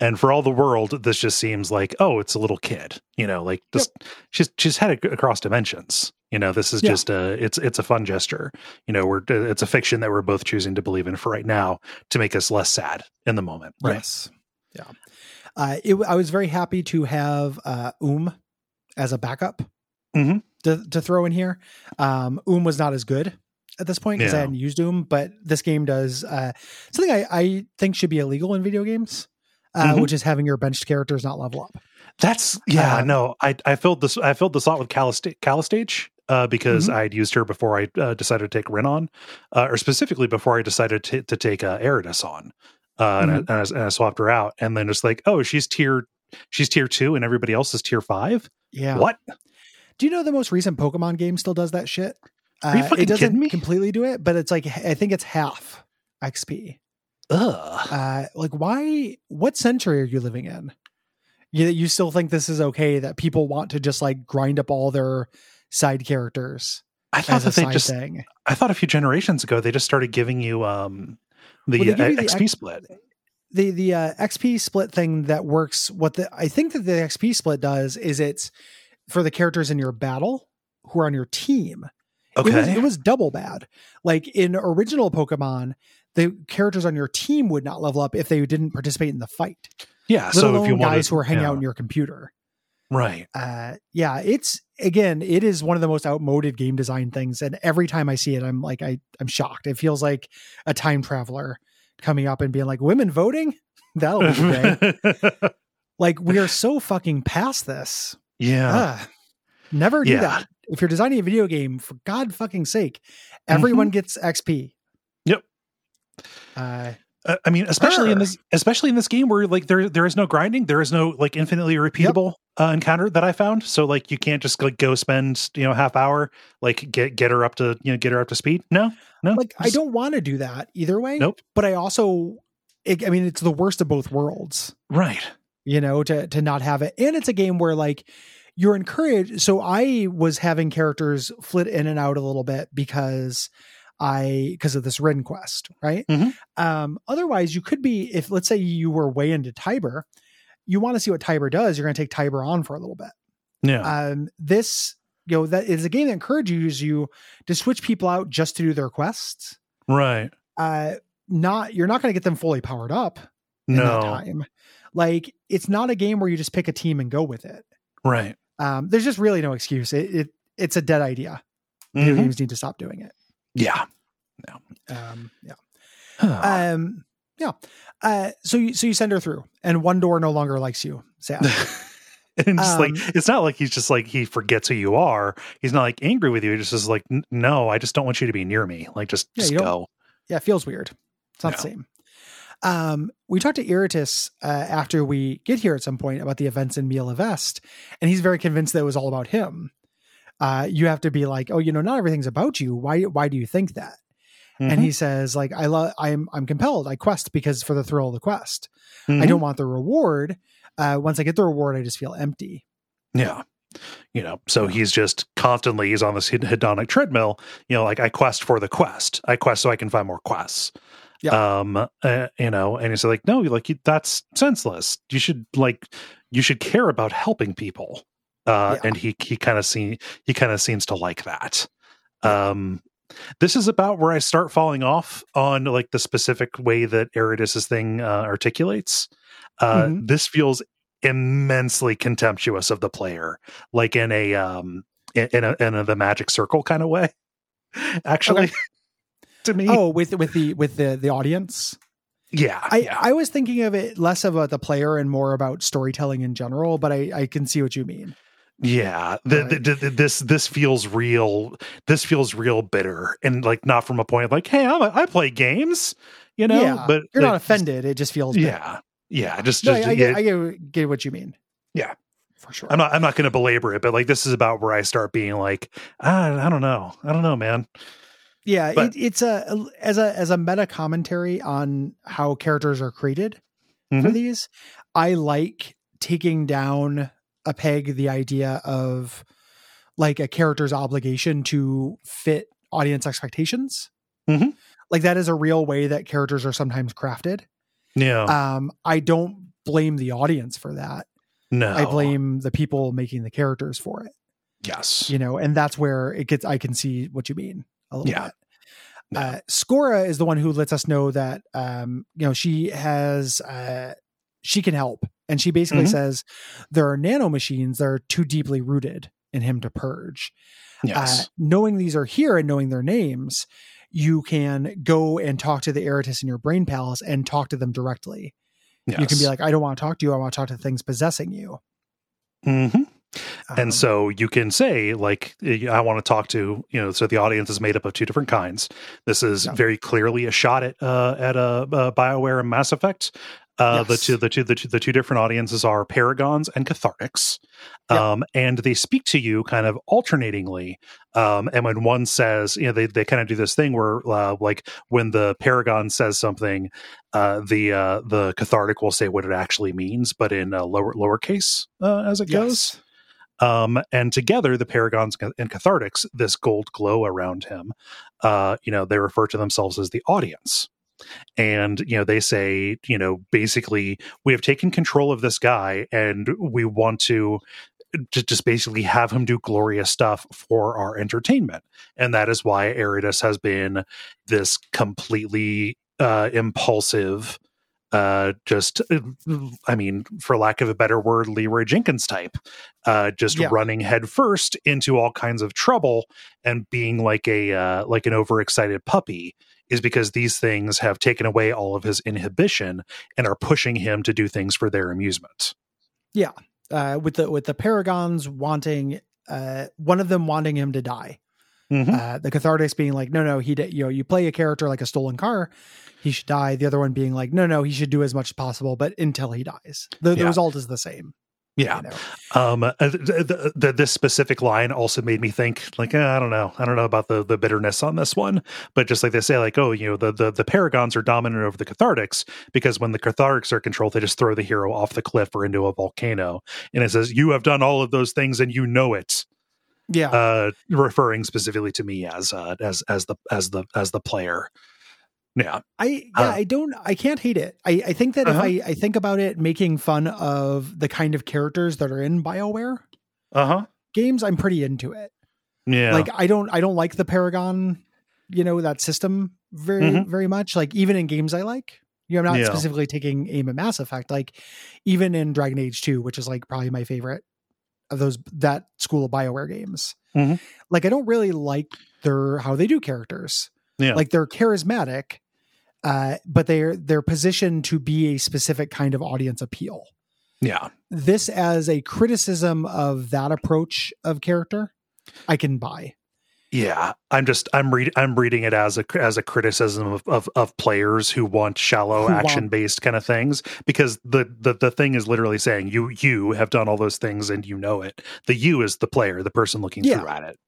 And for all the world, this just seems like, oh, it's a little kid, you know, like just she's she's had it across dimensions. You know, this is Yeah. just a it's it's a fun gesture. You know, we're it's a fiction that we're both choosing to believe in for right now to make us less sad in the moment. Right. Yes. Yeah. Uh, it, I was very happy to have uh, Um as a backup Mhm. to, to throw in here. Um, Um was not as good at this point because I hadn't used Doom, but this game does uh, something I, I think should be illegal in video games, uh, Mhm. which is having your benched characters not level up. That's yeah, Um, no. I I filled this I filled the slot with Calista- Callistege uh, because Mhm. I'd used her before I uh, decided to take Rhin on, uh, or specifically before I decided to, to take uh, Erritis on, uh, and, I, and, I, and I swapped her out, and then it's like, oh, she's tier she's tier two, and everybody else is tier five. Yeah. What? Do you know the most recent Pokemon game still does that shit? Uh, fucking it doesn't completely do it, but it's like I think it's half XP. Ugh. uh like why what century are you living in you, you still think this is okay that people want to just like grind up all their side characters I thought that they just. thing I thought a few generations ago they just started giving you um the, Well, uh, you the XP X- split. the the uh, xp split thing that works what the i think that the xp split does is it's for the characters in your battle who are on your team Okay. it was it was double bad like in original pokemon the characters on your team would not level up if they didn't participate in the fight yeah. let So if you want guys who are hanging yeah, out in your computer right. uh yeah it's again it is one of the most outmoded game design things and every time i see it i'm like i i'm shocked it feels like a time traveler coming up and being like women voting that'll be great like we are so fucking past this yeah. Ugh. never do Yeah. that if you're designing a video game for god fucking sake everyone gets xp Mm-hmm. Yep. uh Uh, I mean, especially in this, especially in this game where like there there is no grinding, there is no like infinitely repeatable uh, encounter that I found. So like you can't just like go spend you know half hour like get get her up to you know get her up to speed. No, no. like i don't want to do that either way Nope. but i also it, i mean it's the worst of both worlds right. you know to to not have it and it's a game where like you're encouraged so i was having characters flit in and out a little bit because i because of this Rhin quest right Mhm. um otherwise you could be if let's say you were way into Tybir you want to see what Tybir does you're going to take Tybir on for a little bit Yeah. um this you know that is a game that encourages you to switch people out just to do their quests right. uh not you're not going to get them fully powered up in that No. time. Like it's not a game where you just pick a team and go with it. Right. Um, there's just really no excuse. It, it it's a dead idea. Video Mhm. games need to stop doing it. Yeah. Um, yeah. Um, yeah. Uh, so you so you send her through, and one door no longer likes you. Sad. and just like um, it's not like he's just like he forgets who you are. He's not like angry with you. He just is like, no, I just don't want you to be near me. Like just, Yeah, just go. yeah, it feels weird. It's not the same. Um, we talked to Erritis uh, after we get here at some point about the events in Miel Avest, and he's very convinced that it was all about him. Uh, you have to be like, oh, you know, not everything's about you. Why? Why do you think that? And Mhm. he says, like, I love, I'm, I'm compelled. I quest because for the thrill of the quest. I Mhm. don't want the reward. Uh, once I get the reward, I just feel empty. Yeah. You know, so he's just constantly he's on this hedonic treadmill. You know, like I quest for the quest. I quest so I can find more quests. Um, uh, you know, and he's like, no, like that's senseless. You should like you should care about helping people. Uh, Yeah. and he he kind of see he kind of seems to like that. Um, this is about where I start falling off on like the specific way that Erritis's thing uh, articulates. Uh, Mhm. This feels immensely contemptuous of the player, like in a um in, in a in a the magic circle kind of way. Actually, Okay. To me, Oh, with with the with the the audience. yeah, I, yeah. I was thinking of it less about the player and more about storytelling in general, but I, I can see what you mean. Yeah, the, Right. the, the, this this feels real. This feels real bitter, and like not from a point of like, hey, I'm a, I play games. you know. yeah, but you're not like, offended. It just feels bad. Yeah, yeah. Just, No, just I, I, yeah, get, I get, get what you mean. Yeah. for sure. I'm not. I'm not going to belabor it, but like this is about where I start being like, ah, I don't know. I don't know, man. Yeah, but- it, it's a as a as a meta commentary on how characters are created for Mhm. these. I like taking down a peg the idea of like a character's obligation to fit audience expectations. Mhm. Like that is a real way that characters are sometimes crafted. Yeah. Um, I don't blame the audience for that. no. I blame the people making the characters for it. Yes. You know, and that's where it gets. I can see what you mean a little Yeah. bit. Uh, Scora is the one who lets us know that um, you know she has uh, she can help, and she basically Mhm. says there are nanomachines that are too deeply rooted in him to purge. Yes. Uh, knowing these are here and knowing their names, you can go and talk to the Erritis in your brain palace and talk to them directly. Yes. You can be like, I don't want to talk to you. I want to talk to things possessing you. Mhm. And so you can say like i want to talk to you know so the audience is made up of two different kinds. This is Yeah. very clearly a shot at uh at a uh, bioware and mass effect. Uh the two the two the two the two different audiences are paragons and cathartics. Yeah. um and they speak to you kind of alternatingly. Um and when one says you know they, they kind of do this thing where uh, like when the paragon says something uh the uh the cathartic will say what it actually means but in lower lowercase uh, as it goes. Yes. Um, and together the paragons and cathartics this gold glow around him uh, you know they refer to themselves as the audience. And you know they say you know basically we have taken control of this guy and we want to to just basically have him do glorious stuff for our entertainment. And that is why Erritis has been this completely uh impulsive uh just i mean for lack of a better word leroy jenkins type uh just Yeah. running headfirst into all kinds of trouble and being like a uh like an overexcited puppy is because these things have taken away all of his inhibition and are pushing him to do things for their amusement Yeah, Uh, with the with the paragons wanting uh, one of them wanting him to die. Mhm. Uh, the cathartics being like, no, no, he, di- you know, you play a character like a stolen car, he should die. The other one being like, no, no, he should do as much as possible, but until he dies. The, the Yeah. result is the same. yeah um uh, th- th- th- this specific line also made me think like eh, i don't know i don't know about the the bitterness on this one but just like they say like oh you know the the, the paragons are dominant over the cathartics because when the cathartics are controlled they just throw the hero off the cliff or into a volcano and it says you have done all of those things and you know it Yeah. uh referring specifically to me as uh as as the as the as the player yeah I yeah, Uh, I don't I can't hate it. I, I think that Uh-huh. if I, I think about it making fun of the kind of characters that are in BioWare uh-huh games, I'm pretty into it. yeah Like I don't I don't like the Paragon, you know, that system very Mhm. very much. Like even in games I like. You know, I'm not Yeah. specifically taking aim at Mass Effect. Like even in Dragon Age 2, which is like probably my favorite those that school of BioWare games. Mhm. Like I don't really like their how they do characters. yeah like they're charismatic uh but they're they're positioned to be a specific kind of audience appeal yeah this as a criticism of that approach of character i can buy Yeah, I'm just I'm reading I'm reading it as a as a criticism of of, of players who want shallow action based kind of things because the, the the thing is literally saying you you have done all those things and you know it. The you is the player, the person looking Yeah. through at it.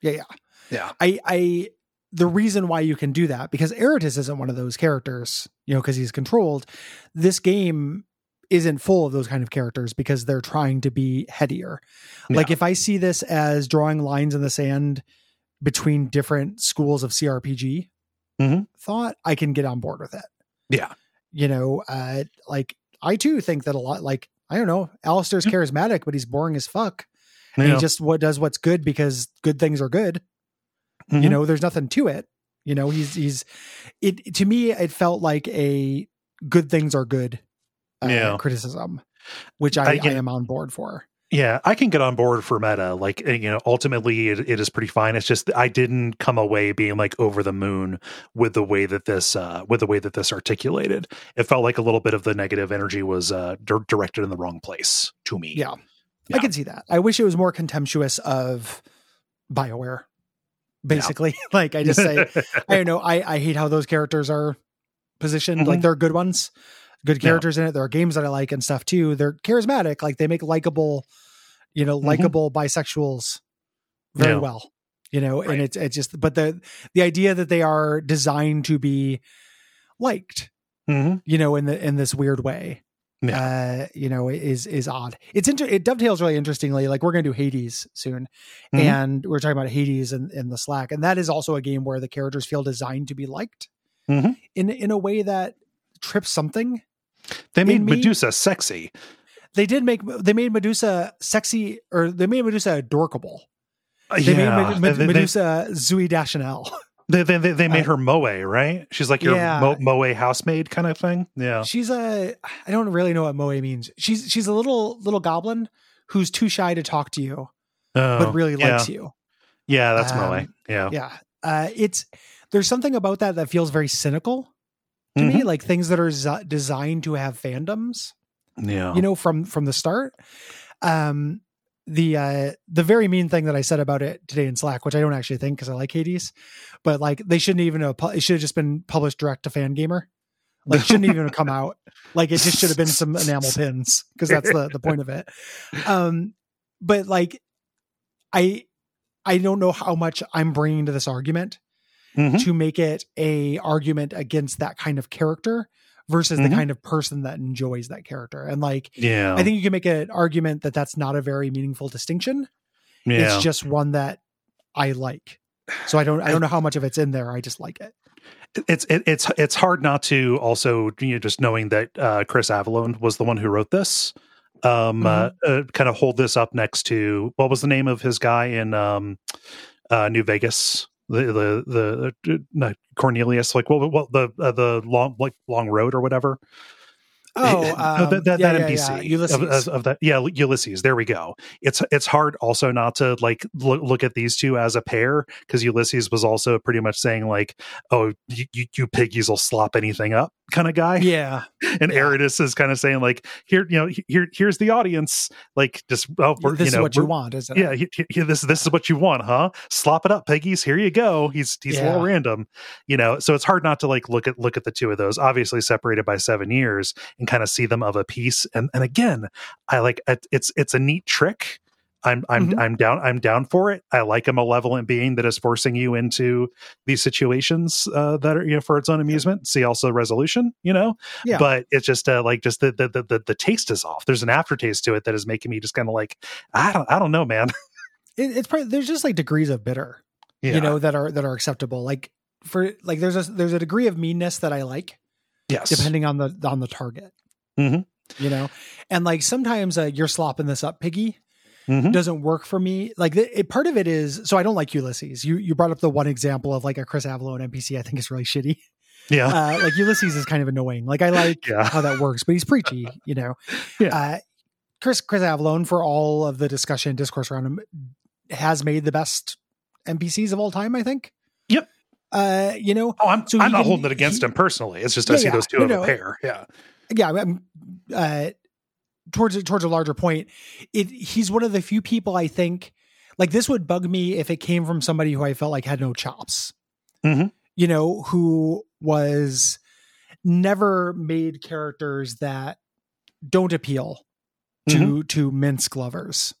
yeah yeah Yeah. i i the reason why you can do that because Erritis isn't one of those characters you know because he's controlled this game isn't full of those kind of characters because they're trying to be headier like if i see this as drawing lines in the sand between different schools of crpg Mhm. thought i can get on board with it Yeah. you know uh like i too think that a lot like i don't know Alistair's Yeah. charismatic but he's boring as fuck and Yeah. he just what does what's good because good things are good Mhm. you know there's nothing to it you know he's he's it to me it felt like a good things are good uh, Yeah. criticism which I, I I, am on board for Yeah, I can get on board for meta. Like, uh, you know, ultimately it, it is pretty fine. It's just I didn't come away being like over the moon with the way that this, uh, with the way that this articulated. It felt like a little bit of the negative energy was uh, di- directed in the wrong place to me. yeah. Yeah. i can see that i wish it was more contemptuous of bioware basically like i just say i don't know i i hate how those characters are positioned. Mhm. Like they're good ones, good Yeah. characters in it. There are games that I like and stuff too. They're charismatic. Like they make likable, you know, Mhm. likable bisexuals very Yeah. well. You know, Right. and it's it's just but the the idea that they are designed to be liked, hmm you know, in the in this weird way. Uh, you know, is is odd. It's inter- it dovetails really interestingly. Like we're gonna do Hades soon, Mhm. and we're talking about Hades in, in the Slack, and that is also a game where the characters feel designed to be liked Mhm. in in a way that trips something. They made Medusa sexy. They did make they made Medusa sexy, or they made Medusa adorkable. Uh, They yeah. made Med- They- they- Medusa Zooey Deschanel. They, they, they, they made Uh, her Moe, right? She's like your Yeah. Mo- Moe housemaid kind of thing. Yeah. She's a I don't really know what Moe means. She's she's a little little goblin who's too shy to talk to you, Oh, but really yeah. likes you. Yeah, that's Um, Moe. Yeah. Yeah. Uh, it's there's something about that that feels very cynical to me, Mhm. like things that are z- designed to have fandoms, Yeah. you know, from from the start. Um, the uh, the very mean thing that I said about it today in Slack, which I don't actually think because I like Hades, but like they shouldn't even have, it should have just been published direct to Fangamer. Like, shouldn't even have come out. Like, it just should have been some enamel pins because that's the the point of it. Um, but like, I I don't know how much I'm bringing to this argument Mhm. to make it a argument against that kind of character versus Mhm. the kind of person that enjoys that character. And like, Yeah. I think you can make an argument that that's not a very meaningful distinction. yeah. It's just one that I like. So I don't I don't know how much of it's in there. I just like it. it's it, it's it's hard not to also you know just knowing that uh Chris Avellone was the one who wrote this um uh, uh, kind of hold this up next to what was the name of his guy in um uh New Vegas the the the, the not Cornelius like what what the uh, the long like long road or whatever Oh, No, um, that, that, yeah, that yeah, NPC yeah. Ulysses. Of, of, of that yeah Ulysses there we go it's it's hard also not to like look, look at these two as a pair because Ulysses was also pretty much saying like oh you, you, you piggies will slop anything up kind of guy yeah. and yeah. Erritis is kind of saying like here you know here here's the audience like just oh we're, This you know is what you want, isn't it? yeah, he, he- this this is what you want, huh? Slop it up, Peggy's. Here you go. He's he's a little random, you know. So it's hard not to like look at look at the two of those, obviously separated by seven years, and kind of see them of a piece. And and again, I like it's it's a neat trick. I'm I'm Mhm. I'm down I'm down for it. I like a malevolent being that is forcing you into these situations uh, that are you know for its own amusement. See also resolution, you know. Yeah. But it's just uh, like just the, the the the the taste is off. There's an aftertaste to it that is making me just kind of like I don't I don't know, man. It, it's probably there's just like degrees of bitter, Yeah. you know, that are that are acceptable. Like for like there's a there's a degree of meanness that I like. yes. depending on the on the target. Mm-hmm. You know, and like sometimes uh, you're slopping this up, piggy, Mhm. doesn't work for me. Like the, it, part of it is so I don't like Ulysses. You you brought up the one example of like a Chris Avellone NPC. I think is really shitty. Yeah. Uh, like Ulysses is kind of annoying. Like I like Yeah. how that works, but he's preachy. You know, Yeah. Uh, Chris Chris Avellone for all of the discussion discourse around him has made the best NPCs of all time. I think. Yep. Uh, you know, oh, I'm so I'm not can- holding it against he- him personally. It's just I Yeah, see yeah. those two No, of no. a pair. Yeah. yeah, uh, towards towards a larger point, it he's one of the few people I think like this would bug me if it came from somebody who I felt like had no chops. Mhm. You know, who was never made characters that don't appeal to Mm-hmm. to Minsk lovers.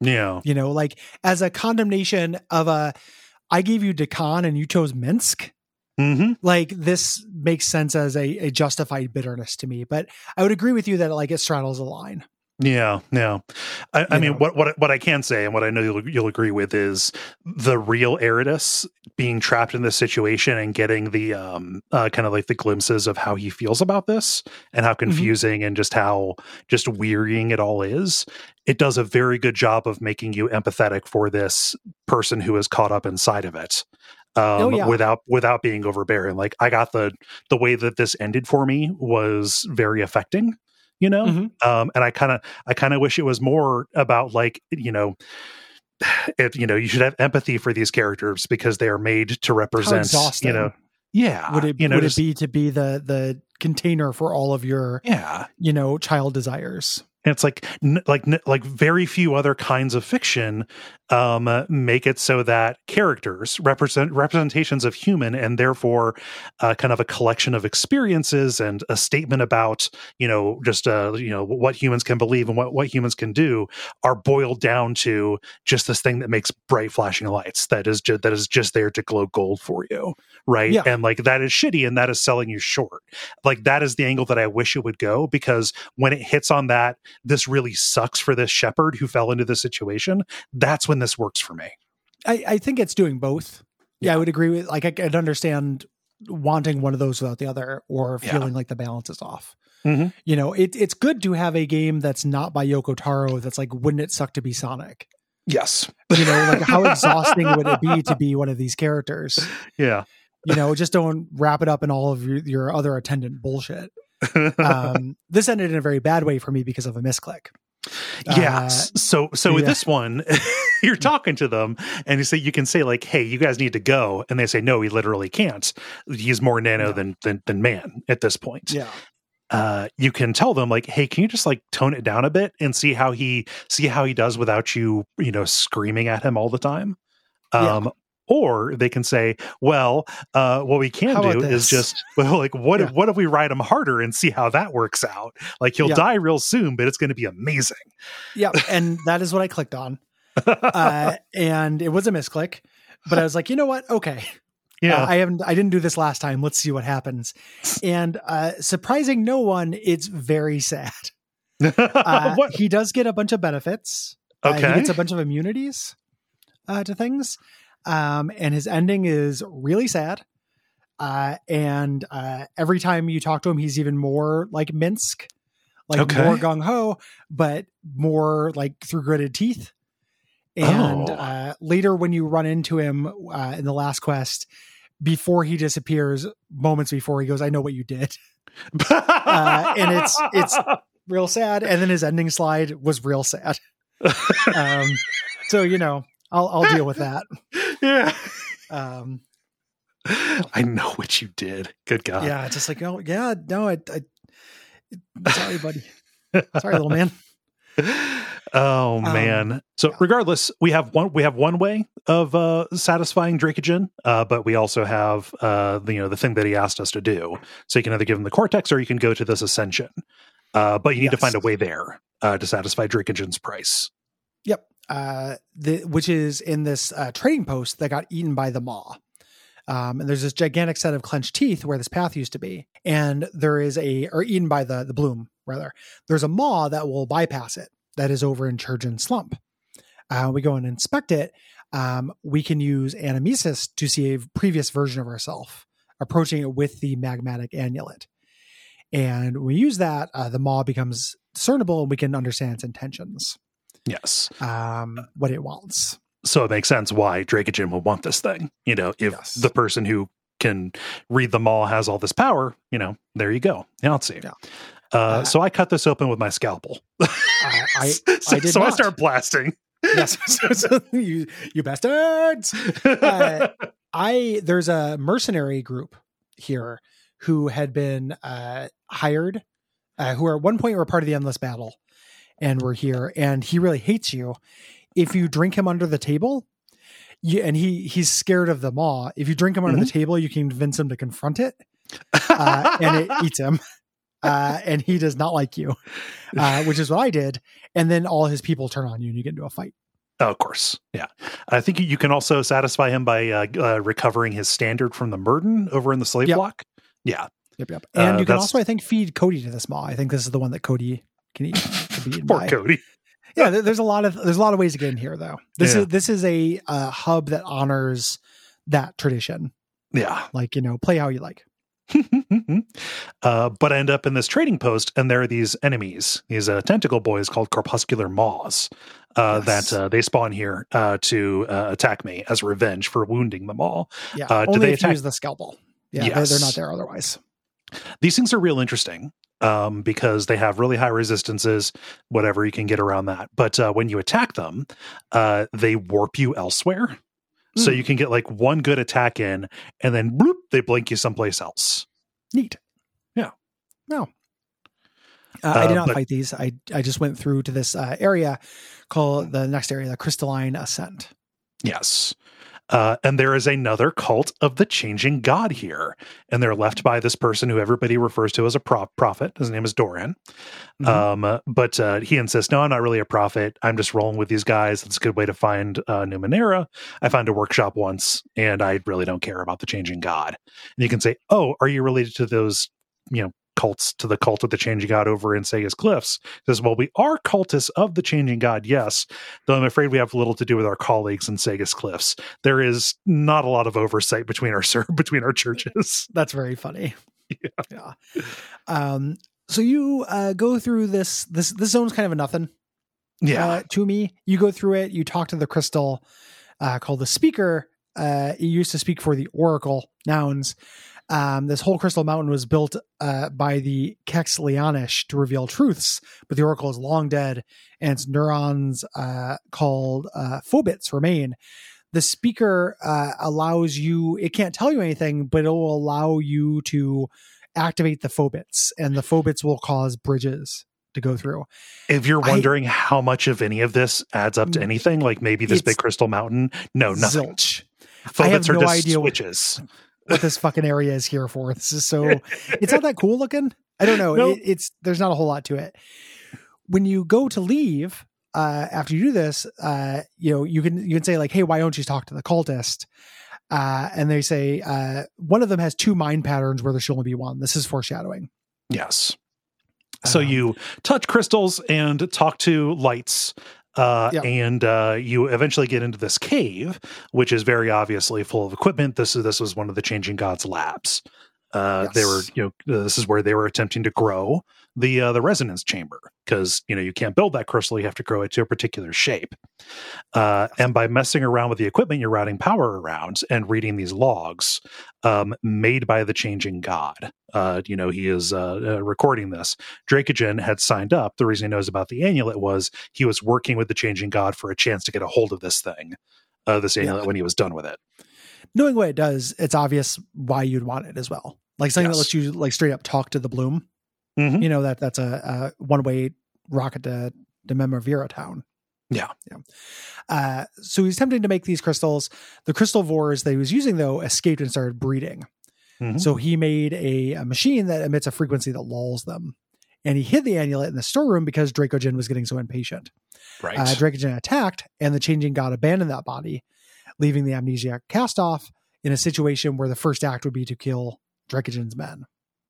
Yeah. You know, like as a condemnation of a I gave you Dak'kon and you chose Minsk hmm like this makes sense as a, a justified bitterness to me but i would agree with you that like it straddles a line Yeah. Yeah. I, I mean, know. what what what I can say and what I know you'll, you'll agree with is the real Erritis being trapped in this situation and getting the um uh, kind of like the glimpses of how he feels about this and how confusing and just how just wearying it all is. It does a very good job of making you empathetic for this person who is caught up inside of it. Um, Oh, yeah. without without being overbearing. Like I got the the way that this ended for me was very affecting, you know. Mhm. Um, and I kind of I kind of wish it was more about like you know. It you know you should have empathy for these characters because they are made to represent you know yeah would it you know would just- it be to be the the container for all of your yeah you know child desires And it's like n- like n- like very few other kinds of fiction um, make it so that characters represent representations of human and therefore uh, kind of a collection of experiences and a statement about you know just uh, you know what humans can believe and what what humans can do are boiled down to just this thing that makes bright flashing lights that is ju- that is just there to glow gold for you right Yeah. and like that is shitty and that is selling you short like that is the angle that I wish it would go because when it hits on that this really sucks for this shepherd who fell into this situation that's when this works for me I, I think it's doing both. Yeah, I would agree with like I could understand wanting one of those without the other or Yeah. feeling like the balance is off. Mhm. You know, it, it's good to have a game that's not by Yoko Taro that's like, wouldn't it suck to be Sonic? yes You know, like how exhausting would it be to be one of these characters? yeah You know, just don't wrap it up in all of your, your other attendant bullshit. Um, this ended in a very bad way for me because of a misclick. Yes so so with yeah. this one you're talking to them and you say you can say like hey you guys need to go and they say no he literally can't he's more nano No. than, than than man at this point Yeah. uh, you can tell them like, "Hey, can you just like tone it down a bit and see how he see how he does without you, you know, screaming at him all the time?" Yeah. Or they can say, "Well, uh, what we can do is just well, like what if what if we ride him harder and see how that works out? Like he'll Yeah. die real soon, but it's going to be amazing." Yeah. And that is what I clicked on. Uh, and it was a misclick, but I was like, you know what? Okay. yeah, Uh, I haven't I didn't do this last time. Let's see what happens. And uh surprising no one, it's very sad. Uh, he does get a bunch of benefits. Uh, Okay. he gets a bunch of immunities uh, to things. Um, and his ending is really sad. Uh, and uh, every time you talk to him, he's even more like Minsk, like Okay. more gung ho, but more like through gritted teeth. And Oh. uh, later, when you run into him uh, in the last quest, before he disappears, moments before he goes, "I know what you did." uh, and it's- it's- Real sad. And then his ending slide was real sad. Um, so you know, I'll I'll deal with that. yeah. Um, I know what you did. Good God. yeah, it's just like oh yeah, no, I, I sorry, buddy, sorry, little man. oh Um, man. So regardless, we have one we have one way of uh satisfying Dracogen, uh, but we also have uh the, you know the thing that he asked us to do. So you can either give him the cortex or you can go to this ascension. Uh but you need to find a way there uh to satisfy Dracogen's price. Yep. Uh, the which is in this uh, trading post that got eaten by the maw. Um, and there's this gigantic set of clenched teeth where this path used to be, and there is a or eaten by the the bloom rather. There's a maw that will bypass it. That is over in Churgeon Slump. Uh, we go and inspect it. Um, we can use animesis to see a previous version of ourselves, approaching it with the magmatic annulet. And we use that, uh, the maw becomes discernible, and we can understand its intentions Yes. um, what it wants. So it makes sense why Dracogen would want this thing. You know, if Yes. the person who can read them all has all this power, you know, there you go. Yahtzee. Yeah. Uh, Uh, so I cut this open with my scalpel. Uh, I, so I did so I start blasting. yes, so, so you you bastards. Uh, I there's a mercenary group here who had been uh, hired, uh, who are at one point were part of the endless battle, and we're here, and he really hates you. If you drink him under the table, you, and he he's scared of the maw. If you drink him under the table, you can convince him to confront it, uh, and it eats him. Uh, and he does not like you, uh, which is what I did. And then all his people turn on you, and you get into a fight. Oh, of course. Yeah. I think you can also satisfy him by uh, uh, recovering his standard from the Murden over in the slave Yep. block. Yeah. Yep, yep. Uh, And you can also, I think, feed Cody to this maw. I think this is the one that Cody can eat. Can Poor by. Cody. Yeah, there's a lot of there's a lot of ways to get in here, though. This Yeah. is this is a uh, hub that honors that tradition. Yeah. Like you know, play how you like. uh, but I end up in this trading post, and there are these enemies, these uh, tentacle boys called corpuscular maws, uh, Yes. that uh, they spawn here uh, to uh, attack me as revenge for wounding them all. Yeah, Uh, do only they if you attack- use the scalpel. Yeah, they're, they're not there otherwise. These things are real interesting um, because they have really high resistances, whatever you can get around that. But uh, when you attack them, uh, they warp you elsewhere. So Mm. you can get like one good attack in, and then bloop, they blink you someplace else. Neat. Yeah. No. Uh, I did Uh, not but- fight these. I I just went through to this uh, area called the next area, the Crystalline Ascent. Yes. Uh, and there is another cult of the changing god here. And they're left by this person who everybody refers to as a pro- prophet. His name is Doran. Mhm. Um, but uh, he insists, no, I'm not really a prophet. I'm just rolling with these guys. It's a good way to find uh, Numenera. I found a workshop once, and I really don't care about the changing god. And you can say, oh, are you related to those, you know, cults, to the cult of the changing god over in Sagus Cliffs? He says, well, we are cultists of the changing god, yes, though I'm afraid we have little to do with our colleagues in Sagus Cliffs. There is not a lot of oversight between our between our churches. That's very funny. Yeah. Um, so you uh, go through this. This this zone's kind of a nothing. Yeah. uh, to me. You go through it, you talk to the crystal uh, called the speaker. Uh, it used to speak for the oracle nouns. Um, this whole crystal mountain was built uh, by the Kex Leonish to reveal truths, but the oracle is long dead, and its neurons uh, called uh, phobits remain. The speaker uh, allows you; it can't tell you anything, but it will allow you to activate the phobits, and the phobits will cause bridges to go through. If you're I- wondering how much of any of this adds up to Mm. anything, like maybe this big crystal mountain, no, nothing. Zilch. Phobits I have are no just idea switches. what this fucking area is here for. This is so it's not that cool looking. I don't know. No. It, it's there's not a whole lot to it. When you go to leave uh, after you do this, uh, you know you can you can say like, "Hey, why don't you talk to the cultist?" Uh, and they say uh, one of them has two mind patterns where there should only be one. This is foreshadowing. Yes. So Um, you touch crystals and talk to lights. Uh, and uh, you eventually get into this cave, which is very obviously full of equipment. This is this was one of the changing gods' labs. Uh, They were, you know, this is where they were attempting to grow the uh, the resonance chamber because you know you can't build that crystal; you have to grow it to a particular shape. Uh, and by messing around with the equipment, you're routing power around and reading these logs um, made by the changing god. Uh, you know, he is uh, uh, recording this. Dracogen had signed up. The reason he knows about the annulet was he was working with the changing god for a chance to get a hold of this thing, uh, this annulet, Yeah. when he was done with it. Knowing what it does, it's obvious why you'd want it as well. Like something Yes. that lets you like straight up talk to the bloom. Mhm. You know that that's a, a one way rocket to to Memovira town. Yeah. Yeah. Uh, so he's attempting to make these crystals. The crystal vores that he was using though escaped and started breeding. Mhm. So he made a, a machine that emits a frequency that lulls them. And he hid the amulet in the storeroom because Dracogen was getting so impatient. Right. Uh, Dracogen attacked, and the changing god abandoned that body, leaving the amnesiac cast off in a situation where the first act would be to kill Dracogen's men.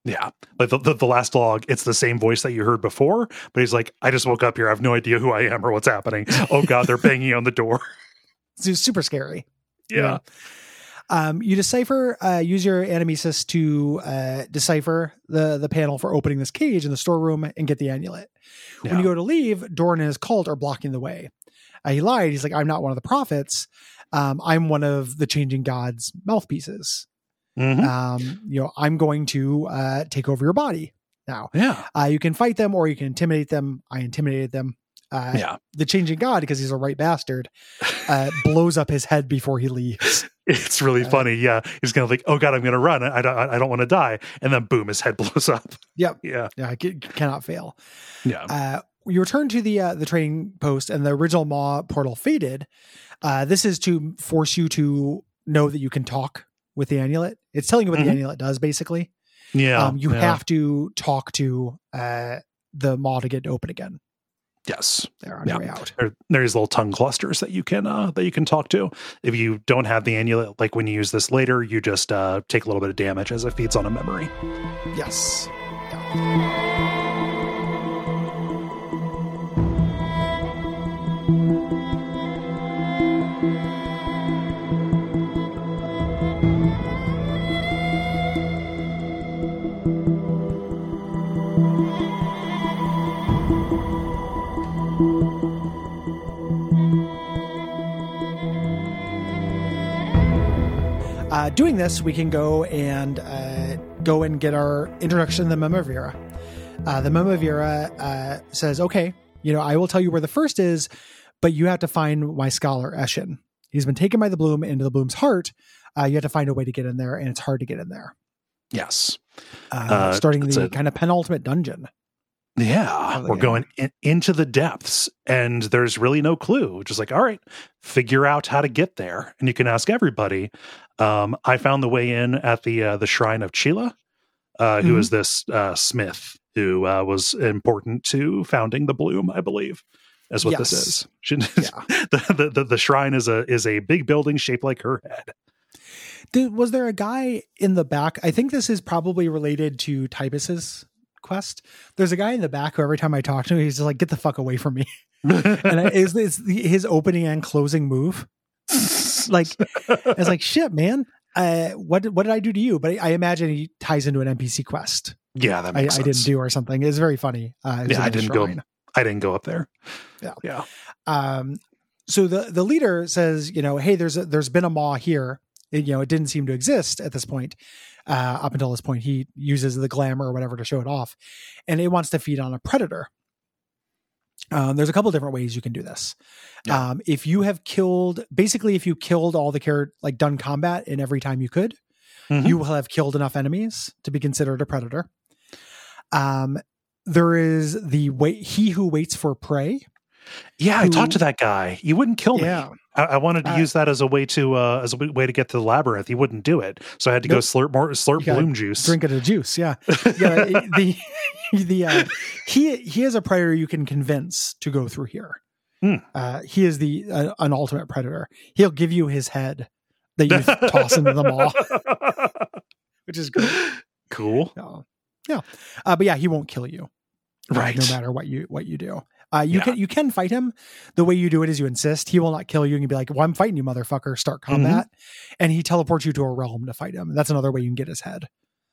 Yeah, but the, the the last log, it's the same voice that you heard before, but he's like, "I just woke up here. I have no idea who I am or what's happening. Oh God, they're banging on the door." It's super scary. you Yeah, know? Um, you decipher, uh, use your animesis to uh, decipher the the panel for opening this cage in the storeroom and get the amulet. When you go to leave, Doran and his cult are blocking the way. Uh, he lied. He's like, I'm not one of the prophets. Um, I'm one of the changing gods' mouthpieces. Mhm. Um, you know, I'm going to uh, take over your body now. yeah, Uh, you can fight them or you can intimidate them. I intimidated them. Uh, yeah. The changing god, because he's a right bastard, uh, blows up his head before he leaves. It's really Uh, funny. Yeah, he's gonna like, "Oh God, I'm gonna run. I don't. I don't want to die." And then boom, his head blows up. Yep. Yeah, Yeah, I c- cannot fail. yeah, Uh, you return to the uh, the trading post, and the original Maw portal faded. Uh, this is to force you to know that you can talk with the annulet. It's telling you what Mhm. the annulet does, basically. yeah. um, you yeah. have to talk to uh, the Maw to get it open again. yes. There on Yeah. your way out. There, there's little tongue clusters that you can uh, that you can talk to. If you don't have the annulet, like when you use this later, you just uh, take a little bit of damage as it feeds on a memory. Yes. Yeah. Uh, doing this, we can go and uh, go and get our introduction to the Memovira. Uh, the Memovira uh, says, "Okay, you know, I will tell you where the first is, but you have to find my scholar Eshin. He's been taken by the bloom into the bloom's heart. Uh, you have to find a way to get in there, and it's hard to get in there. Yes. Uh, starting the it. kind of penultimate dungeon. Yeah, we're going in, into the depths, and there's really no clue. Just like, all right, figure out how to get there, and you can ask everybody. Um, I found the way in at the uh, the shrine of Chila, uh, who Mhm. is this uh, smith who uh, was important to founding the Bloom, I believe, is what this is. She- Yeah. the, the, the shrine is a is a big building shaped like her head. Did, was there a guy in the back? I think this is probably related to Tibus's quest. There's a guy in the back who every time I talk to him, he's just like, "Get the fuck away from me!" And I, is it's his opening and closing move? Like, it's like, shit, man. Uh, what did, what did I do to you? But I, I imagine he ties into an NPC quest. yeah, that I, I makes sense. didn't do or something. It's very funny. Uh, it Yeah, I didn't go- I didn't go up there. Yeah. yeah. um so the the leader says you know hey there's a, there's been a maw here It- you know it didn't seem to exist at this point uh up until this point he uses the glamour or whatever to show it off and it wants to feed on a predator um, there's a couple different ways you can do this. Yeah. Um, if you have killed, basically, if you killed all the care, like done combat in every time you could, Mhm. you will have killed enough enemies to be considered a predator. Um, there is the wait, he who waits for prey. Yeah, I talked to that guy. You wouldn't kill me. I, I wanted to Uh, use that as a way to uh, as a way to get to the labyrinth. He wouldn't do it, so I had to go slurp more slurp bloom juice. drink it a juice. Yeah, yeah. the the uh, he he is a predator you can convince to go through here. Hmm. Uh, he is the uh, an ultimate predator. He'll give you his head that you toss into the maw, which is great. Cool, Yeah, yeah. Uh, but yeah, he won't kill you, right? No matter what you what you do. Uh, you Yeah. can you can fight him. The way you do it is you insist. He will not kill you, and you be like, "Well, I'm fighting you, motherfucker." Start Mm-hmm. combat, and he teleports you to a realm to fight him. That's another way you can get his head uh,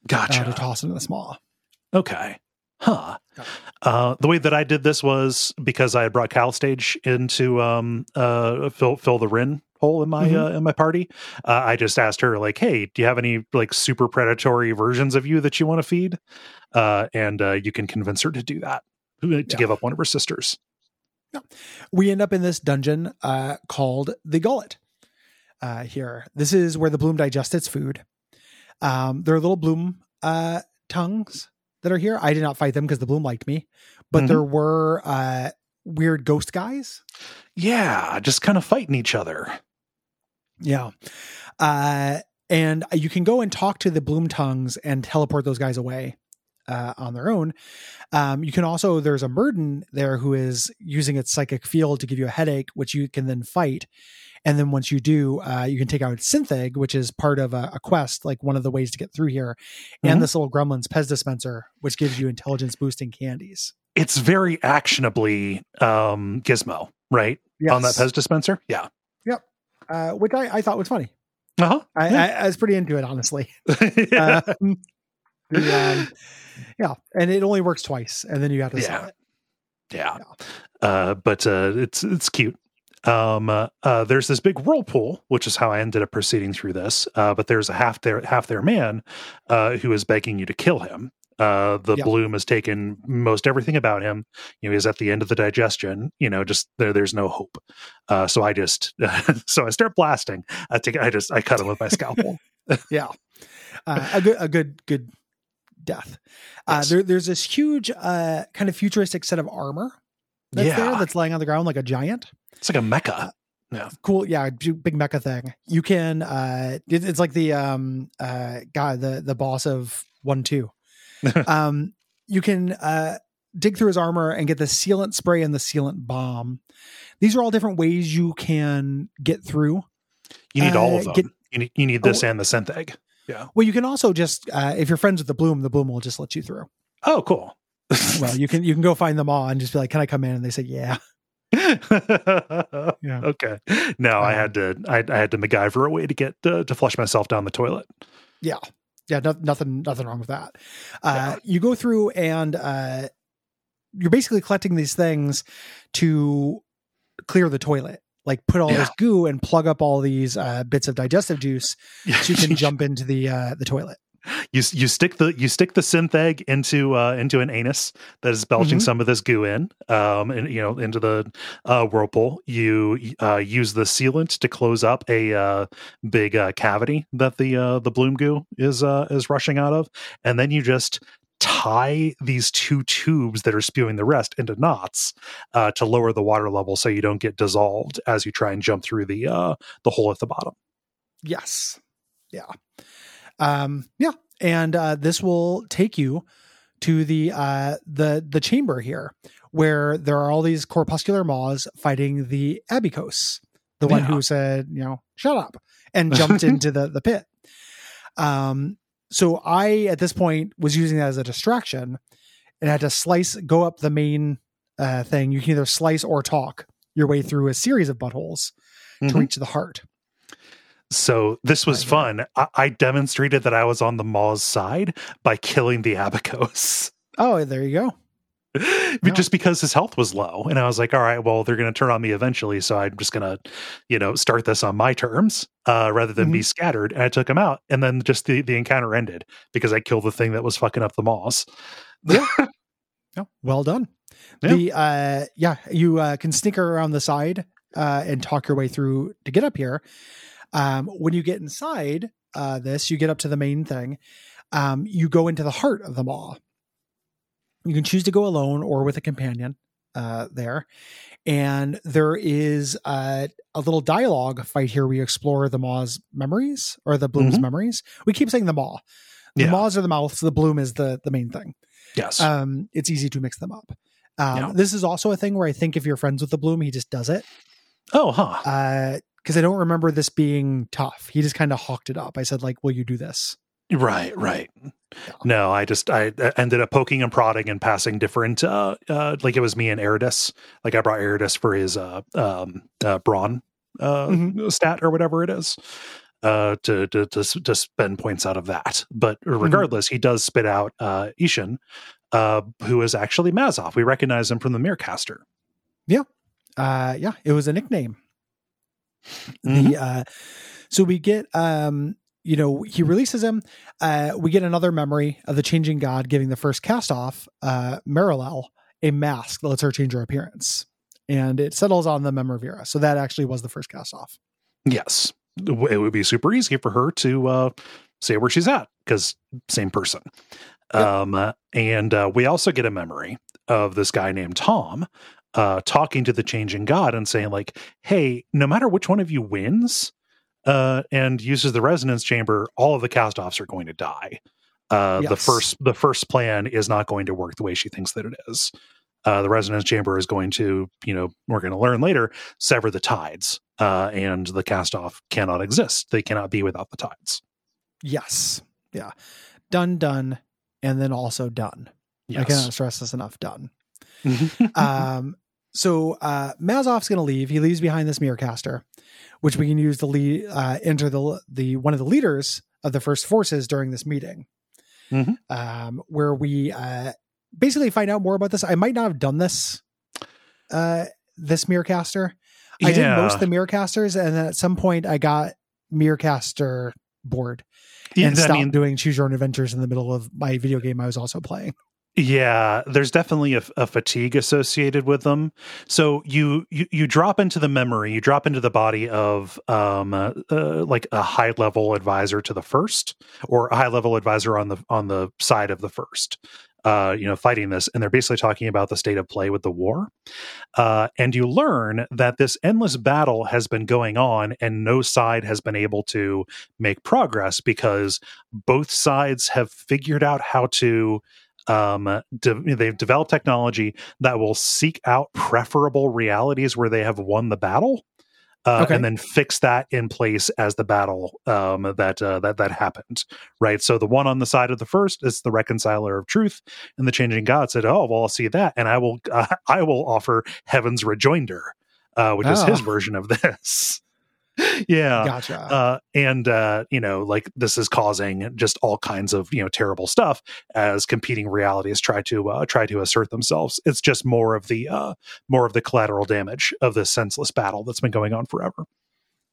Gotcha. to toss into the maw. Okay. Huh. Uh, the way that I did this was because I had brought Callistege into um, uh, fill fill the Rhin hole in my Mhm. uh, in my party. Uh, I just asked her like, "Hey, do you have any like super predatory versions of you that you want to feed?" Uh, and uh, you can convince her to do that to Yeah. give up one of her sisters. we end up in this dungeon uh, called the Gullet. Uh, here, this is where the bloom digests its food. Um, there are little bloom uh, tongues that are here. I did not fight them because the bloom liked me, but Mhm. there were uh, weird ghost guys. Yeah, just kind of fighting each other. Yeah, uh, and you can go and talk to the bloom tongues and teleport those guys away uh, on their own. Um, you can also there's a Murden there who is using its psychic field to give you a headache, which you can then fight. And then once you do, uh, you can take out synth egg, which is part of a, a quest, like one of the ways to get through here, and this little gremlin's Pez dispenser, which gives you intelligence boosting candies. It's very actionably um, Gizmo, right? On that Pez dispenser. Yeah. Yep. Uh, which I, I thought was funny. Uh huh. I, I, I was pretty into it, honestly. Um, the, um, yeah, and it only works twice, and then you have to sell Yeah. it. Yeah. Uh, but uh, it's it's cute. Um, uh, uh, there's this big whirlpool, which is how I ended up proceeding through this. Uh, but there's a half there half their man uh, who is begging you to kill him. Uh, the Yeah. bloom has taken most everything about him. You know, he's at the end of the digestion. You know, just there, there's no hope. Uh, so I just, so I start blasting. I take, I just, I cut him with my scalpel. Yeah, uh, a good, a good, good death. Uh, there, there's this huge, uh, kind of futuristic set of armor that's there Yeah. that's laying on the ground like a giant. It's like a mecha. Yeah. Cool, yeah, big mecha thing. You can, uh, it, it's like the um, uh, guy, the the boss of one two. um, you can uh dig through his armor and get the sealant spray and the sealant bomb. These are all different ways you can get through. You need all Uh, of them. get- you need, you need this Oh. and the synth egg. Yeah. Well, you can also just uh, if you're friends with the bloom, the bloom will just let you through. Oh, cool. Well, you can you can go find them all and just be like, "Can I come in?" And they say, "Yeah." Yeah. Okay. No, I Um, had to. I, I had to MacGyver a way to get uh, to flush myself down the toilet. Yeah, yeah, no, nothing, nothing wrong with that. Uh, You go through and uh, you're basically collecting these things to clear the toilet, like put all Yeah. this goo and plug up all these uh, bits of digestive juice, so you can jump into the uh, the toilet. you you stick the you stick the synth egg into uh into an anus that is belching Mhm. some of this goo in um and you know into the uh whirlpool you uh use the sealant to close up a uh big uh cavity that the uh the bloom goo is uh is rushing out of and then you just tie these two tubes that are spewing the rest into knots uh, to lower the water level so you don't get dissolved as you try and jump through the uh, the hole at the bottom. Yes. Yeah. Um, yeah. And uh, this will take you to the uh, the the chamber here, where there are all these corpuscular maws fighting the Abykos, the one Yeah. who said, you know, shut up and jumped into the the pit. Um, so I at this point was using that as a distraction and had to slice go up the main uh, thing. You can either slice or talk your way through a series of buttholes to Mhm. reach the heart. So this was fun. I-, I demonstrated that I was on the Maw's side by killing the Abykos. Oh, there you go. But just because his health was low and i was like all right well they're going to turn on me eventually so i'm just going to you know start this on my terms uh, rather than be scattered and i took him out and then just the, the encounter ended because i killed the thing that was fucking up the moss Yeah. Yeah, well done. Yeah. The uh yeah, you uh, can sneaker around the side uh and talk your way through to get up here. Um when you get inside uh this, you get up to the main thing. Um you go into the heart of the maw. You can choose to go alone or with a companion uh there. And there is uh, a little dialogue fight here. We explore the maw's memories or the bloom's Mhm. memories. We keep saying the maw. The Yeah. maws are the mouths, the bloom is the the main thing yes um, it's easy to mix them up. Um, Yeah. This is also a thing where I think if you're friends with the Bloom, he just does it. oh huh Because I don't remember this being tough. He just kind of hawked it up. I said, like, "Will you do this?" right right no i just i I ended up poking and prodding and passing different uh uh like it was me and Erritis. like i brought Erritis for his uh um uh brawn uh Mhm. stat or whatever it is uh to, to to to spend points out of that but regardless he does spit out uh ishan uh who is actually mazov we recognize him from the merecaster Yeah, Uh, yeah, it was a nickname. Mhm. The uh, so we get um, you know, he releases him. Uh, we get another memory of the changing god giving the first cast off, uh, Marilel, a mask that lets her change her appearance, and it settles on the Memovira. So that actually was the first cast off. yes it would be super easy for her to uh say where she's at because same person Yep. um and uh, we also get a memory of this guy named tom uh talking to the changing god and saying like hey no matter which one of you wins uh and uses the resonance chamber all of the cast offs are going to die uh the first the first plan is not going to work the way she thinks that it is uh, the resonance chamber is going to, you know, we're going to learn later, sever the tides, uh, and the cast off cannot exist. They cannot be without the tides. Yes. Yeah. Done, done, and then also done. I cannot stress this enough. Done. um, so uh, Mazov's going to leave. He leaves behind this Merecaster, which we can use to lead, uh, enter the the one of the leaders of the first forces during this meeting, Mhm. um, where we uh, basically find out more about this. I might not have done this uh, this Merecaster. I did most of the Merecasters, and then at some point I got Merecaster bored Yeah, and stopped mean, doing choose your own adventures in the middle of my video game I was also playing. Yeah, there's definitely a, a fatigue associated with them. So you, you you drop into the memory, you drop into the body of um uh, uh, like a high level advisor to the first, or a high level advisor on the on the side of the first. Uh, you know, fighting this, and they're basically talking about the state of play with the war. Uh, and you learn that this endless battle has been going on, and no side has been able to make progress because both sides have figured out how to um de- they've developed technology that will seek out preferable realities where they have won the battle uh, Okay. and then fix that in place as the battle um that uh, that that happened right so the one on the side of the first is the reconciler of truth and the changing god said oh well i'll see that and i will uh, i will offer heaven's rejoinder uh which is Oh. his version of this yeah Gotcha. uh, and uh, you know, like this is causing just all kinds of you know terrible stuff as competing realities try to uh, try to assert themselves. It's just more of the uh, more of the collateral damage of this senseless battle that's been going on forever.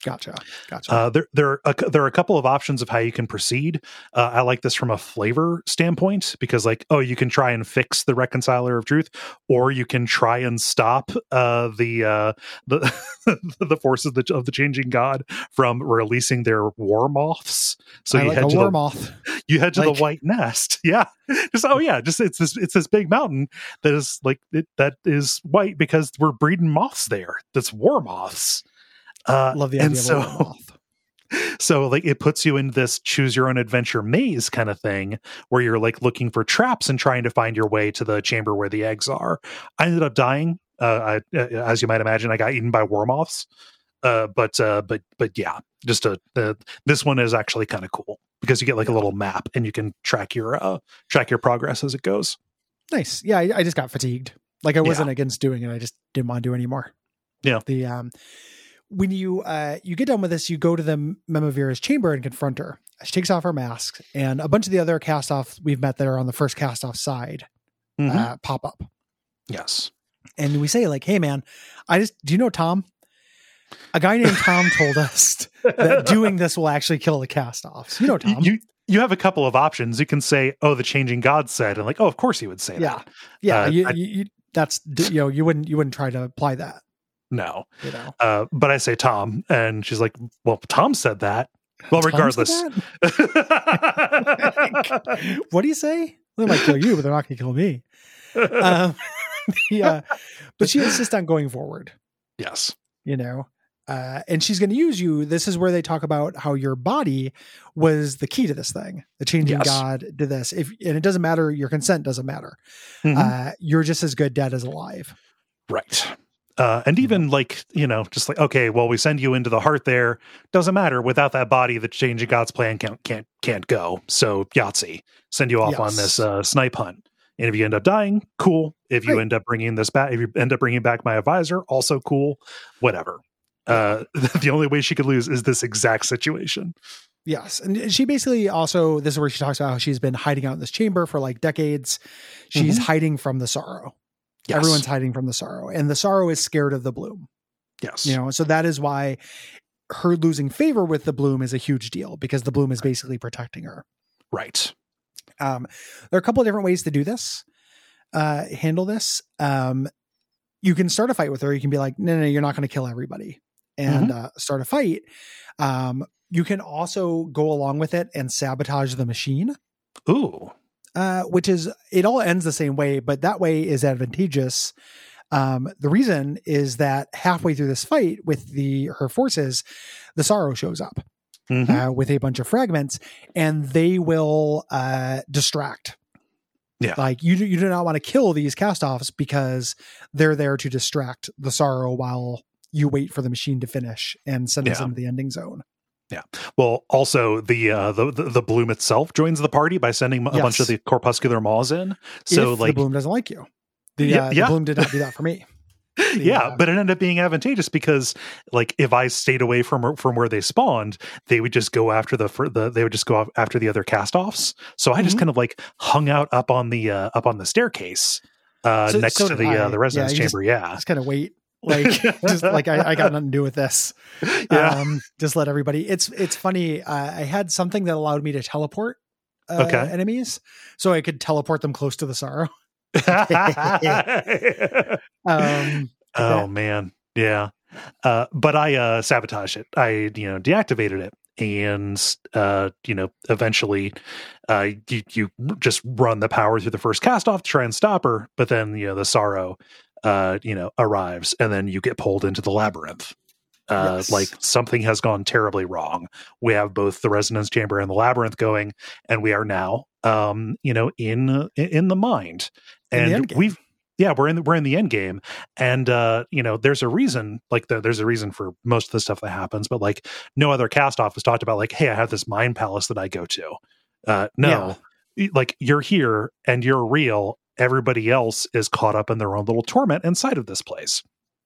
Gotcha. Gotcha. Uh, there, there, are a, there are a couple of options of how you can proceed. Uh, I like this from a flavor standpoint because, like, oh, you can try and fix the reconciler of truth, or you can try and stop uh, the uh, the the forces of the, of the changing god from releasing their war moths. So I you like head to war the, moth. you head to Like- the white nest. Yeah, just oh yeah, just it's this it's this big mountain that is like it, that is white because we're breeding moths there. That's war moths. Uh, Love the and idea so a moth. so like it puts you in this choose your own adventure maze kind of thing where you're like looking for traps and trying to find your way to the chamber where the eggs are i ended up dying uh, I, uh as you might imagine i got eaten by war moths uh but uh but but yeah just a uh, this one is actually kind of cool because you get like a little map and you can track your uh track your progress as it goes Nice. Yeah, I, I just got fatigued. Like I wasn't against doing it. I just didn't want to do anymore. Yeah. The um when you uh you get done with this, you go to the Memovira's chamber and confront her. She takes off her mask, and a bunch of the other cast offs we've met that are on the first cast off side Mhm. uh, pop up. yes And we say, like, hey man, I just do you know Tom? A guy named Tom told us that doing this will actually kill the cast offs. You know Tom. you you have a couple of options you can say oh the changing god said and like oh of course he would say yeah. that Yeah. Uh, you, I- you, you that's you know, you wouldn't you wouldn't try to apply that, no you know. Uh, but I say Tom, and she's like, "Well, Tom said that." Well, Tom regardless, that? what do you say? They might kill you, but they're not going to kill me. Um, yeah, but she insists on going forward. yes, You know, uh, and she's going to use you. This is where they talk about how your body was the key to this thing. The changing Yes. God did this. If and it doesn't matter, your consent doesn't matter. Mhm. Uh, you're just as good dead as alive. right. Uh, and even like you know, just like okay, well, we send you into the heart. There doesn't matter without that body. The changing God's plan can't can't can't go. So Yahtzee send you off on this uh, snipe hunt. And if you end up dying, cool. If you Great. end up bringing this back, if you end up bringing back my advisor, also cool. Whatever. Uh, the only way she could lose is this exact situation. Yes. And she basically also, this is where she talks about how she's been hiding out in this chamber for like decades. She's hiding from the sorrow. Yes. Everyone's hiding from the sorrow. And the sorrow is scared of the bloom. yes. You know, so that is why her losing favor with the bloom is a huge deal because the bloom is basically protecting her. right. Um, there are a couple of different ways to do this, uh, handle this. Um, you can start a fight with her. You can be like, no, no, you're not going to kill everybody and uh, start a fight. Um, you can also go along with it and sabotage the machine, Ooh. Uh, which is it all ends the same way, but that way is advantageous. Um, the reason is that halfway through this fight with the her forces, the sorrow shows up Mhm. uh, with a bunch of fragments, and they will uh, distract. Yeah. like you do, you do not want to kill these cast-offs because they're there to distract the sorrow while you wait for the machine to finish and send us into the ending zone. Well, also the uh, the, the the bloom itself joins the party by sending a bunch of the corpuscular maws in. So if like, the bloom doesn't like you, the, Yeah, uh, the yeah. bloom did not do that for me. yeah, uh, but it ended up being advantageous because like if I stayed away from from where they spawned, they would just go after the the they would just go after the other cast offs. So I just Mhm. kind of like hung out up on the uh, up on the staircase uh, So- next so to the I. uh, the resonance Yeah, you just- chamber. yeah, Just kind of wait, like just like I, I got nothing to do with this. yeah, Um, just let everybody. It's it's funny. Uh, I had something that allowed me to teleport. Uh, Okay. enemies, so I could teleport them close to the sorrow. Um, oh man yeah uh but i uh sabotaged it i you know deactivated it and uh you know eventually uh you, you just run the power through the first cast off to try and stop her but then you know the sorrow uh you know arrives and then you get pulled into the labyrinth. Uh Yes. like something has gone terribly wrong. We have both the resonance chamber and the labyrinth going and we are now um you know in in the mind. In the and we've yeah we're in the, we're in the end game and uh you know there's a reason like the, there's a reason for most of the stuff that happens but like no other cast off has talked about like hey i have this mind palace that i go to. Uh no. Y- like you're here and you're real everybody else is caught up in their own little torment inside of this place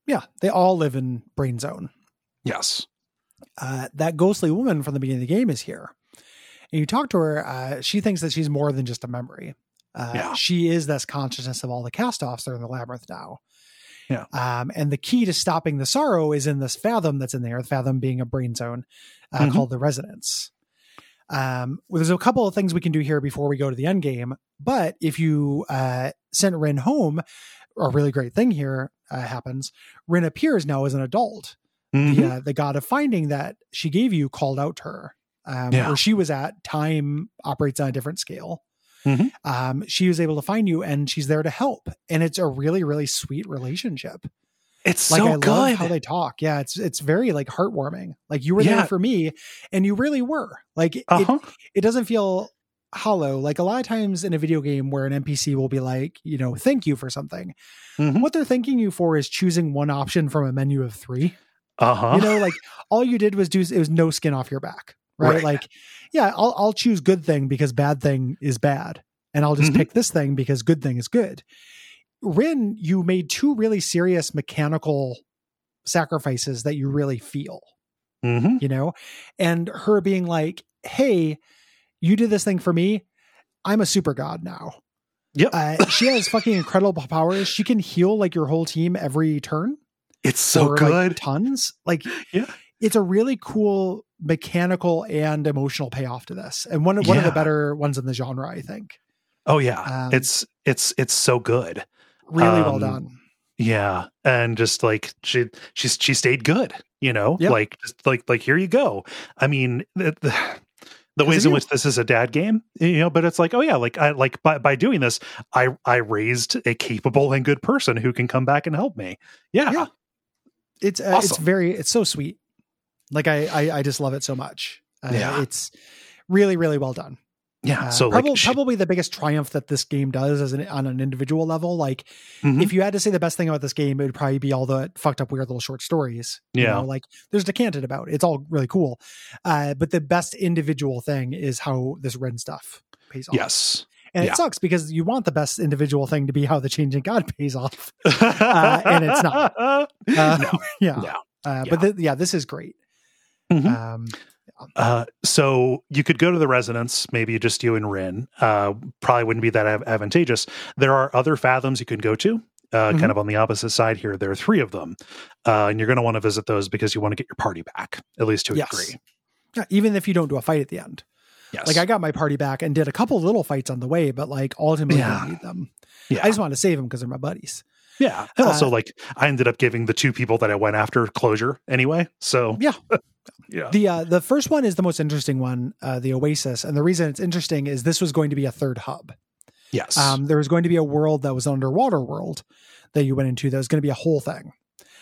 yeah, they all live in Brain Zone. yes Uh, that ghostly woman from the beginning of the game is here, and you talk to her. Uh, she thinks that she's more than just a memory. Uh, Yeah. She is this consciousness of all the cast offs that are in the labyrinth now. Yeah. Um, and the key to stopping the sorrow is in this fathom that's in there, the fathom being a brain zone uh, Mhm. called the resonance. Um, well, there's a couple of things we can do here before we go to the end game. But if you uh, send Rhin home, a really great thing here uh, happens. Rhin appears now as an adult. Mhm. The, uh, the god of finding that she gave you called out to her. Um, Yeah. Where she was at, time operates on a different scale. Mhm. Um, she was able to find you and she's there to help. And it's a really, really sweet relationship It's like so I good. love how they talk. Yeah, it's it's very like heartwarming. Like you were Yeah. there for me, and you really were. Like it, uh-huh. it doesn't feel hollow. Like a lot of times in a video game where an NPC will be like, you know, thank you for something. Mhm. What they're thanking you for is choosing one option from a menu of three. Uh-huh. You know, like all you did was do it was no skin off your back, right? Right. Like, yeah, I'll I'll choose good thing because bad thing is bad, and I'll just Mhm. pick this thing because good thing is good. Rhin, you made two really serious mechanical sacrifices that you really feel, Mhm. you know, and her being like, "Hey, you did this thing for me. I'm a super god now." Yep. Uh, she has fucking incredible powers. She can heal like your whole team every turn It's so or, like, good. tons. Like, Yeah. it's a really cool mechanical and emotional payoff to this, and one of one of the better ones in the genre, I think. oh yeah. Um, it's it's it's so good. Really well Um, done. Yeah, and just like she she's she stayed good, you know, Yep. like just like like here you go. I mean, the, the, the ways in you. which this is a dad game, you know, but it's like, oh yeah, like I like by by doing this, I I raised a capable and good person who can come back and help me. Yeah, Yeah. It's uh, it's very it's so sweet. Like I, I I just love it so much. Uh, Yeah. it's really really well done. Yeah. Uh, so probably, like, probably the biggest triumph that this game does as an, on an individual level. Like Mhm. if you had to say the best thing about this game, it would probably be all the fucked up weird little short stories. you Yeah. know, like there's decanted about. It. It's all really cool. Uh, but the best individual thing is how this Rhin stuff pays off. yes, And yeah. it sucks because you want the best individual thing to be how the changing god pays off. and it's not. Uh, no, yeah. no. Uh, But th- yeah, this is great. Mhm. Um, Uh, so you could go to the resonance, maybe just you and Rhin. Uh, probably wouldn't be that advantageous. There are other fathoms you can go to, uh, Mhm. kind of on the opposite side here. There are three of them, uh, and you're going to want to visit those because you want to get your party back, at least to a Yes. degree. yeah, even if you don't do a fight at the end. Yes, Like I got my party back and did a couple little fights on the way, but like ultimately Yeah. don't need them. yeah, I just want to save them because they're my buddies. Yeah. And also, uh, like, I ended up giving the two people that I went after closure anyway. So Yeah. yeah, The uh, the first one is the most interesting one, uh, the Oasis, and the reason it's interesting is this was going to be a third hub. yes, Um, there was going to be a world that was an underwater world that you went into. That was going to be a whole thing.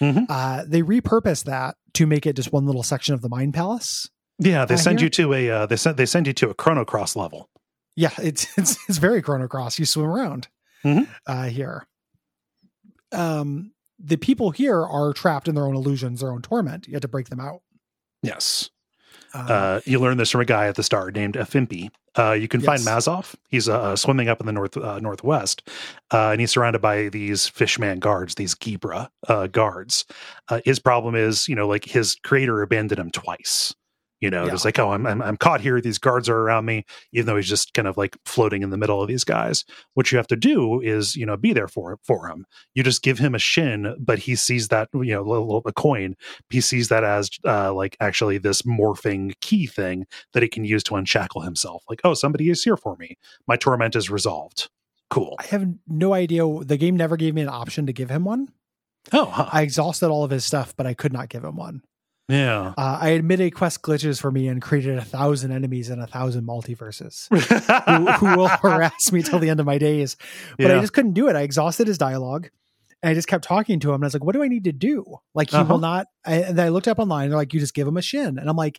Mhm. Uh, they repurposed that to make it just one little section of the Mind Palace. yeah. They uh, send here- you to a uh, they send they send you to a Chrono Cross level. Yeah, it's it's it's very Chrono Cross. You swim around Mhm. uh, here. Um, the people here are trapped in their own illusions, their own torment. You have to break them out. Yes. Um, Uh, you learn this from a guy at the start named Afimpi. Uh, you can find Yes. Mazov. He's uh, swimming up in the north uh, northwest, uh, and he's surrounded by these fishman guards, these Gibra uh, guards. Uh, his problem is, you know, like his creator abandoned him twice. You know, Yeah. just like, oh, I'm, I'm I'm caught here. These guards are around me, even though he's just kind of like floating in the middle of these guys. What you have to do is, you know, be there for for him. You just give him a shin, but he sees that, you know, little, a coin he sees that as uh, like actually this morphing key thing that he can use to unshackle himself. Like, oh, somebody is here for me. My torment is resolved. Cool. I have no idea. The game never gave me an option to give him one. Oh, huh. I exhausted all of his stuff, but I could not give him one. Yeah. Uh, I admitted quest glitches for me and created a thousand enemies and a thousand multiverses who, who will harass me till the end of my days. But I just couldn't do it. I exhausted his dialogue. And I just kept talking to him. And I was like, what do I need to do? Like, he Uh-huh. will not. I, and I looked up online. And they're like, you just give him a shin. And I'm like,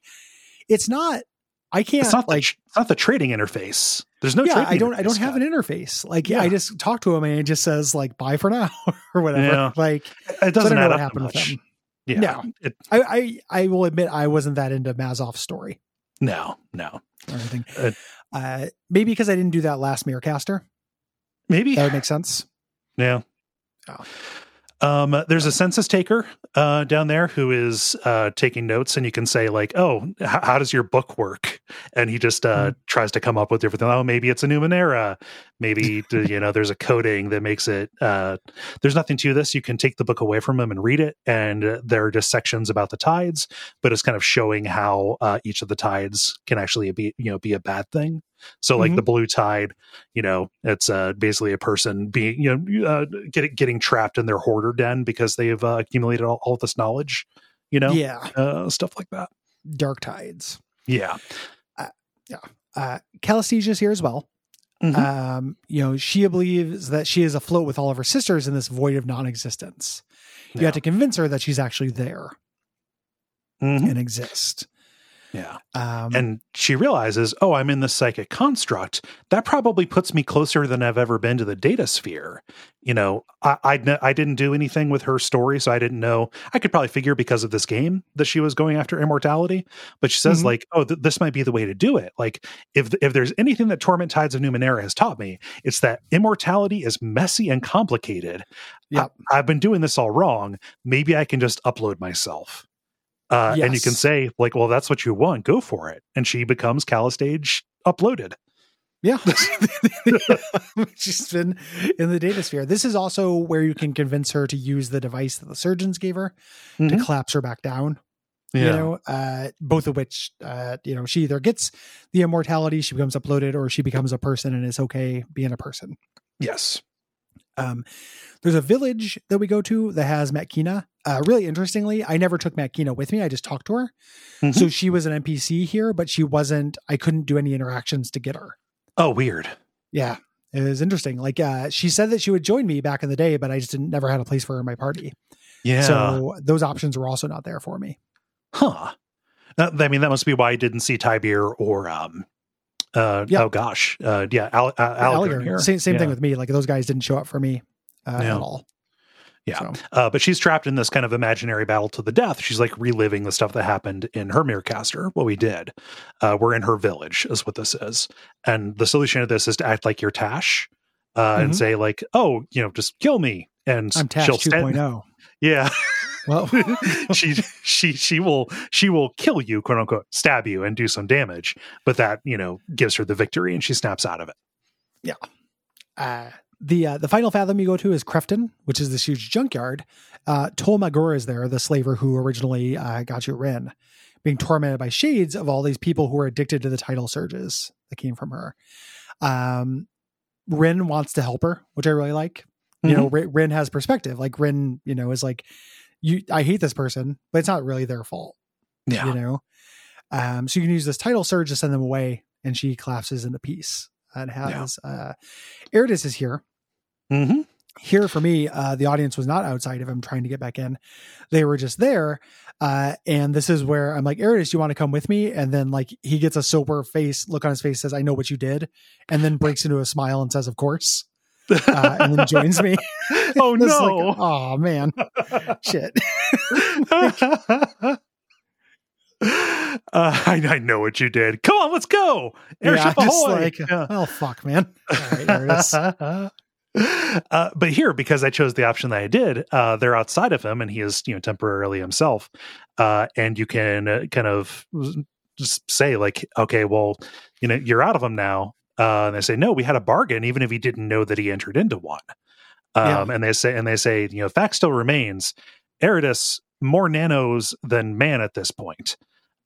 it's not, I can't, It's not like, the, it's not the trading interface. There's no. yeah, trading I don't, I don't have an interface. Like, Yeah. I just talk to him and it just says, like, bye for now or whatever. Yeah. Like, It so I doesn't don't know what happened with him. Yeah. No. It, I, I, I will admit I wasn't that into Mazov's story no. No. or anything. Uh, Uh, maybe because I didn't do that last Merecaster. Maybe. That would make sense. Yeah. Oh. Um, there's a census taker uh, down there who is uh, taking notes, and you can say like, "Oh, h- how does your book work?" And he just uh, tries to come up with different. Oh, maybe it's a Numenera. Maybe you know, there's a coding that makes it. Uh, there's nothing to this. You can take the book away from them and read it, and uh, there are just sections about the tides, but it's kind of showing how uh, each of the tides can actually be you know be a bad thing. So like Mhm. the blue tide, you know, it's uh, basically a person being, you know, uh, getting getting trapped in their hoarder den because they've uh, accumulated all, all this knowledge, you know, Yeah, uh, stuff like that. dark tides. Yeah, yeah Uh, Callistege's here as well. Mhm. Um, you know, she believes that she is afloat with all of her sisters in this void of non-existence. You Yeah. have to convince her that she's actually there Mhm. and exist. Yeah. Um, And she realizes, oh, I'm in the psychic construct. That probably puts me closer than I've ever been to the data sphere. You know, I I, I didn't do anything with her story, so I didn't know. I could probably figure because of this game that she was going after immortality. But she says, Mhm. like, oh, th- this might be the way to do it. Like, if if there's anything that Torment Tides of Numenera has taught me, it's that immortality is messy and complicated. Yep. I, have been doing this all wrong. Maybe I can just upload myself. Uh, And you can say, like, well, that's what you want. Go for it. And she becomes Callistege uploaded. Yeah. She's been in the data sphere. This is also where you can convince her to use the device that the surgeons gave her to Mhm. collapse her back down. Yeah. You know, uh, both of which, uh, you know, she either gets the immortality, she becomes uploaded, or she becomes a person and it's okay being a person. yes. Um, there's a village that we go to that has Matkina. Uh, really interestingly, I never took Matkina with me. I just talked to her. Mhm. So she was an NPC here, but she wasn't, I couldn't do any interactions to get her. Oh, weird. Yeah. It was interesting. Like uh, she said that she would join me back in the day, but I just didn't, never had a place for her in my party. Yeah. So those options were also not there for me. huh. Uh, I mean, that must be why I didn't see Tybir or, um, uh, Yeah. oh gosh. Uh, yeah. Al- uh, Algar Alligator, here. Same, same thing with me. Like those guys didn't show up for me uh, Yeah. at all. Yeah. So, Uh, but she's trapped in this kind of imaginary battle to the death. She's like reliving the stuff that happened in her Merecaster, what we did. Uh, we're in her village, is what this is. And the solution to this is to act like you're Tash uh, and Mhm. say, like, oh, you know, just kill me. And I'm Tash she'll 2.0. Yeah. Well, she she she will she will kill you, quote unquote, stab you and do some damage. But that, you know, gives her the victory and she snaps out of it. Yeah, uh, the uh, the final fathom you go to is Crefton, which is this huge junkyard. Uh, Tol Magor is there, the slaver who originally uh, got you Rhin, being tormented by shades of all these people who are addicted to the tidal surges that came from her. Um, Rhin wants to help her, which I really like. You know, Rhin, Rhin has perspective. Like Rhin, you know, is like, you. I hate this person, but it's not really their fault. Yeah. You know, um, so you can use this tidal surge to send them away, and she collapses into peace. And has uh, Erritis is here hmm here for me, uh, the audience was not outside of him trying to get back in. They were just there. Uh, and this is where I'm like, Erritis, you want to come with me? And then like he gets a sober face look on his face, says, I know what you did, and then breaks into a smile and says, Of course. Uh, and then joins me. oh no. like, oh man. Shit. uh, I, I know what you did. Come on, let's go. Airship yeah, just ahoy. like, Yeah. oh fuck, man. All right. Uh, but here, because I chose the option that I did, uh, they're outside of him, and he is, you know, temporarily himself. Uh, and you can uh, kind of just say, like, okay, well, you know, you're out of him now. Uh, and they say, no, we had a bargain, even if he didn't know that he entered into one. Um, And they say, and they say, you know, fact still remains. Erritis more nanos than man at this point.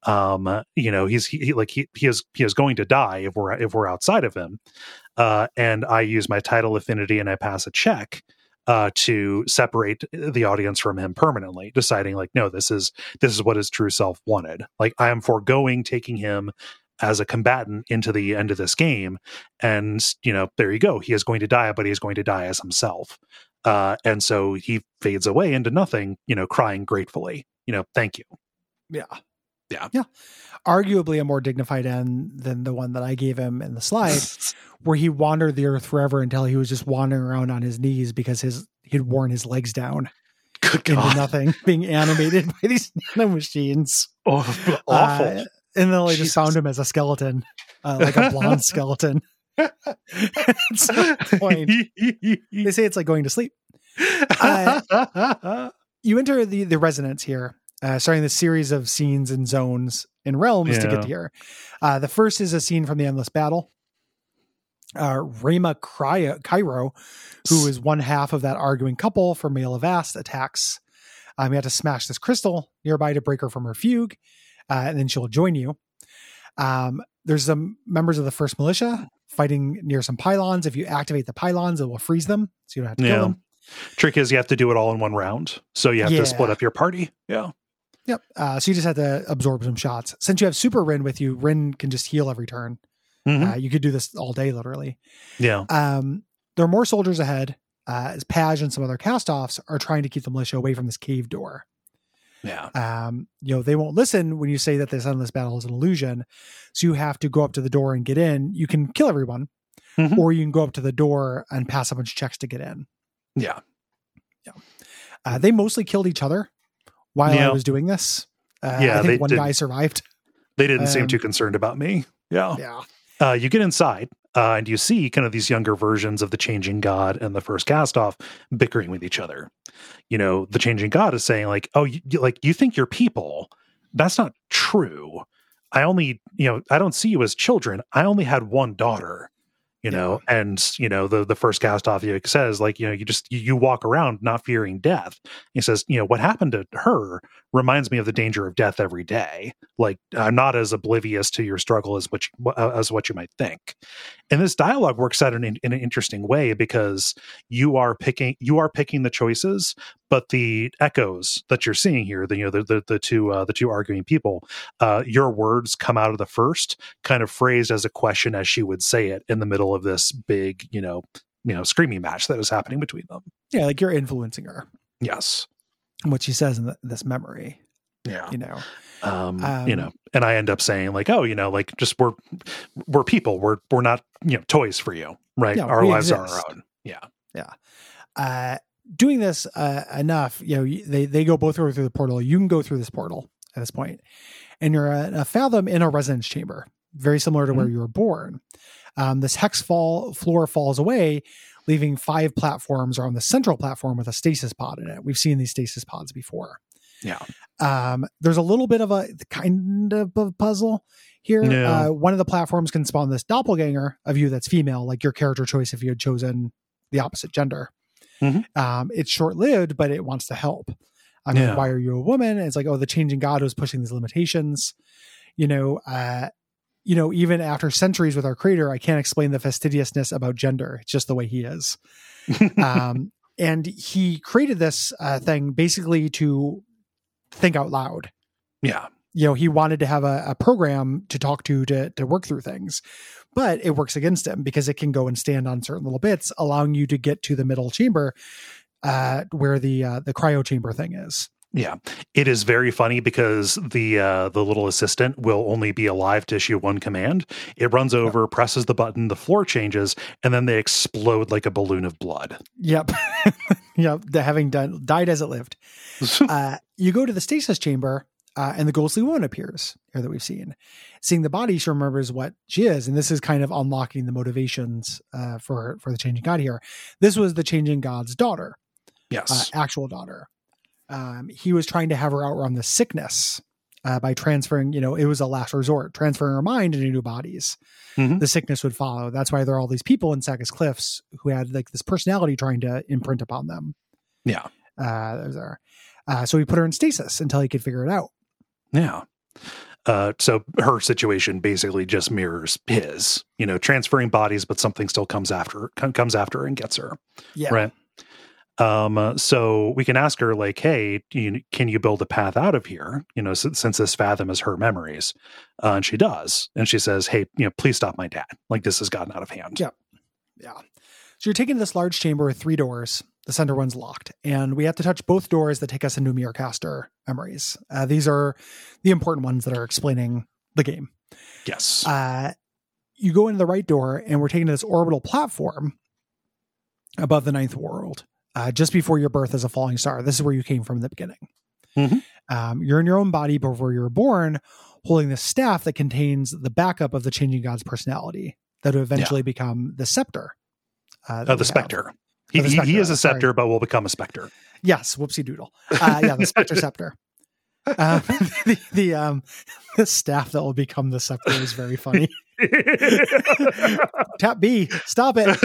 Um, you know, he's he, like he he is he is going to die if we're if we're outside of him uh, and I use my tidal affinity and I pass a check uh, to separate the audience from him permanently, deciding like, no, this is this is what his true self wanted. Like I am foregoing taking him as a combatant into the end of this game, and you know, there you go. He is going to die, but he is going to die as himself. Uh, and so he fades away into nothing, you know, crying gratefully. You know, thank you. Yeah. Yeah. Yeah. Arguably a more dignified end than the one that I gave him in the slide. where he wandered the earth forever until he was just wandering around on his knees because his he'd worn his legs down Good into God. nothing, being animated by these nano machines. Oh, awful. Uh, and then they just found him as a skeleton, uh, like a blonde skeleton. At some point, they say it's like going to sleep. Uh, you enter the the resonance here, uh, starting the series of scenes and zones and realms to Yeah. get here. Uh, the first is a scene from the Endless Battle. Uh, Rama Cairo, who is one half of that arguing couple for Miel Avest, attacks. Um, you have to smash this crystal nearby to break her from her fugue, uh, and then she'll join you. Um, there's some members of the first militia fighting near some pylons. If you activate the pylons, it will freeze them, so you don't have to Yeah. kill them. Trick is you have to do it all in one round. So you have Yeah. to split up your party. Yeah. Yep. Uh, so you just have to absorb some shots. Since you have Super Rhin with you, Rhin can just heal every turn. Mhm. Uh, you could do this all day, literally. yeah. Um, there are more soldiers ahead. Uh, as Paj and some other castoffs are trying to keep the militia away from this cave door. Yeah. Um, you know, they won't listen when you say that this endless battle is an illusion. So you have to go up to the door and get in. You can kill everyone, Mhm. or you can go up to the door and pass a bunch of checks to get in. Yeah. Uh, they mostly killed each other while I was doing this. Uh, Yeah, I think one guy survived. They didn't seem Um, too concerned about me. Yeah. Yeah. Uh, you get inside uh, and you see kind of these younger versions of the changing god and the first cast off bickering with each other. You know, the changing god is saying like, "Oh, you, you- like you think you're people? That's not true. I only, you know, I don't see you as children. I only had one daughter." You know, and you know the the first cast off you says like you know you just you, you walk around not fearing death. He says you know what happened to her reminds me of the danger of death every day. Like I'm not as oblivious to your struggle as what you, uh, as what you might think. And this dialogue works out in, in an interesting way because you are picking you are picking the choices, but the echoes that you're seeing here, the you know the the, the two uh, the two arguing people, uh, your words come out of the first kind of phrased as a question as she would say it in the middle of this big you know you know screaming match that was happening between them. Yeah. Like you're influencing her. Yes. What she says in the, this memory, Yeah. you know. um, Um, you know and i end up saying like oh you know like just we're we're people we're we're not you know toys for you right Yeah, our lives are our own yeah Yeah. uh, doing this uh, enough, you know, they they go both through through the portal. You can go through this portal at this point, and you're a, a fathom in a resonance chamber, very similar to where you were born. Um, this hex fall floor falls away, leaving five platforms on the central platform with a stasis pod in it. We've seen these stasis pods before. Yeah. Um, there's a little bit of a kind of a puzzle here. Yeah. Uh, one of the platforms can spawn this doppelganger of you that's female, like your character choice if you had chosen the opposite gender. Mhm. Um, it's short lived, but it wants to help. I mean, Yeah. why are you a woman? And it's like, oh, the changing God was pushing these limitations. You know, uh, you know, even after centuries with our creator, I can't explain the fastidiousness about gender. It's just the way he is. um, and he created this uh, thing basically to think out loud. yeah. You know, he wanted to have a, a program to talk to to to work through things, but it works against him because it can go and stand on certain little bits, allowing you to get to the middle chamber, uh, where the uh, the cryo chamber thing is. yeah. It is very funny because the uh the little assistant will only be alive to issue one command. It runs over presses the button the floor changes and then they explode like a balloon of blood. Yep, yep. The, having done died as it lived. uh, you go to the stasis chamber, uh, and the ghostly woman appears here that we've seen. Seeing the body, she remembers what she is, and this is kind of unlocking the motivations uh, for for the changing god here. This was the changing god's daughter, uh, yes actual daughter. Um, he was trying to have her outrun the sickness uh, by transferring. You know, it was a last resort, transferring her mind into new bodies. Mhm. The sickness would follow. That's why there are all these people in Sagus Cliffs who had like this personality trying to imprint upon them yeah uh, those are. Uh, so he put her in stasis until he could figure it out. Yeah. Uh, so her situation basically just mirrors his, you know, transferring bodies, but something still comes after comes after and gets her. Yeah. Right. Um, uh, so we can ask her like, Hey, you, can you build a path out of here? You know, since, since this fathom is her memories. Uh, and she does. And she says, Hey, you know, please stop my dad. Like this has gotten out of hand. Yeah. Yeah. So you're taking this large chamber with three doors. The center one's locked, and we have to touch both doors that take us into Merecaster memories. Uh, these are the important ones that are explaining the game. Yes. Uh, you go into the right door, and we're taken to this orbital platform above the ninth world, uh, just before your birth as a falling star. This is where you came from in the beginning. Mhm. Um, you're in your own body before you were born, holding the staff that contains the backup of the changing god's personality that would eventually become the scepter. Uh, uh, the specter. He, the he, he is a sorry. scepter, but will become a specter. Yes, whoopsie doodle. Uh, yeah, the Spectre Scepter. Um, the the um the staff that will become the scepter is very funny. Tap B, stop it.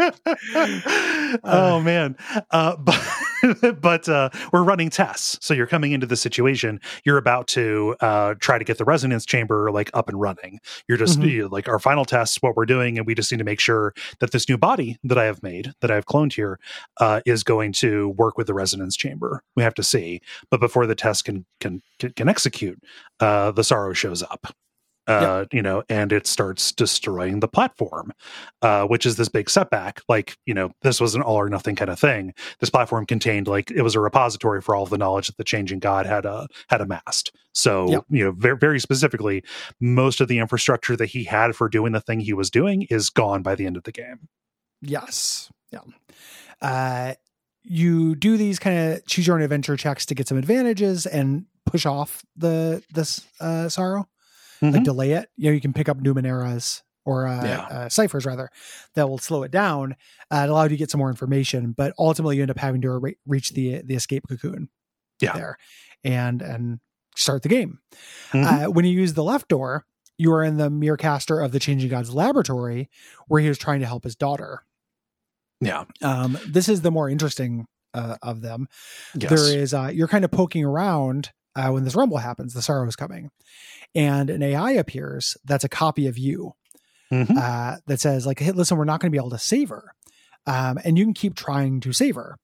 oh man. Uh, but but uh, we're running tests. So you're coming into the situation. You're about to uh, try to get the resonance chamber like up and running. You're just Mhm. you- like our final tests what we're doing and we just need to make sure that this new body that i have made that i've cloned here uh, is going to work with the resonance chamber. We have to see. But before the test can can can, can execute uh, the sorrow shows up uh, you know, and it starts destroying the platform, uh, which is this big setback. Like, you know, this was an all or nothing kind of thing. This platform contained like it was a repository for all of the knowledge that the changing god had uh, had amassed. So, Yep. you know, very very specifically, most of the infrastructure that he had for doing the thing he was doing is gone by the end of the game. Yes. Yeah. Uh, you do these kind of choose your own adventure checks to get some advantages and push off the this uh, sorrow, like Mhm. delay it. You know, you can pick up numeneras or uh, Yeah. uh, ciphers rather that will slow it down. Uh, it allowed you to get some more information, but ultimately you end up having to re- reach the the escape cocoon. Yeah. there and and start the game. Mhm. Uh, when you use the left door, you are in the Merecaster of the Changing Gods laboratory, where he was trying to help his daughter. yeah. Um, this is the more interesting uh, of them. Yes. There is uh, you're kind of poking around uh, when this rumble happens. The sorrow is coming, and an AI appears that's a copy of you Mhm. uh, that says like, "Hey, listen, we're not going to be able to save her, um, and you can keep trying to save her.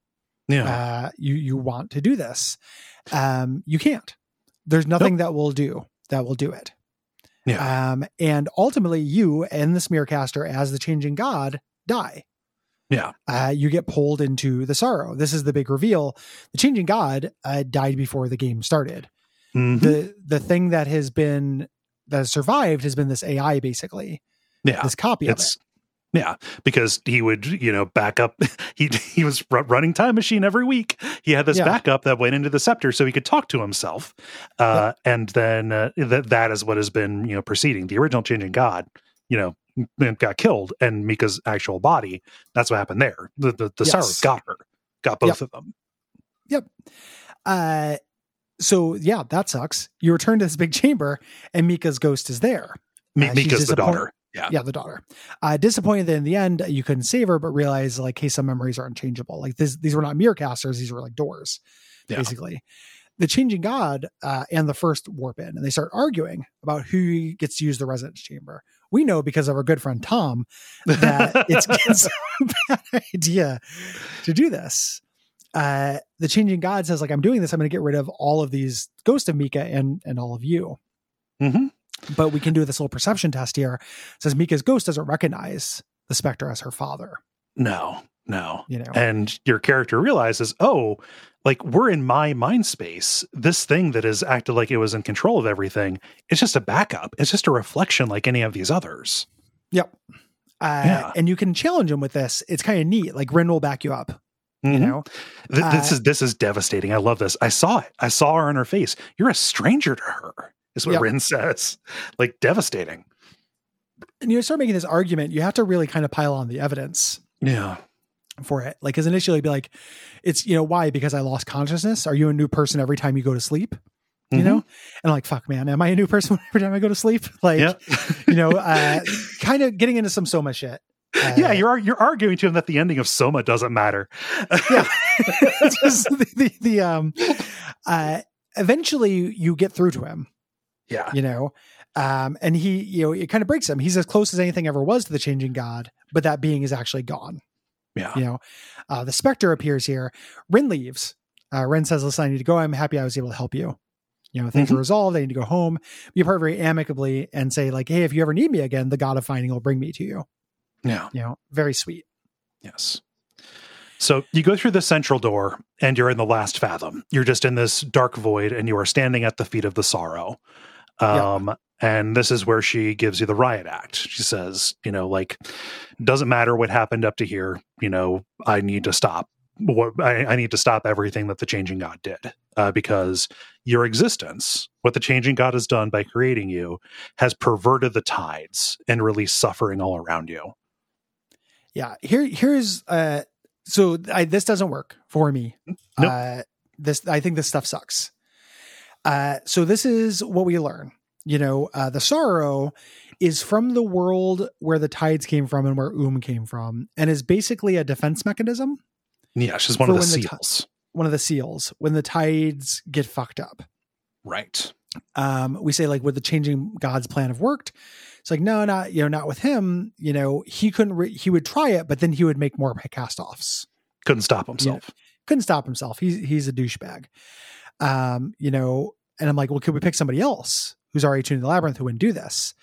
yeah. Uh, you you want to do this, um, you can't. There's nothing that will do that will do it. yeah. Um, and ultimately, you and the Smearcaster, as the changing god, die. Yeah. Uh, you get pulled into the sorrow. This is the big reveal. The changing god uh, died before the game started. Mhm. The the thing that has been that has survived has been this AI, basically yeah. this copy of it. it's yeah because he would you know back up he he was running time machine every week he had this Yeah. backup that went into the scepter so he could talk to himself uh and then uh, that that is what has been you know preceding the original changing god you know got killed and mika's actual body that's what happened there the the, the Yes. got her got both of them Uh, so yeah, that sucks. You return to this big chamber, and Mika's ghost is there. Mi- Uh, mika's the daughter yeah yeah, the daughter. Uh, disappointed that in the end you couldn't save her, but realized like, hey, some memories are unchangeable. Like this, these were not merecasters; these were like doors, Yeah. basically. The changing god uh, and the first warp in, and they start arguing about who gets to use the resonance chamber. We know because of our good friend Tom that it's, it's a bad idea to do this. Uh, the changing god says, like, I'm doing this. I'm going to get rid of all of these ghosts of Mika and and all of you Mhm. but we can do this little perception test here. It says Mika's ghost doesn't recognize the specter as her father. no no You know, and your character realizes, oh, like we're in my mind space. This thing that has acted like it was in control of everything, it's just a backup. It's just a reflection like any of these others. yep. Uh, Yeah. And you can challenge him with this. It's kind of neat. Like Rhin will back you up. You Mhm. know, Th- this uh, is this is devastating. I love this. I saw it. I saw her on her face. You're a stranger to her, is what Yep. Rhin says. Like devastating. and you start making this argument. You have to really kind of pile on the evidence Yeah. For it. Like, because initially, it'd be like, it's you know why? Because I lost consciousness. Are you a new person every time you go to sleep? You Mhm. know, and I'm like, fuck, man, am I a new person every time I go to sleep? Like, Yeah. you know, uh, kind of getting into some Soma shit. Uh, yeah, you're you're arguing to him that the ending of Soma doesn't matter. yeah just the, the, the um uh eventually you get through to him yeah. you know um and he you know it kind of breaks him he's as close as anything ever was to the changing god but that being is actually gone Yeah. you know uh the specter appears here Rhin leaves uh Rhin says listen i need to go i'm happy i was able to help you you know things are resolved i need to go home be part very amicably and say like hey if you ever need me again the god of finding will bring me to you Yeah. you know very sweet Yes. So you go through the central door and you're in the last fathom. You're just in this dark void and you are standing at the feet of the sorrow. Um, And this is where she gives you the riot act. She says, you know, like, doesn't matter what happened up to here. You know, I need to stop. What I, I need to stop everything that the changing God did uh, because your existence, what the changing God has done by creating you, has perverted the tides and released suffering all around you. Yeah. Here here's uh so I, this doesn't work for me. Nope. Uh this I think this stuff sucks. Uh so this is what we learn. You know, uh the sorrow is from the world where the tides came from and where Oom came from and is basically a defense mechanism, Yeah, she's one of the when the seals. one of the seals when the tides get fucked up. right. um, we say like would the changing god's plan have worked it's like no not you know not with him you know he couldn't re- he would try it but then he would make more cast offs Couldn't stop himself. couldn't stop himself he's he's a douchebag um you know and i'm like well could we pick somebody else who's already tuned in the labyrinth who wouldn't do this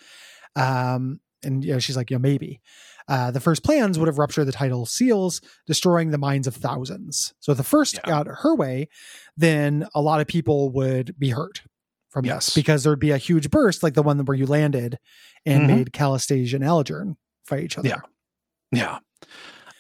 um and you know she's like yeah maybe uh, the first plans would have ruptured the tidal seals, destroying the minds of thousands. So if the first Yeah. got her way, then a lot of people would be hurt from Yes. this because there'd be a huge burst like the one where you landed and Mhm. made Callistege and Aligern fight each other. Yeah. Yeah.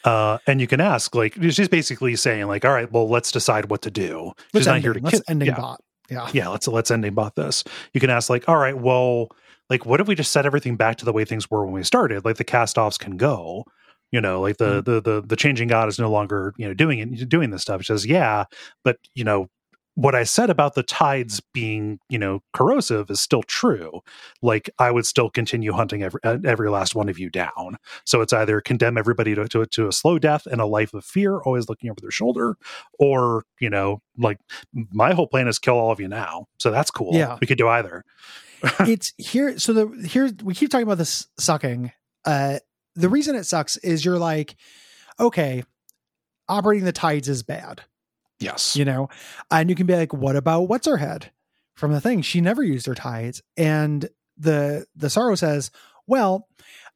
Uh, and you can ask, like, she's basically saying, like, all right, well, let's decide what to do. Let's she's not end here to Let's kill. ending yeah. bot. Yeah. yeah, let's let's ending bot this. You can ask, like, all right, well, like, what if we just set everything back to the way things were when we started? Like, the cast offs can go. You know, like the, Mm-hmm. the the the changing god is no longer you know doing it doing this stuff. She says, yeah, but you know what I said about the tides being you know corrosive is still true. Like I would still continue hunting every uh, every last one of you down. So it's either condemn everybody to, to to a slow death and a life of fear, always looking over their shoulder, or you know, like my whole plan is kill all of you now. So that's cool. Yeah. we could do either. it's here. So the here we keep talking about this sucking. Uh, the reason it sucks is you're like, okay, operating the tides is bad. Yes. you know and you can be like what about what's her head from the thing she never used her tides and the the sorrow says well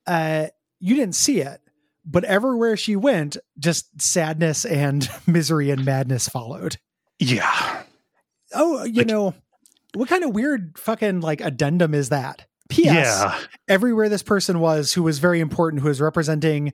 uh you didn't see it but everywhere she went just sadness and misery and madness followed Yeah. oh you Like- know what kind of weird fucking like addendum is that ps Yeah. everywhere this person was who was very important who was representing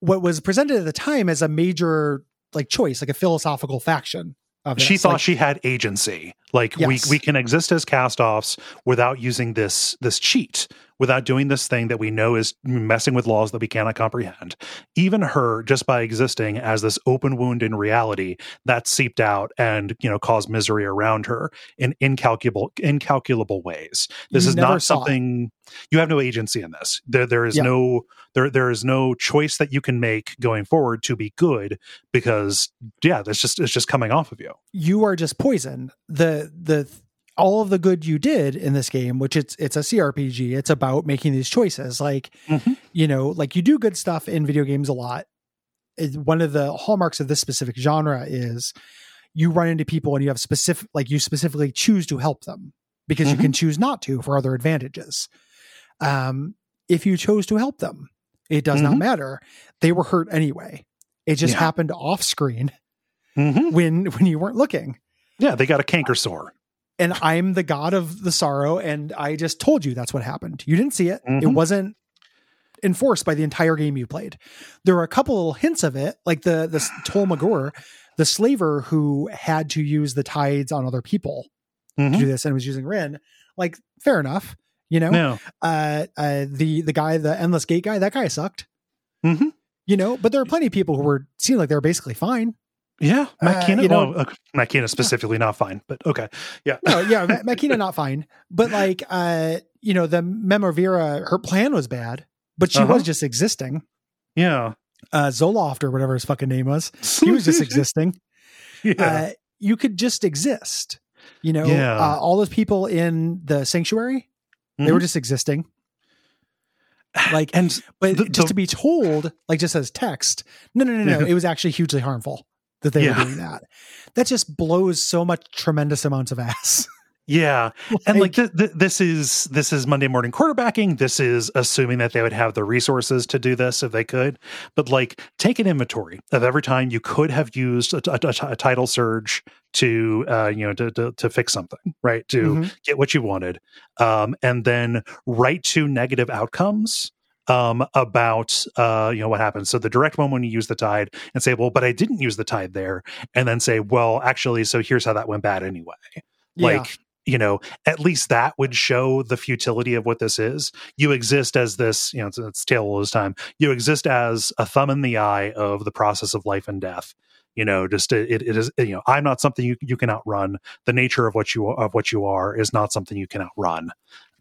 what was presented at the time as a major like choice like a philosophical faction of She thought Like, she had agency. Like Yes. we we can exist as cast-offs without using this this cheat, without doing this thing that we know is messing with laws that we cannot comprehend. Even her, just by existing as this open wound in reality, that seeped out and you know caused misery around her in incalculable incalculable ways. This You is not something you have no agency in this. There there is Yeah. no there there is no choice that you can make going forward to be good because yeah, that's just it's just coming off of you. you are just poison. The the all of the good you did in this game, which it's it's a CRPG, it's about making these choices. Like Mhm. you know, like you do good stuff in video games a lot. It, one of the hallmarks of this specific genre is you run into people and you have specific like you specifically choose to help them because you Mhm. can choose not to for other advantages. Um, if you chose to help them, it does not Mhm. matter. They were hurt anyway. It just Yeah. happened off screen Mhm. when when you weren't looking Yeah, they got a canker sore. and I'm the god of the sorrow, and I just told you that's what happened. You didn't see it. It Mhm. wasn't enforced by the entire game you played. There were a couple little hints of it, like the the Tol Magor, the slaver who had to use the tides on other people Mhm. to do this and was using Rhin. Like, fair enough, you know. No. Uh, uh, the the guy, the endless gate guy, that guy sucked, Mhm. you know. But there are plenty of people who were seemed like they were basically fine. Yeah, Uh, Matkina. you know- okay, Matkina specifically not fine, but okay. Yeah. no, yeah, Ma- Matkina not fine, but like, uh, you know, the Memovira, her plan was bad, but she Uh-huh. was just existing. Yeah. Uh, Zoloft or whatever his fucking name was, he was just existing. yeah. Uh, you could just exist. You know, Yeah. uh, all those people in the sanctuary, they were Mhm. just existing. Like, and but the- just the- to be told, like, just as text, no, no, no, no, Yeah. it was actually hugely harmful that they Yeah. were doing that. That just blows so much tremendous amounts of ass. yeah, and like th- th- this is this is Monday morning quarterbacking. This is assuming that they would have the resources to do this if they could. But like, take an inventory of every time you could have used a, a- a tidal surge to uh, you know to, to to fix something, right? To Mhm. get what you wanted, um, and then write to negative outcomes um, about uh, you know what happens. So the direct one when you use the tide and say, well, but I didn't use the tide there, and then say, well, actually, so here's how that went bad anyway. Yeah. Like you know, at least that would show the futility of what this is. You exist as this, you know, it's, it's tale all this time. You exist as a thumb in the eye of the process of life and death. You know, just it, it is. You know, I'm not something you you can outrun. The nature of what you of what you are is not something you can outrun.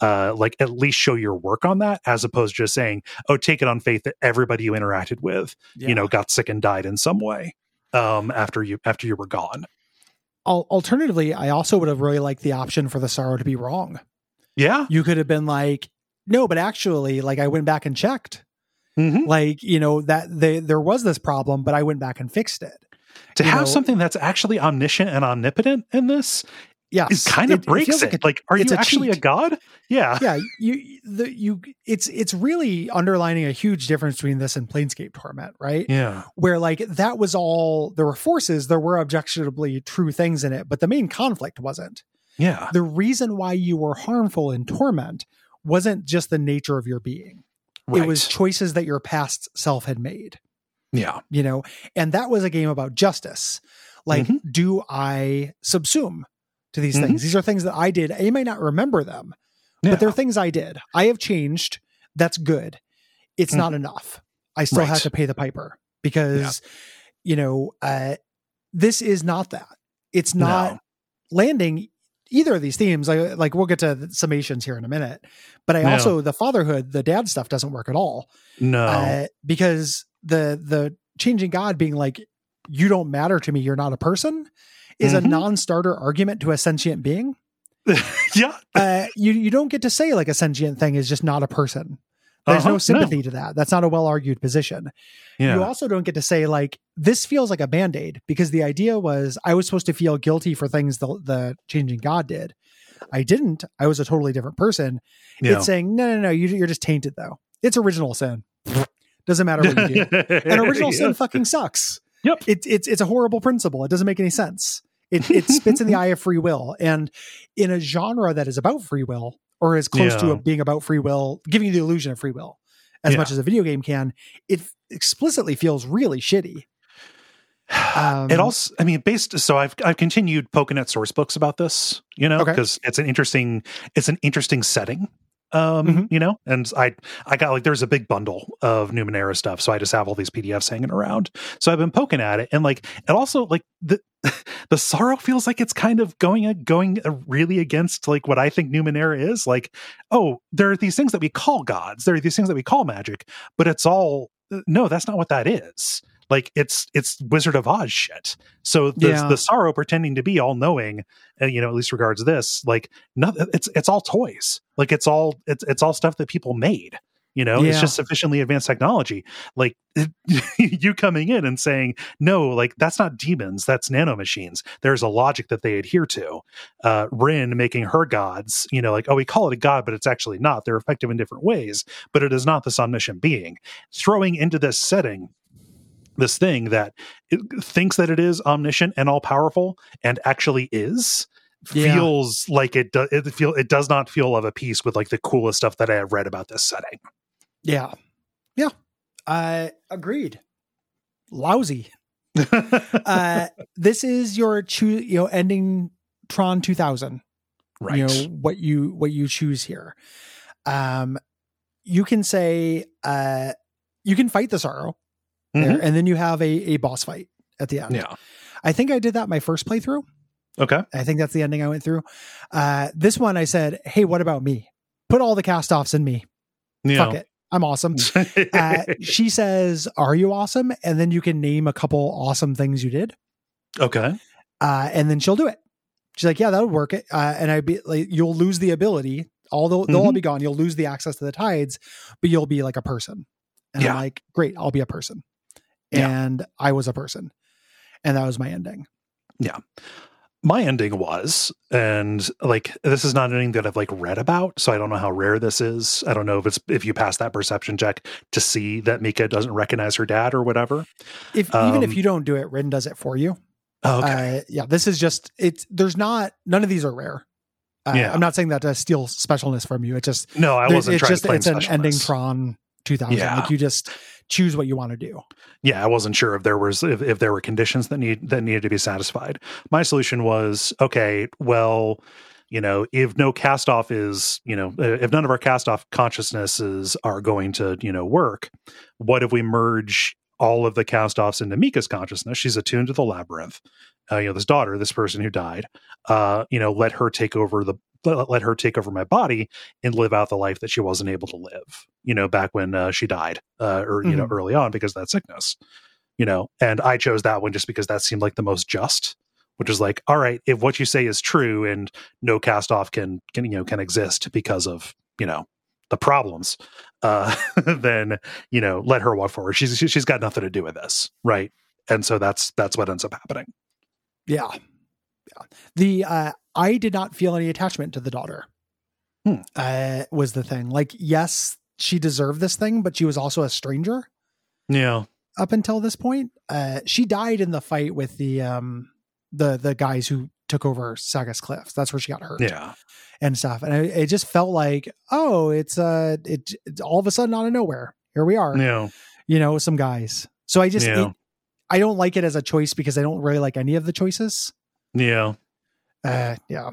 Uh, like at least show your work on that, as opposed to just saying, "Oh, take it on faith that everybody you interacted with, Yeah. you know, got sick and died in some way um, after you after you were gone." Alternatively, I also would have really liked the option for the sorrow to be wrong. Yeah, You could have been like, no, but actually, like I went back and checked. Mhm. Like, you know, that they, there was this problem, but I went back and fixed it. to you have know- something that's actually omniscient and omnipotent in this Yes. it kind of breaks it. like Like, a- are you a actually a god? Yeah. yeah, you the you it's it's really underlining a huge difference between this and Planescape Torment, right? Yeah. Where like that was all there were forces, there were objectionably true things in it, but the main conflict wasn't. Yeah. The reason why you were harmful in Torment wasn't just the nature of your being. Right. It was choices that your past self had made. yeah. you know and that was a game about justice like Mhm. do i subsume to these Mhm. things these are things that i did you may not remember them Yeah. but they're things i did i have changed that's good it's not enough i still Mm-hmm. Right. have to pay the piper because you know uh this is not that it's not No. landing either of these themes like, like we'll get to the summations here in a minute but i Yeah. also the fatherhood the dad stuff doesn't work at all no. uh, because the the changing God being like, you don't matter to me, you're not a person, is Mhm. a non-starter argument to a sentient being. yeah. Uh, you you don't get to say like a sentient thing is just not a person. There's Uh-huh. no sympathy to that. That's not a well argued position. Yeah. You also don't get to say like this feels like a band aid because the idea was I was supposed to feel guilty for things the the changing God did. I didn't. I was a totally different person. yeah. It's saying no, no, no. You, you're just tainted though. It's original sin. Doesn't matter what you do. and original sin fucking sucks. Yep. It's it's it's a horrible principle. It doesn't make any sense. It it spits in the eye of free will, and in a genre that is about free will or is close to Yeah. it being about free will, giving you the illusion of free will as Yeah. much as a video game can, it explicitly feels really shitty. Um, it also, I mean, based. So I've I've continued poking at source books about this, you know, Okay. because it's an interesting it's an interesting setting, um, Mhm. you know. And I I got like there's a big bundle of Numenera stuff, so I just have all these PDFs hanging around. So I've been poking at it, and like it also like the the sorrow feels like it's kind of going going really against like what I think Numenera is. Like, oh, there are these things that we call gods, there are these things that we call magic, but it's all no, that's not what that is like it's it's wizard of oz shit. So the, Yeah. the sorrow pretending to be all knowing uh, you know at least regards this like no, it's it's all toys. Like it's all it's it's all stuff that people made you know? It's just sufficiently advanced technology. Like you coming in and saying no like that's not demons that's nanomachines. There's a logic that they adhere to. Uh Rhin making her gods you know like oh we call it a god but it's actually not. They're effective in different ways but it is not this omniscient being. Throwing into this setting this thing that it thinks that it is omniscient and all powerful and actually is Yeah. feels like it does it feel it does not feel of a piece with like the coolest stuff that I have read about this setting. Yeah, yeah. Uh, agreed. Lousy. Uh, this is your choose. You know, ending Tron 2000. right. you know what you what you choose here um you can say uh you can fight the sorrow there, Mhm. and then you have a a boss fight at the end Yeah. i think i did that my first playthrough Okay. i think that's the ending i went through uh this one i said hey what about me put all the cast offs in me Yeah. fuck it i'm awesome uh, she says are you awesome and then you can name a couple awesome things you did okay. uh, and then she'll do it. She's like, yeah, that'll work. It, uh, and I'd be like, you'll lose the ability. Although they'll Mm-hmm. all be gone, you'll lose the access to the tides, but you'll be like a person. And Yeah. I'm like, great, I'll be a person. Yeah. And I was a person, and that was my ending. Yeah. My ending was, and like this is not anything that I've like read about, so I don't know how rare this is. I don't know if it's if you pass that perception check to see that Mika doesn't recognize her dad or whatever. If even if Um, you don't do it, Rhin does it for you. Oh, okay. Uh, yeah, this is just it's. There's not none of these are rare. Uh, Yeah. I'm not saying that to steal specialness from you. It just no, I wasn't it's trying just it's an ending. Tron 2000. Yeah. Like you just choose what you want to do. yeah i wasn't sure if there was if, if there were conditions that need that needed to be satisfied my solution was okay well you know, if no cast off is, you know, if none of our cast off consciousnesses are going to, you know, work, what if we merge all of the cast offs into Mika's consciousness? She's attuned to the labyrinth. Uh, you know, this daughter, this person who died, uh, you know, let her take over the let her take over my body and live out the life that she wasn't able to live, you know, back when uh, she died, uh, or you know, Mhm. early on because of that sickness, you know. And I chose that one just because that seemed like the most just, which is like, all right, if what you say is true and no cast off can can you know can exist because of you know the problems, uh, then you know let her walk forward. She's she's got nothing to do with this, right? And so that's that's what ends up happening. Yeah. Yeah. The uh I did not feel any attachment to the daughter. Hmm. Uh was the thing. Like yes, she deserved this thing, but she was also a stranger Yeah, up until this point. Uh she died in the fight with the um the the guys who took over Sagus Cliffs. That's where she got hurt yeah, and stuff. And it, it just felt like, oh, it's uh it it's all of a sudden out of nowhere. Here we are. yeah, You know, some guys. So I just Yeah. it- I don't like it as a choice because I don't really like any of the choices. yeah. Uh yeah.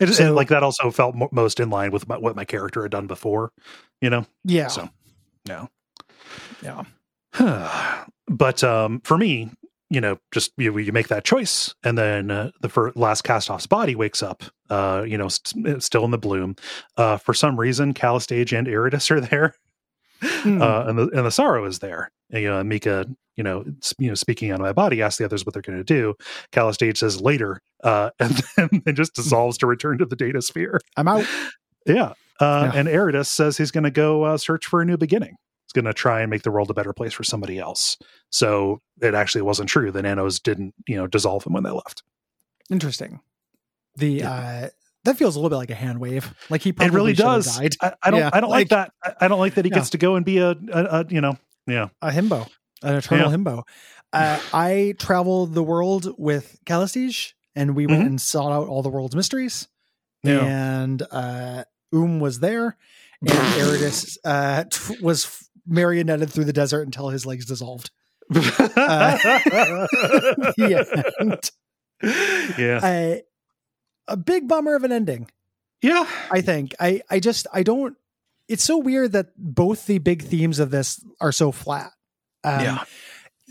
It, it- like that also felt mo- most in line with my, what my character had done before, you know. Yeah. So, yeah. yeah. but um, for me, you know, just you, you make that choice, and then uh, the fir- last cast off's body wakes up, uh, you know, st- still in the bloom. Uh, for some reason, Callistege and Erritis are there, Hmm. uh, and the and the sorrow is there. You know, Mika, you know, you know, speaking on my body, asks the others what they're going to do. Callistege says later, uh, and then it just dissolves to return to the data sphere. I'm out. Yeah. Uh, Yeah. And Erritis says he's going to go uh, search for a new beginning. He's going to try and make the world a better place for somebody else. So it actually wasn't true. The nanos didn't, you know, dissolve him when they left. Interesting. The uh that feels a little bit like a hand wave. Like he It probably really should have does. died. I, I don't. Yeah, I don't like, like- that. I, don't like that he Yeah. gets to go and be a, a, a you know. Yeah. A himbo. An eternal Yeah. himbo. Uh I traveled the world with Callistege and we went Mhm. and sought out all the world's mysteries. Yeah. And uh Um was there and Erritis uh t- was marionetted through the desert until his legs dissolved. end. yeah. Uh, a big bummer of an ending. Yeah. I think. I I just I don't. It's so weird that both the big themes of this are so flat. Um, Yeah.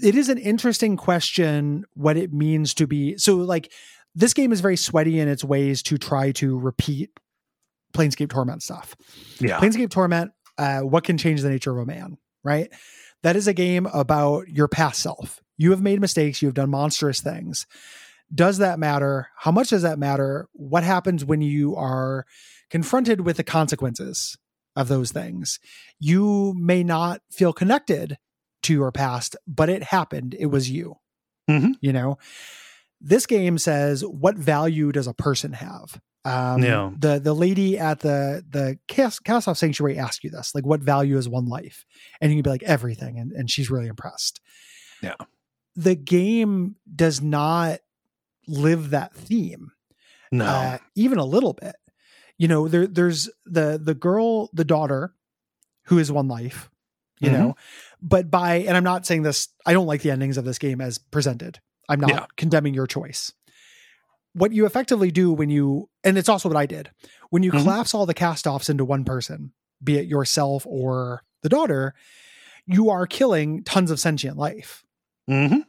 It is an interesting question what it means to be so like this game is very sweaty in its ways to try to repeat Planescape Torment stuff. Yeah. Planescape Torment, uh, what can change the nature of a man, right? That is a game about your past self. You have made mistakes, you have done monstrous things. Does that matter? How much does that matter? What happens when you are confronted with the consequences of those things? You may not feel connected to your past, but it happened. It was you. Mhm. You know, this game says, what value does a person have? Um, Yeah. The the lady at the the off sanctuary asks you this, like, what value is one life? And you can be like everything, and, and she's really impressed. Yeah. The game does not live that theme, No. uh, even a little bit. You know, there there's the the girl, the daughter, who is one life. You Mhm. know, but by and I'm not saying this. I don't like the endings of this game as presented. I'm not Yeah. condemning your choice. What you effectively do when you, and it's also what I did, when you Mhm. collapse all the cast offs into one person, be it yourself or the daughter, you are killing tons of sentient life. hmm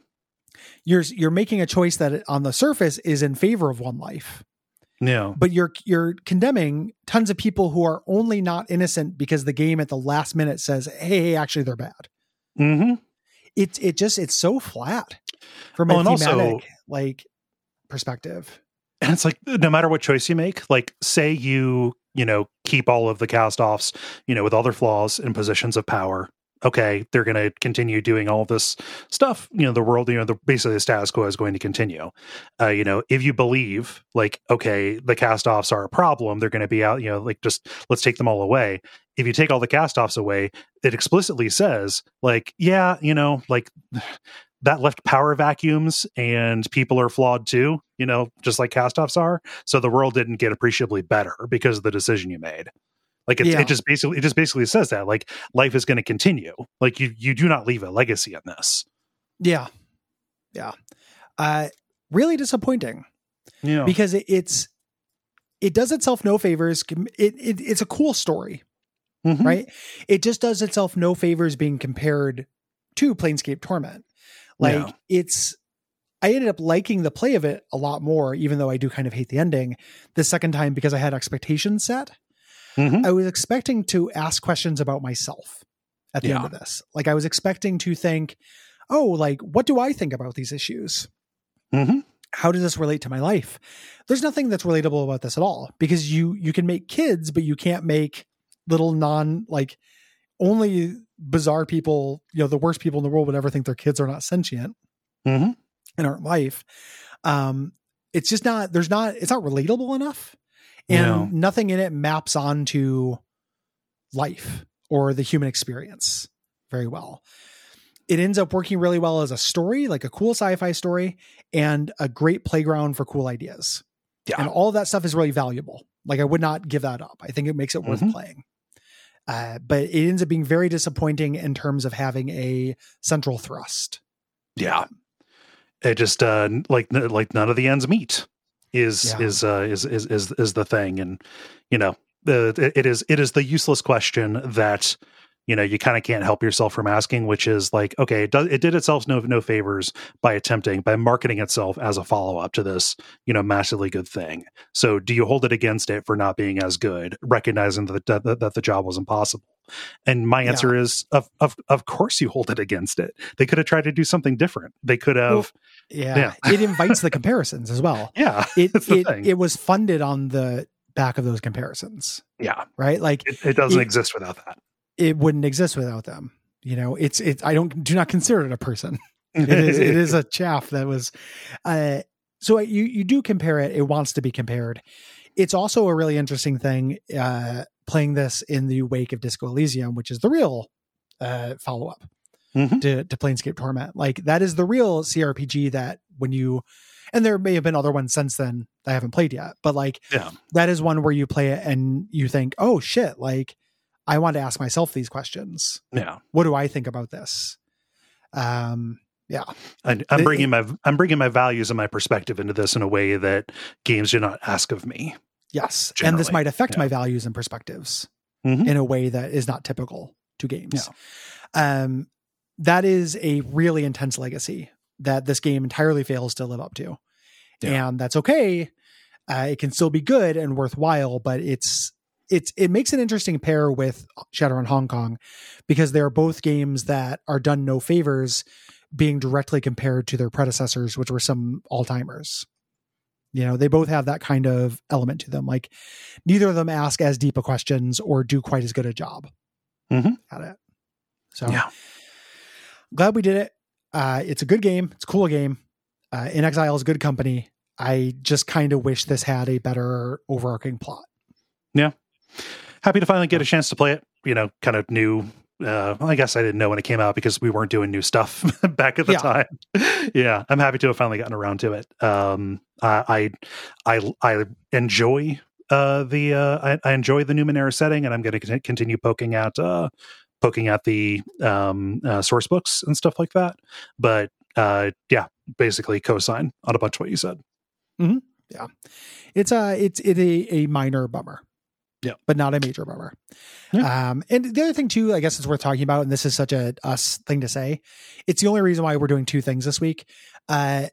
You're you're making a choice that on the surface is in favor of one life, Yeah. but you're you're condemning tons of people who are only not innocent because the game at the last minute says, "Hey, actually, they're bad." hmm It it just it's so flat from Well, a and also- thematic like perspective. and it's like no matter what choice you make like say you you know keep all of the cast offs you know with all their flaws in positions of power okay they're going to continue doing all this stuff you know the world you know the basically the status quo is going to continue uh you know if you believe like okay the cast offs are a problem they're going to be out you know like just let's take them all away if you take all the cast offs away it explicitly says like yeah you know like that left power vacuums and people are flawed too, you know, just like cast offs are. So the world didn't get appreciably better because of the decision you made. Like it, Yeah. it just basically it just basically says that like life is going to continue. Like you you do not leave a legacy in this. Yeah, yeah. Uh, really disappointing Yeah. because it, it's it does itself no favors. It, it it's a cool story, Mhm. right? It just does itself no favors being compared to Planescape Torment. Like Yeah. it's I ended up liking the play of it a lot more, even though I do kind of hate the ending the second time because I had expectations set. Mhm. I was expecting to ask questions about myself at the end of this. Like I was expecting to think, oh, like what do I think about these issues? Mhm. How does this relate to my life? There's nothing that's relatable about this at all because you you can make kids, but you can't make little non like only bizarre people, you know, the worst people in the world would ever think their kids are not sentient Mhm. and aren't life. Um, it's just not there's not it's not relatable enough, and No. nothing in it maps onto life or the human experience very well. It ends up working really well as a story, like a cool sci-fi story, and a great playground for cool ideas. Yeah. And all that stuff is really valuable. Like I would not give that up. I think it makes it worth Mhm. playing. Uh, but it ends up being very disappointing in terms of having a central thrust. Yeah. It just uh like like none of the ends meet is Yeah. is uh is is is is the thing and you know it- it is it is the useless question that you know you kind of can't help yourself from asking which is like okay it does it did itself no no favors by attempting by marketing itself as a follow-up to this you know massively good thing so do you hold it against it for not being as good recognizing that that, that the job was impossible and my Yeah. answer is of, of of course you hold it against it they could have tried to do something different they could have Well, Yeah. Yeah. it invites the comparisons as well. yeah It it, it was funded on the back of those comparisons, yeah right? Like it, it doesn't It- exist without that it wouldn't exist without them. You know, it's it's I don't do not consider it a person. It is it is a chaff that was uh so you you do compare it, it wants to be compared. It's also a really interesting thing uh playing this in the wake of Disco Elysium, which is the real uh follow up. Mhm. to, to Planescape Torment. Like that is the real CRPG that when you, and there may have been other ones since then that I haven't played yet, but like Yeah. that is one where you play it and you think, oh shit, like I want to ask myself these questions. yeah What do I think about this? Um, yeah, I, I'm bringing my I'm bringing my values and my perspective into this in a way that games do not ask of me. yes, and this might affect yeah. my values and perspectives Mhm. in a way that is not typical to games. Um, that is a really intense legacy that this game entirely fails to live up to. Yeah. And that's okay. Uh, it can still be good and worthwhile, but it's it's it makes an interesting pair with Shadow Shadowrun Hong Kong because they're both games that are done no favors being directly compared to their predecessors, which were some all timers. You know, they both have that kind of element to them. Like neither of them ask as deep a questions or do quite as good a job Mhm. at it. So Yeah. glad we did it. Uh, it's a good game. It's a cool game. Uh, In Exile is good company. I just kind of wish this had a better overarching plot. Happy to finally get a chance to play it. You know, kind of new. Uh, well, I guess I didn't know when it came out because we weren't doing new stuff back at the Yeah. time. yeah, I'm happy to have finally gotten around to it. Um, I I I, I enjoy uh, the uh, I, I enjoy the Numenera setting, and I'm going to continue poking at uh, poking at the um, uh, source books and stuff like that. But uh, yeah, basically cosign on a bunch of what you said. Yeah. It's a it's it a, a minor bummer. Yeah. But not a major bummer. Yeah. Um, and the other thing too, I guess it's worth talking about, and this is such a us thing to say. It's the only reason why we're doing two things this week. Uh,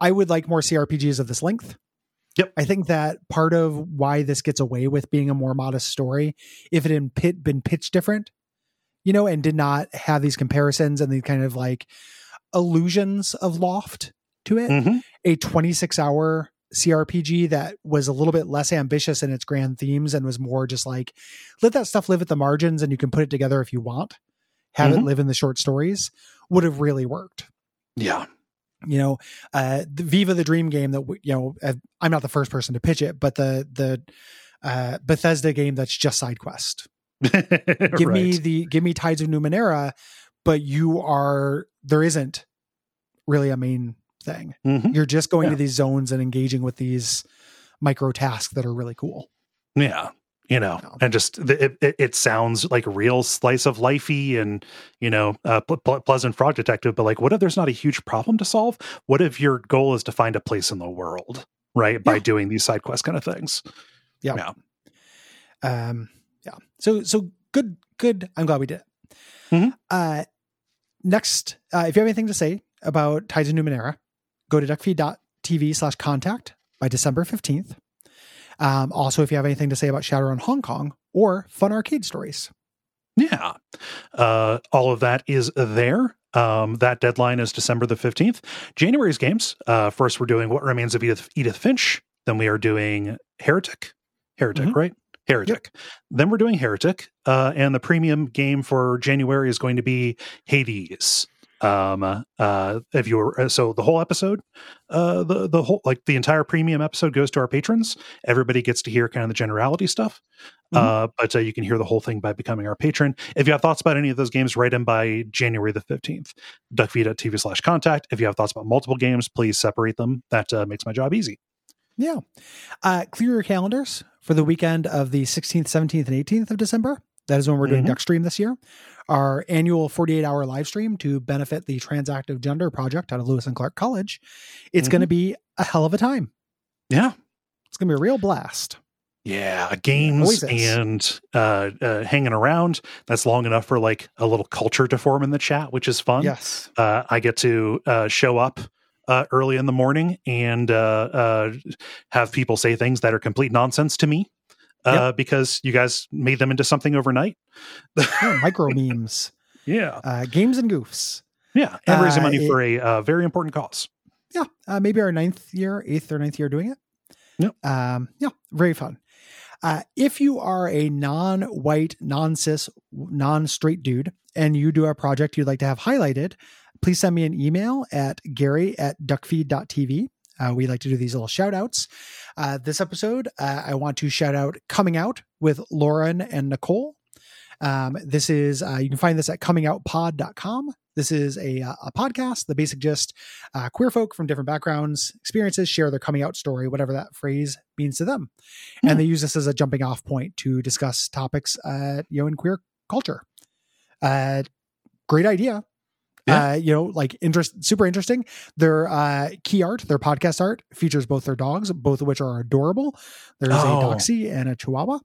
I would like more CRPGs of this length. Yep. I think that part of why this gets away with being a more modest story, if it had pit, been pitched different, you know, and did not have these comparisons and these kind of like illusions of loft to it, Mhm. a 26 hour CRPG that was a little bit less ambitious in its grand themes and was more just like let that stuff live at the margins and you can put it together if you want. Have it Mhm. live in the short stories would have really worked. Yeah, You know, uh, the Viva the Dream game that w- you know uh, I'm not the first person to pitch it, but the the uh, Bethesda game that's just side quest. Give me the give me Tides of Numenera, but you are there isn't really a main thing. Mhm. You're just going Yeah. to these zones and engaging with these micro tasks that are really cool. Yeah. You know, No. and just it, it, it sounds like a real slice of lifey and, you know, uh, ple- pleasant fraud detective. But like, what if there's not a huge problem to solve? What if your goal is to find a place in the world, right? By Yeah. doing these side quest kind of things. Yeah. Yeah. Um, yeah. So so good, good. I'm glad we did it. Mhm. Uh, next, uh, if you have anything to say about Tides of Numenera, go to duckfeed.tv slash contact by December 15th. Um, also, if you have anything to say about Shadowrun Hong Kong or fun arcade stories. Yeah. Uh, all of that is there. Um, that deadline is December the 15th. January's games. Uh, first, we're doing What Remains of Edith, Edith Finch. Then we are doing Heretic. Heretic, Mhm. right? Heretic. Then we're doing Heretic. Uh, and the premium game for January is going to be Hades. Um, uh, if you were, uh, so the whole episode, uh, the, the whole, like the entire premium episode goes to our patrons. Everybody gets to hear kind of the generality stuff. Uh, but uh, you can hear the whole thing by becoming our patron. If you have thoughts about any of those games, write them by January the 15th. Duckfeed.tv slash contact. If you have thoughts about multiple games, please separate them. That uh, makes my job easy. Yeah. Uh, clear your calendars for the weekend of the 16th, 17th, and 18th of December. That is when we're doing Mhm. Duck Stream this year. Our annual 48 hour live stream to benefit the Transactive Gender Project out of Lewis and Clark College. It's Mhm. going to be a hell of a time. Yeah. It's going to be a real blast. Yeah, games always and uh, uh, hanging around. That's long enough for like a little culture to form in the chat, which is fun. Yes. uh, I get to uh, show up uh, early in the morning and uh, uh, have people say things that are complete nonsense to me uh, because you guys made them into something overnight. Yeah, micro memes, Yeah, uh, games and goofs. yeah, and raising Uh, money it- for a uh, very important cause. Yeah. Uh, maybe our ninth year, eighth or ninth year doing it. Yep. Um, yeah. Very fun. Uh, if you are a non-white, non-cis, non-straight dude and you do a project you'd like to have highlighted, please send me an email at gary at duckfeed.tv. Uh, we like to do these little shout outs. Uh, this episode, uh, I want to shout out Coming Out with Lauren and Nicole. Um, this is, uh, you can find this at comingoutpod.com. This is a, uh, a podcast, the basic gist. Uh, queer folk from different backgrounds, experiences share their coming out story, whatever that phrase means to them. Hmm. And they use this as a jumping off point to discuss topics, uh, you know, in queer culture. Uh, great idea. Yeah. Uh, you know, like interest, super interesting. Their uh, key art, their podcast art features both their dogs, both of which are adorable. There's Oh. a Doxy and a Chihuahua,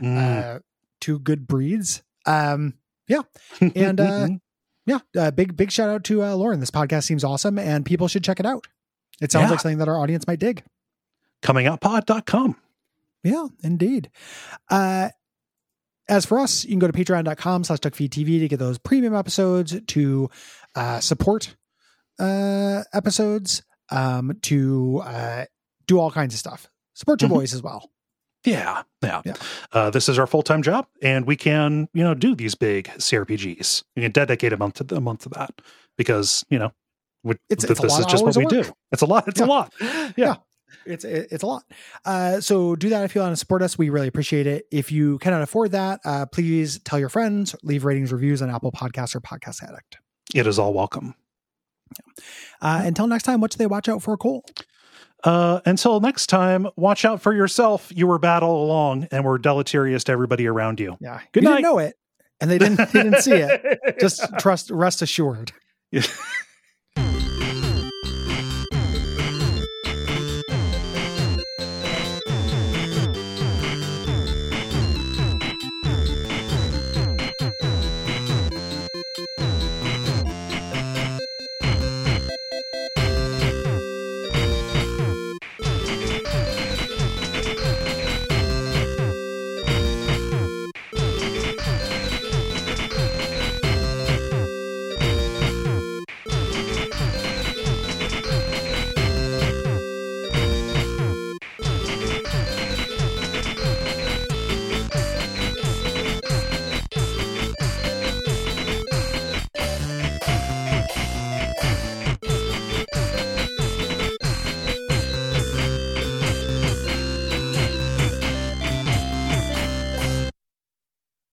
Mm. uh, two good breeds. Um, yeah, and, uh, yeah, uh, big big shout out to uh, Lauren. This podcast seems awesome, and people should check it out. It sounds Yeah. like something that our audience might dig. comingoutpod.com. Yeah, indeed. Uh, as for us, you can go to patreon.com slash duckfeedtv to get those premium episodes, to uh, support uh, episodes, um, to uh, do all kinds of stuff. Support your Mhm. boys as well. Yeah, yeah. Yeah. Uh, this is our full time job, and we can, you know, do these big CRPGs. We can dedicate a month to a month to that because, you know, we, It's- th- it's this is just what we do. It's a lot. It's a Yeah. lot. Yeah. It's it's a lot. Uh, so do that if you want to support us. We really appreciate it. If you cannot afford that, uh, please tell your friends. Leave ratings, reviews on Apple Podcasts or Podcast Addict. It is all welcome. Uh, until next time, what should they watch out for, Cole? Uh, until next time, watch out for yourself. You were bad all along and were deleterious to everybody around you. Yeah, Good you night. didn't know it, and they didn't they didn't see it. Just trust, rest assured. Yeah.